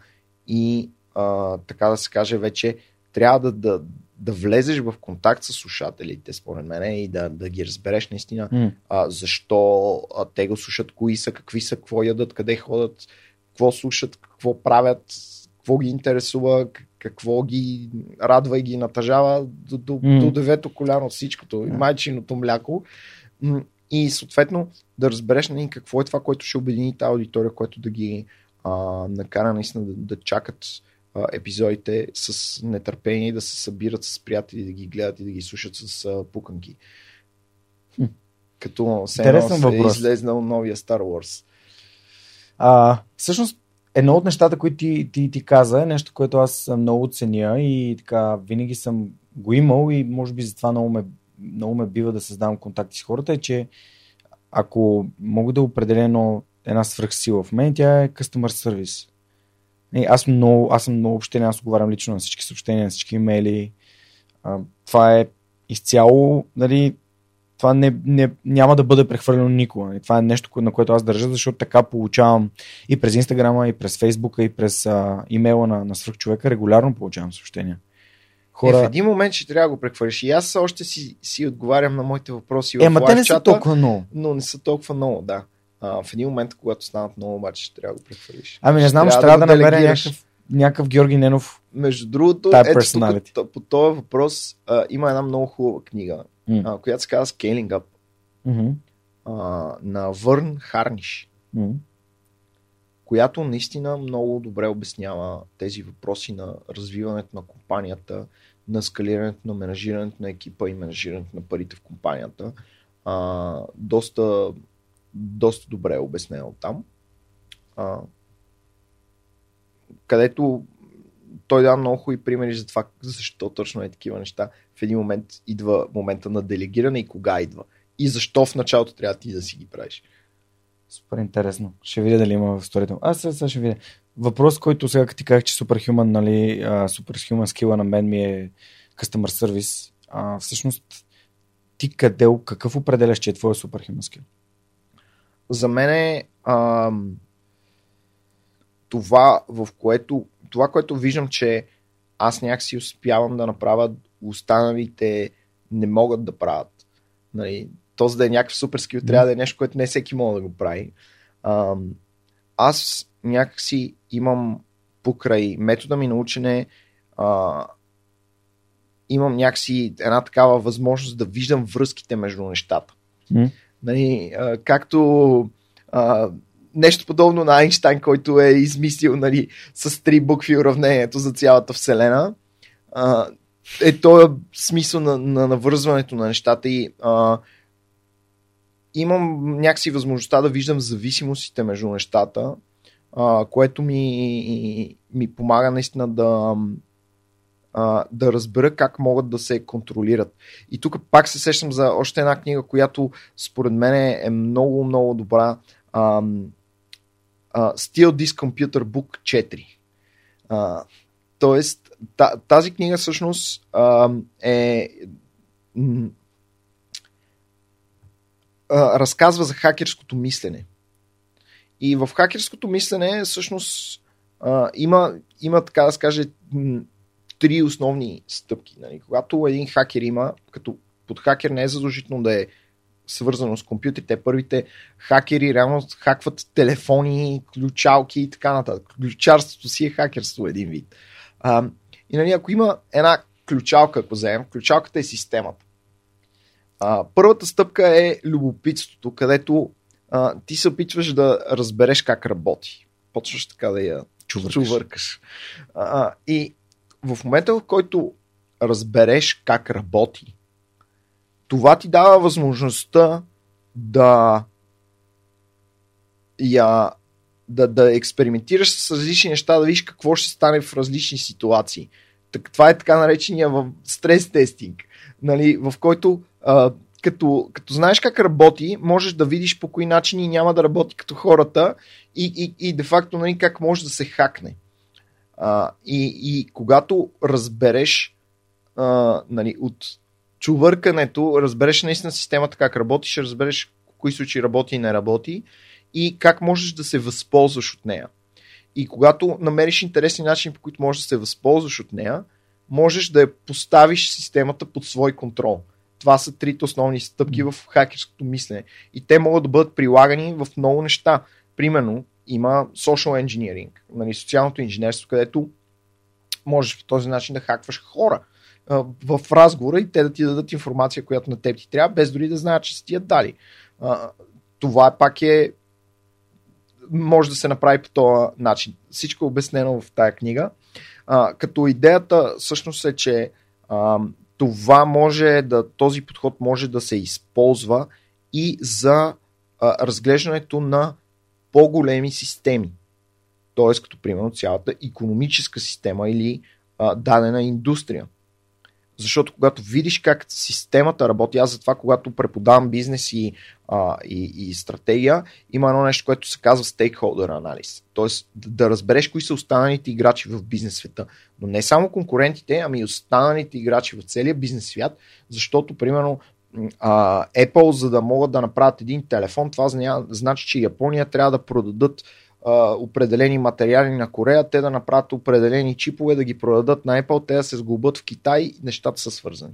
и а, така да се каже вече трябва да, да, да влезеш в контакт с слушателите, според мен, и да, да ги разбереш наистина М. а, защо а, те го слушат, кои са, какви са, какво ядат, къде ходят, какво слушат, какво правят, какво ги интересува, какво ги радва и ги натъжава до, до, М. до девето коляно всичкото, и майчиното мляко. И съответно да разбереш нали, какво е това, което ще обедини тази аудитория, което да ги а, накара наистина да, да чакат а, епизодите с нетърпение, да се събират с приятели, да ги гледат и да ги слушат с а, пуканки. Хм. Като се е излезнал новия Star Wars. А, всъщност, едно от нещата, които ти, ти, ти каза, е нещо, което аз много ценя и така винаги съм го имал и може би затова много ме, много ме бива да създавам контакти с хората, е, че ако мога да определя едно, една свръхсила в мен, тя е customer service. И аз, много, аз съм много общен, аз отговарям лично на всички съобщения, на всички имейли. А, това е изцяло нали, това не, не, няма да бъде прехвърлено никога. Нали? Това е нещо, на което аз държа, защото така получавам и през Инстаграма, и през Фейсбука, и през а, имейла на, на свръхчовека, регулярно получавам съобщения. Хора... Е, в един момент ще трябва да го прехвърлиш. И аз още си, си отговарям на моите въпроси. Е, ма те не са толкова много. Но не са толкова много, да. А, в един момент, когато станат много, обаче ще трябва да го прехвърлиш. Ами не знам, ще трябва да, да намеря някакъв, някакъв Георги Ненов. Между другото, ето тук, по този въпрос а, има една много хубава книга, mm. а, която се казва Scaling Up mm-hmm. а, на Върн Харниш. Mm която наистина много добре обяснява тези въпроси на развиването на компанията, на скалирането на менажирането на екипа и менажирането на парите в компанията. А, доста, доста добре е обяснено там. А, където той дава много хубави примери за това защо точно е такива неща. В един момент идва момента на делегиране и кога идва. И защо в началото трябва ти да си ги правиш. Супер интересно. Ще видя дали има в историята. Аз сега ще видя. Въпрос, който сега ти казах, че Superhuman, нали, Superhuman скила на мен ми е Customer Service. А, всъщност, ти къде, какъв определяш, че е твоя Superhuman скил? За мен е а, това, в което, това, което виждам, че аз някакси успявам да направя, останалите не могат да правят. Нали, то за да е някакъв супер скил, трябва да е нещо, което не всеки може да го прави. А, аз някакси имам покрай метода ми на учене а, имам някакси една такава възможност да виждам връзките между нещата. Mm. Нали, а, както а, нещо подобно на Айнштайн, който е измислил нали, с три букви уравнението за цялата Вселена. А, е този смисъл на, на навързването на нещата и а, имам някакси възможността да виждам зависимостите между нещата, а, което ми, ми помага наистина да, а, да разбера как могат да се контролират. И тук пак се сещам за още една книга, която според мен е много, много добра. А, а, Steal This Computer Book 4. А, тоест, тази книга всъщност а, е разказва за хакерското мислене. И в хакерското мислене всъщност а, има, има, така да се три основни стъпки. Нали? Когато един хакер има, като под хакер не е задължително да е свързано с компютрите. Първите хакери реално хакват телефони, ключалки и така нататък. Ключарството си е хакерство един вид. А, и нали, ако има една ключалка, ако вземем, ключалката е системата. А, първата стъпка е любопитството, където а, ти се опитваш да разбереш как работи. Почваш така да я чувъркаш. чувъркаш. А, и в момента, в който разбереш как работи, това ти дава възможността да я да, да експериментираш с различни неща, да видиш какво ще стане в различни ситуации. Так, това е така наречения в стрес тестинг, нали, в който като, като знаеш как работи, можеш да видиш по кои начини няма да работи като хората и, и, и де-факто нали, как може да се хакне. А, и, и когато разбереш а, нали, от чувъркането, разбереш наистина системата как работи, ще разбереш в кои случаи работи и не работи и как можеш да се възползваш от нея. И когато намериш интересни начини, по които можеш да се възползваш от нея, можеш да я поставиш системата под свой контрол. Това са трите основни стъпки в хакерското мислене. И те могат да бъдат прилагани в много неща. Примерно, има social engineering, нали, социалното инженерство, където можеш по този начин да хакваш хора а, в разговора и те да ти дадат информация, която на теб ти трябва, без дори да знаят, че са ти я дали. А, това пак е може да се направи по този начин. Всичко е обяснено в тая книга. А, като идеята всъщност е, че а, това може да, този подход може да се използва и за а, разглеждането на по-големи системи. Тоест, като примерно цялата економическа система или а, дадена индустрия. Защото когато видиш как системата работи, аз затова, когато преподавам бизнес и, а, и, и стратегия, има едно нещо, което се казва стейкхолдер анализ. Тоест да, разбереш кои са останалите играчи в бизнес света. Но не само конкурентите, ами и останалите играчи в целия бизнес свят, защото, примерно, а, Apple, за да могат да направят един телефон, това значи, че Япония трябва да продадат определени материали на Корея, те да направят определени чипове, да ги продадат на Apple, те да се сглобят в Китай и нещата са свързани.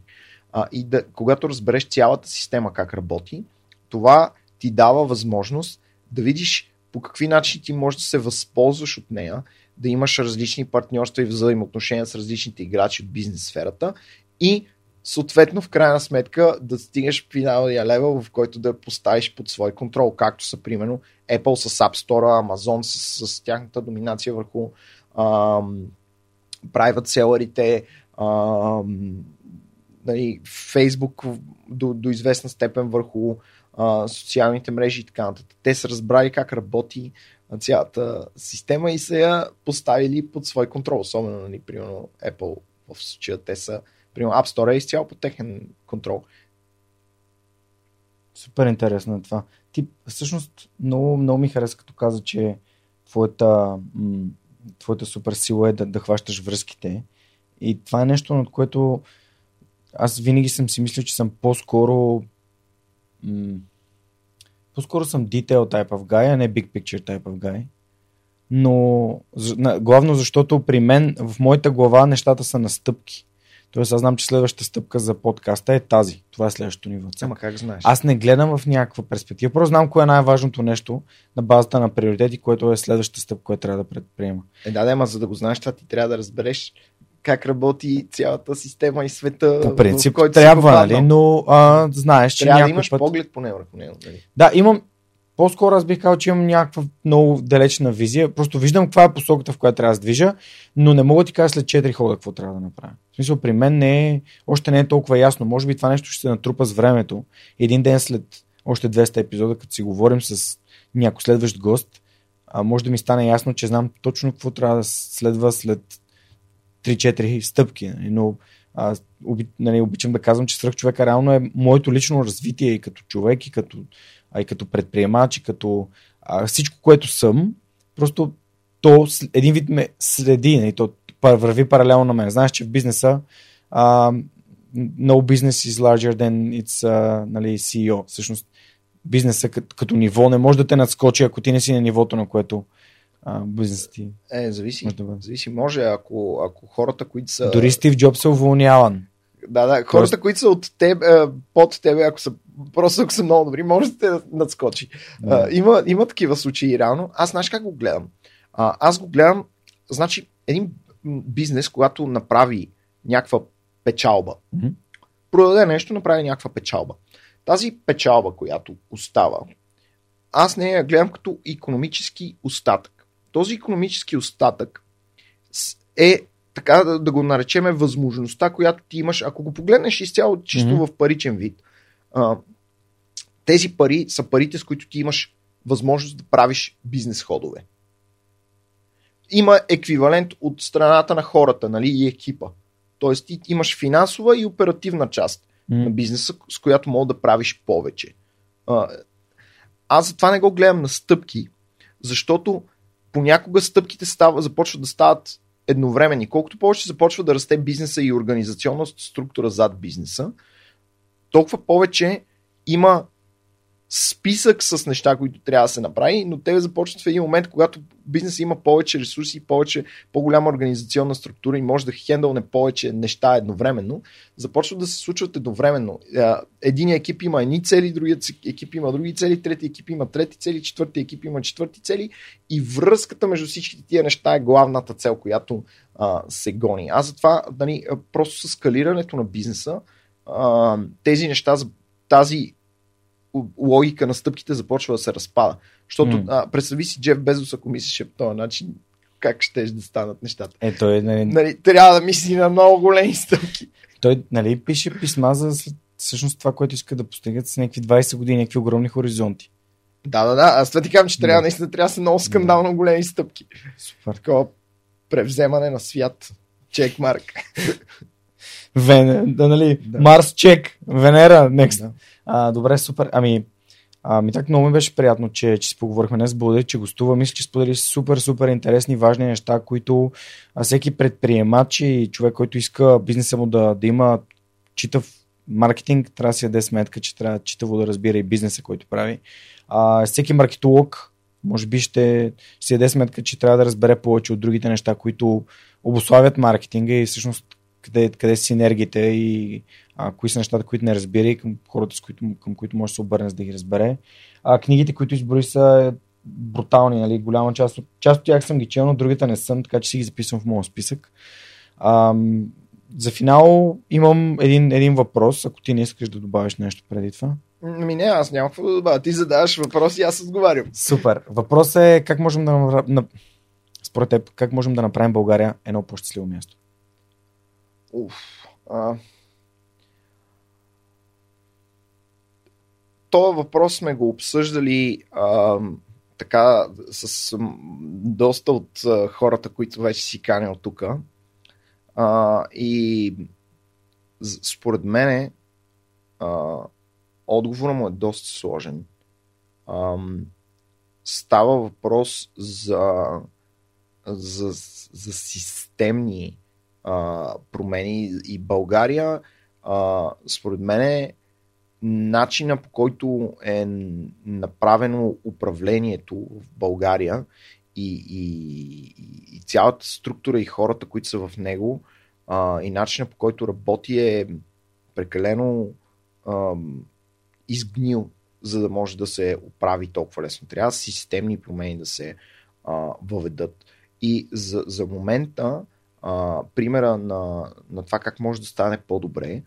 А, и да, когато разбереш цялата система как работи, това ти дава възможност да видиш по какви начини ти можеш да се възползваш от нея, да имаш различни партньорства и взаимоотношения с различните играчи от бизнес сферата и съответно в крайна сметка да стигнеш финалния левел, в който да поставиш под свой контрол, както са примерно Apple с App Store, Amazon с, с тяхната доминация върху ам, private селерите, нали, Facebook до, до известна степен върху а, социалните мрежи и така нататък. Те са разбрали как работи цялата система и са я поставили под свой контрол. Особено, нали, примерно, Apple в случая те са, примерно, App Store е изцяло под техен контрол. Супер интересно е това. Ти всъщност много, много ми хареса, като каза, че твоята, м- твоята супер сила е да, да хващаш връзките. И това е нещо, над което аз винаги съм си мислил, че съм по-скоро м- по-скоро съм detail type of guy, а не big picture type of guy. Но главно защото при мен, в моята глава, нещата са на стъпки. Тоест аз знам, че следващата стъпка за подкаста е тази. Това е следващото ниво. Ама как знаеш? Аз не гледам в някаква перспектива. Просто знам кое е най-важното нещо на базата на приоритети, което е следващата стъпка, която трябва да предприема. Е, да, да, ама за да го знаеш, това ти трябва да разбереш как работи цялата система и света. По принцип в който трябва, нали? но а, знаеш, че трябва да имаш път... поглед по него. По него нали? Да, имам. По-скоро аз бих казал, че имам някаква много далечна визия. Просто виждам каква е посоката, в която трябва да движа, но не мога да ти кажа след 4 хода какво трябва да направя. В смисъл, при мен не е, още не е толкова ясно. Може би това нещо ще се натрупа с времето. Един ден след още 200 епизода, като си говорим с някой следващ гост, а може да ми стане ясно, че знам точно какво трябва да следва след 3-4 стъпки. Нали? Но аз оби, нали, обичам да казвам, че свръх човека реално е моето лично развитие и като човек, и като, а и като предприемач, и като а, всичко, което съм. Просто то един вид ме следи, нали, то върви паралелно на мен. Знаеш, че в бизнеса а, no business is larger than its uh, нали, CEO. Всъщност бизнеса като, като ниво не може да те надскочи, ако ти не си на нивото, на което бизнес ти. Е, зависи. Може, да зависи. може ако, ако хората, които са... Дори Стив Джобс е уволняван. Да, да, хората, Тоест... които са от теб, под тебе, ако са просто ако са много добри, може да те надскочи. Да. А, има, има такива случаи реално. Аз знаеш как го гледам? А, аз го гледам, значи, един бизнес, когато направи някаква печалба, mm-hmm. продаде нещо, направи някаква печалба. Тази печалба, която остава, аз не я гледам като економически остатък този економически остатък е така да, да го наречеме възможността, която ти имаш, ако го погледнеш изцяло чисто mm-hmm. в паричен вид, а, тези пари са парите, с които ти имаш възможност да правиш бизнес ходове. Има еквивалент от страната на хората нали, и екипа. Тоест ти имаш финансова и оперативна част mm-hmm. на бизнеса, с която мога да правиш повече. А, аз затова не го гледам на стъпки, защото понякога стъпките става, започват да стават едновременни. Колкото повече започва да расте бизнеса и организационна структура зад бизнеса, толкова повече има списък с неща, които трябва да се направи, но те започват в един момент, когато бизнес има повече ресурси, повече, по-голяма организационна структура и може да хендълне повече неща едновременно, започват да се случват едновременно. Един екип има едни цели, другият екип има други цели, трети екип има трети цели, четвърти екип има четвърти цели и връзката между всичките тия неща е главната цел, която а, се гони. Аз затова нали, просто с скалирането на бизнеса а, тези неща, тази логика на стъпките започва да се разпада. Защото mm. а, представи си Джеф Безос, ако мислиш по този начин, как ще да станат нещата. Е, той, нали... Нали, трябва да мисли на много големи стъпки. Той нали, пише писма за всъщност това, което иска да постигат с някакви 20 години, някакви огромни хоризонти. Да, да, да. Аз това ти казвам, че трябва, да. наистина трябва да са много скандално да. големи стъпки. Супер. Такова превземане на свят. Чек марк. Вен, да, нали, да. Марс чек, Венера, next. Да. А, добре, супер. Ами, Ами так много ми беше приятно, че, че си поговорихме днес. Благодаря, че гостува. Мисля, че сподели супер, супер интересни, важни неща, които всеки предприемач и човек, който иска бизнеса му да, да има читав маркетинг трябва да си даде сметка, че трябва читаво да разбира и бизнеса, който прави. А, всеки маркетолог може би ще, ще си даде сметка, че трябва да разбере повече от другите неща, които обославят маркетинга и всъщност къде, къде са синергиите и а, кои са нещата, които не разбира и към хората, с които, към които може да се обърне за да ги разбере. А, книгите, които изброи са брутални, нали? голяма част от, част от тях съм ги чел, но другите не съм, така че си ги записвам в моят списък. А, за финал имам един, един въпрос, ако ти не искаш да добавиш нещо преди това. Ми не, аз нямам какво да добавя. Ти задаваш въпрос и аз отговарям. Супер. Въпросът е как можем да направим, според теб, как можем да направим България едно по-щастливо място? Уф, а... Това въпрос сме го обсъждали а, така с доста от а, хората, които вече си канял тук. и според мен отговорът му е доста сложен. А, става въпрос за, за, за системни а, промени и България, а, според мен, начина по който е направено управлението в България и, и, и цялата структура и хората, които са в него, а, и начина по който работи е прекалено а, изгнил, за да може да се оправи толкова лесно. Трябва системни промени да се а, въведат. И за, за момента а, примера на, на това как може да стане по-добре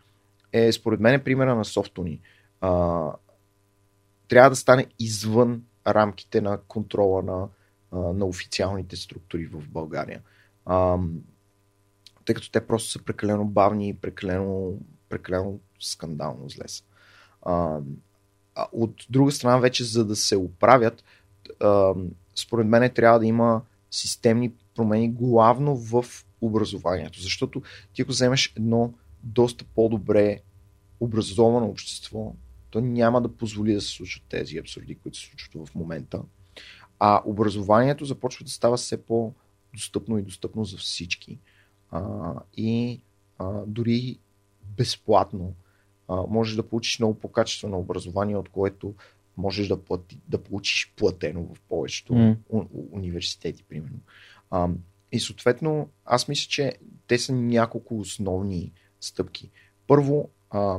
е според мен примера на софтуни. А, трябва да стане извън рамките на контрола на, а, на официалните структури в България. А, тъй като те просто са прекалено бавни и прекалено, прекалено скандално зле са. А от друга страна, вече за да се оправят, а, според мен трябва да има системни промени главно в образованието. Защото ти ако вземеш едно доста по-добре образовано общество, то няма да позволи да се случат тези абсурди, които се случват в момента. А образованието започва да става все по-достъпно и достъпно за всички. А, и а, дори безплатно а, можеш да получиш много по-качествено образование, от което можеш да, плати, да получиш платено в повечето mm. у, университети, примерно. А, и съответно, аз мисля, че те са няколко основни стъпки. Първо, а,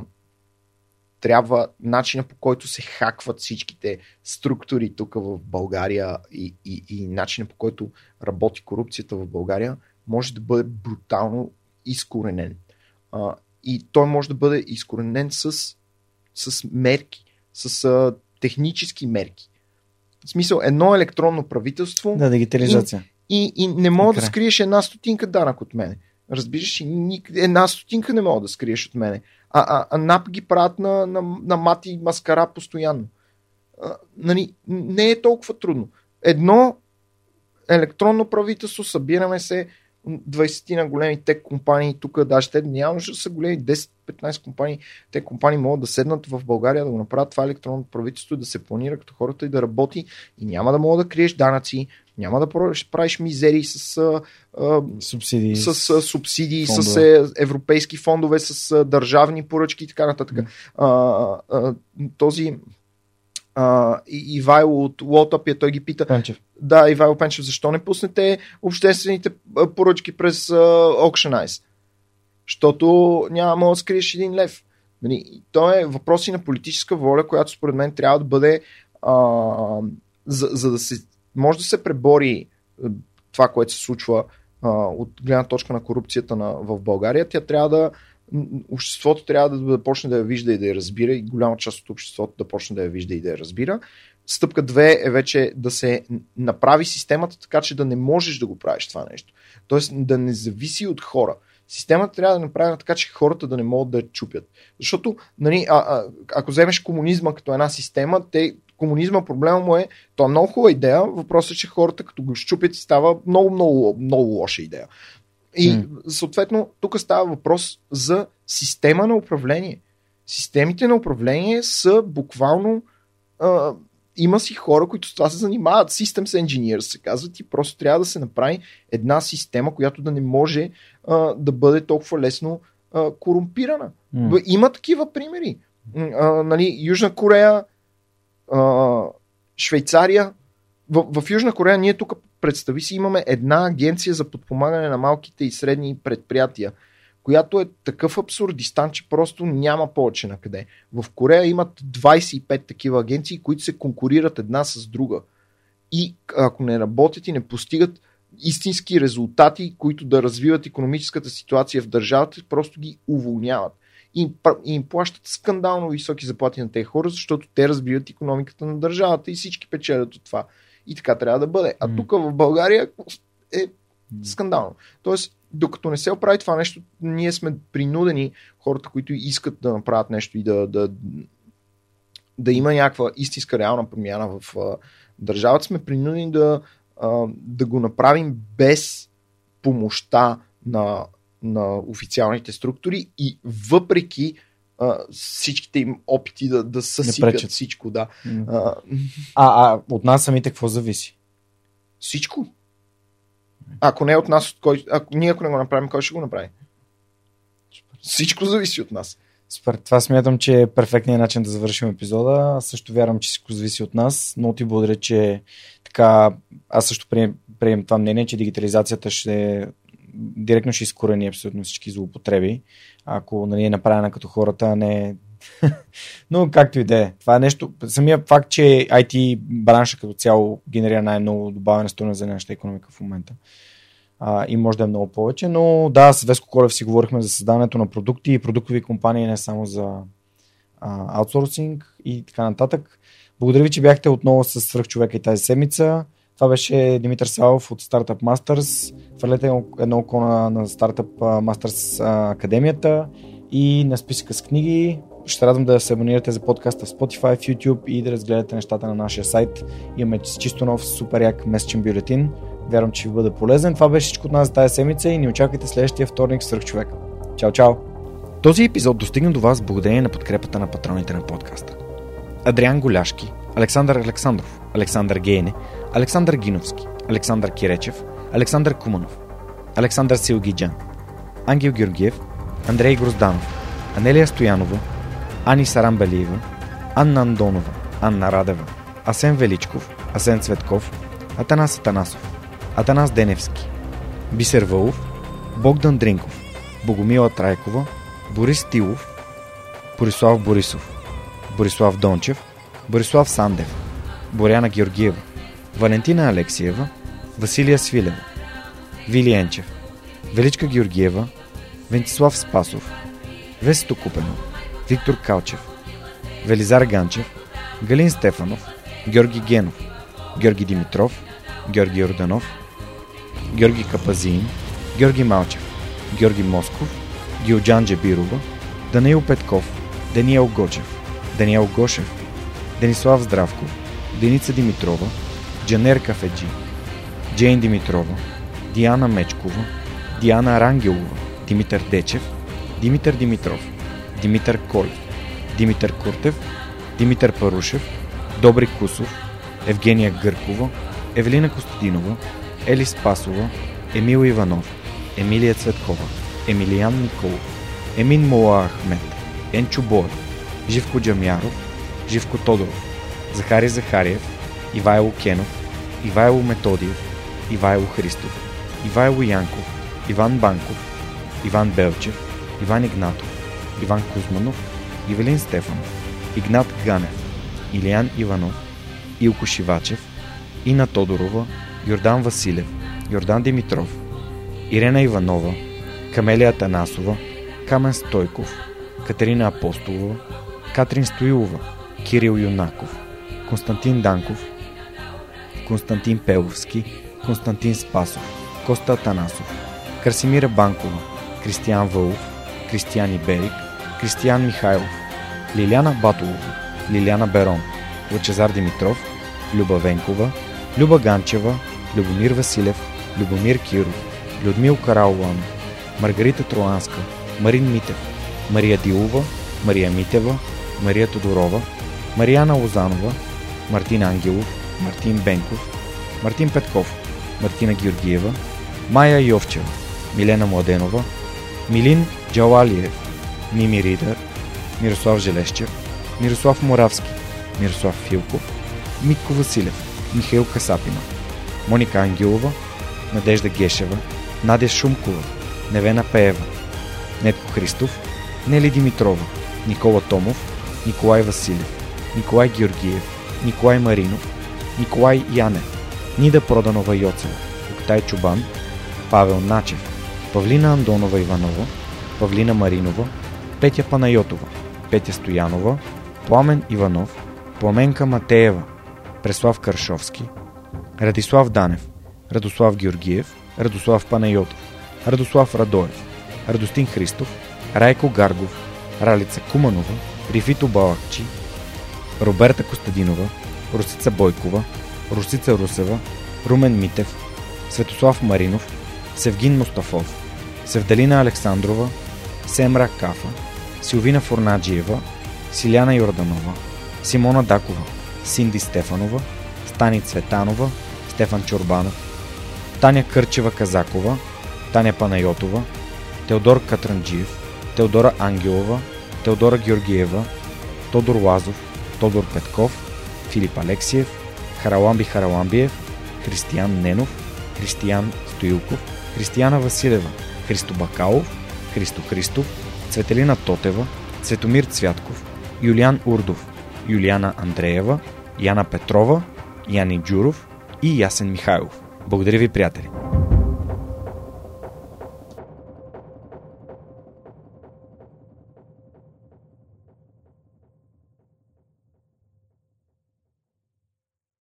трябва начина по който се хакват всичките структури тук в България и, и, и начина по който работи корупцията в България може да бъде брутално изкоренен. А, и той може да бъде изкоренен с, с мерки, с а, технически мерки. В смисъл, едно електронно правителство. Да, дигитализация. И, и, и не мога да скриеш една стотинка данък от мене. Разбираш, една стотинка не мога да скриеш от мене. А, а, а НАП ги правят на, на, на мати маскара постоянно. А, нали, не е толкова трудно. Едно електронно правителство, събираме се, 20 на големи тек компании, тук даже те няма да са големи 10-15 компании. Те компании могат да седнат в България да го направят това електронно правителство, да се планира като хората и да работи и няма да мога да криеш данъци, няма да правиш мизерии с, а, субсидии, с, с субсидии, фондове. с е, европейски фондове, с а, държавни поръчки и така нататък. А, а, този а, Ивайло от Лотъпия, той ги пита. Пенчев. Да, Ивайло Пенчев, защо не пуснете обществените поръчки през uh, Auction Eyes? Защото няма да скриеш един лев. Нали, то е въпрос и на политическа воля, която според мен трябва да бъде а, за, за да се може да се пребори това, което се случва а, от гледна точка на корупцията на, в България, тя трябва да обществото трябва да, да почне да я вижда и да я разбира и голяма част от обществото да почне да я вижда и да я разбира. Стъпка две е вече да се направи системата така, че да не можеш да го правиш това нещо. Тоест да не зависи от хора. Системата трябва да направи така, че хората да не могат да я чупят. Защото, нали, а, а, ако вземеш комунизма като една система, те, комунизма проблема му е, то е много хубава идея, въпросът е, че хората като го щупят става много, много, много лоша идея. И mm. съответно, тук става въпрос за система на управление. Системите на управление са буквално. А, има си хора, които с това се занимават. Systems Engineers се казват и просто трябва да се направи една система, която да не може а, да бъде толкова лесно а, корумпирана. Б- Има такива примери. А, нали, Южна Корея, Швейцария. В, в Южна Корея ние тук, представи си, имаме една агенция за подпомагане на малките и средни предприятия, която е такъв абсурдистан, че просто няма повече на къде. В Корея имат 25 такива агенции, които се конкурират една с друга. И ако не работят и не постигат истински резултати, които да развиват економическата ситуация в държавата, просто ги уволняват. И им, плащат скандално високи заплати на тези хора, защото те разбиват економиката на държавата и всички печелят от това. И така трябва да бъде. А тук в България е скандално. Тоест, докато не се оправи това нещо, ние сме принудени, хората, които искат да направят нещо и да, да, да има някаква истинска реална промяна в а, държавата, сме принудени да, а, да го направим без помощта на, на официалните структури и въпреки а, всичките им опити да, да съсипят всичко. Да. А, А, а от нас самите какво зависи? всичко. Ако не е от нас, от кой, ако ние ако не го направим, кой ще го направи? Всичко зависи от нас. Супер. Това смятам, че е перфектният начин да завършим епизода. Аз също вярвам, че всичко зависи от нас. Но ти благодаря, че така. Аз също прием, прием това мнение, че дигитализацията ще директно ще изкорени абсолютно всички злоупотреби. Ако нали, е направена като хората, а не. Но както и да е. Това е нещо. Самия факт, че IT бранша като цяло генерира най-много добавена стойност за нашата економика в момента а, и може да е много повече, но да, с Веско Колев си говорихме за създаването на продукти и продуктови компании, не само за а, аутсорсинг и така нататък. Благодаря ви, че бяхте отново с Свръхчовека и тази седмица. Това беше Димитър Савов от Startup Masters. Хвърлете едно око на, на Startup Masters Академията и на списъка с книги. Ще радвам да се абонирате за подкаста в Spotify, в YouTube и да разгледате нещата на нашия сайт. Имаме чисто нов супер як месечен бюлетин. Вярвам, че ви бъде полезен. Това беше всичко от нас за тази седмица и ни очаквайте следващия вторник с човек. Чао, чао! Този епизод достигна до вас благодарение на подкрепата на патроните на подкаста. Адриан Голяшки, Александър Александров, Александър Гейне, Александър Гиновски, Александър Киречев, Александър Куманов, Александър Силгиджан, Ангел Георгиев, Андрей Грозданов, Анелия Стоянова, Ани Сарамбалиева, Анна Андонова, Анна Радева, Асен Величков, Асен Цветков, Атанас Атанасов, Атанас Деневски, Бисер Вълов, Богдан Дринков, Богомила Трайкова, Борис Тилов, Борислав Борисов, Борислав Дончев, Борислав Сандев, Боряна Георгиева, Валентина Алексиева, Василия Свилева, Вили Енчев, Величка Георгиева, Вентислав Спасов, Весто Купено, Виктор Калчев, Велизар Ганчев, Галин Стефанов, Георги Генов, Георги Димитров, Георги Орданов, Георги Капазин, Георги Малчев, Георги Москов, Гилджан Джебирова, Даниил Петков, Даниел Гочев, Даниел Гошев, Денислав Здравков, Деница Димитрова, Джанер Кафеджи, Джейн Димитрова, Диана Мечкова, Диана Рангелова, Димитър Дечев, Димитър Димитров, Димитър Колев, Димитър Куртев, Димитър Парушев, Добри Кусов, Евгения Гъркова, Евелина Костадинова, Ели Спасова, Емил Иванов, Емилия Цветкова, Емилиян Николов, Емин Мола Ахмет, Енчо Боев, Живко Джамяров, Живко Тодоров, Захари Захариев, Ивайло Кенов, Ивайло Методиев, Ивайло Христов, Ивайло Янков, Иван Банков, Иван Белчев, Иван Игнатов, Иван Кузманов, Ивелин Стефанов, Игнат Ганев, Илиян Иванов, Илко Шивачев, Ина Тодорова, Йордан Василев, Йордан Димитров, Ирена Иванова, Камелия Танасова, Камен Стойков, Катерина Апостолова, Катрин Стоилова, Кирил Юнаков, Константин Данков, Константин Пеловски, Константин Спасов, Коста Атанасов, Красимира Банкова, Кристиян Вълов, Кристиян Иберик, Кристиян Михайлов, Лиляна Батолова, Лиляна Берон, Лъчезар Димитров, Люба Венкова, Люба Ганчева, Любомир Василев, Любомир Киров, Людмил Караулан, Маргарита Троанска, Марин Митев, Мария Дилова, Мария Митева, Мария Тодорова, Марияна Лозанова, Мартин Ангелов, Мартин Бенков, Мартин Петков, Мартина Георгиева, Майя Йовчева, Милена Младенова, Милин Джалалиев, Мими Ридър, Мирослав Желещев, Мирослав Моравски, Мирослав Филков, Митко Василев, Михаил Касапина, Моника Ангелова, Надежда Гешева, Надя Шумкова, Невена Пеева, Нетко Христов, Нели Димитрова, Никола Томов, Николай Василев, Николай Георгиев, Николай Маринов, Николай Янев, Нида Проданова Йоцева, Октай Чубан, Павел Начев, Павлина Андонова Иванова, Павлина Маринова, Петя Панайотова, Петя Стоянова, Пламен Иванов, Пламенка Матеева, Преслав Каршовски, Радислав Данев, Радослав Георгиев, Радослав Панайотов, Радослав Радоев, Радостин Христов, Райко Гаргов, Ралица Куманова, Рифито Балакчи, Роберта Костадинова, Русица Бойкова, Русица Русева, Румен Митев, Светослав Маринов, Севгин Мустафов, Севдалина Александрова, Семра Кафа, Силвина Форнаджиева, Силяна Йорданова, Симона Дакова, Синди Стефанова, Стани Цветанова, Стефан Чорбанов, Таня Кърчева Казакова, Таня Панайотова, Теодор Катранджиев, Теодора Ангелова, Теодора Георгиева, Тодор Лазов, Тодор Петков, Филип Алексиев, Хараламби Хараламбиев, Християн Ненов, Християн Стоилков, Християна Василева, Христо Бакалов, Христо Христов, Цветелина Тотева, Цветомир Цвятков, Юлиан Урдов, Юлиана Андреева, Яна Петрова, Яни Джуров и Ясен Михайлов. Благодаря ви, приятели!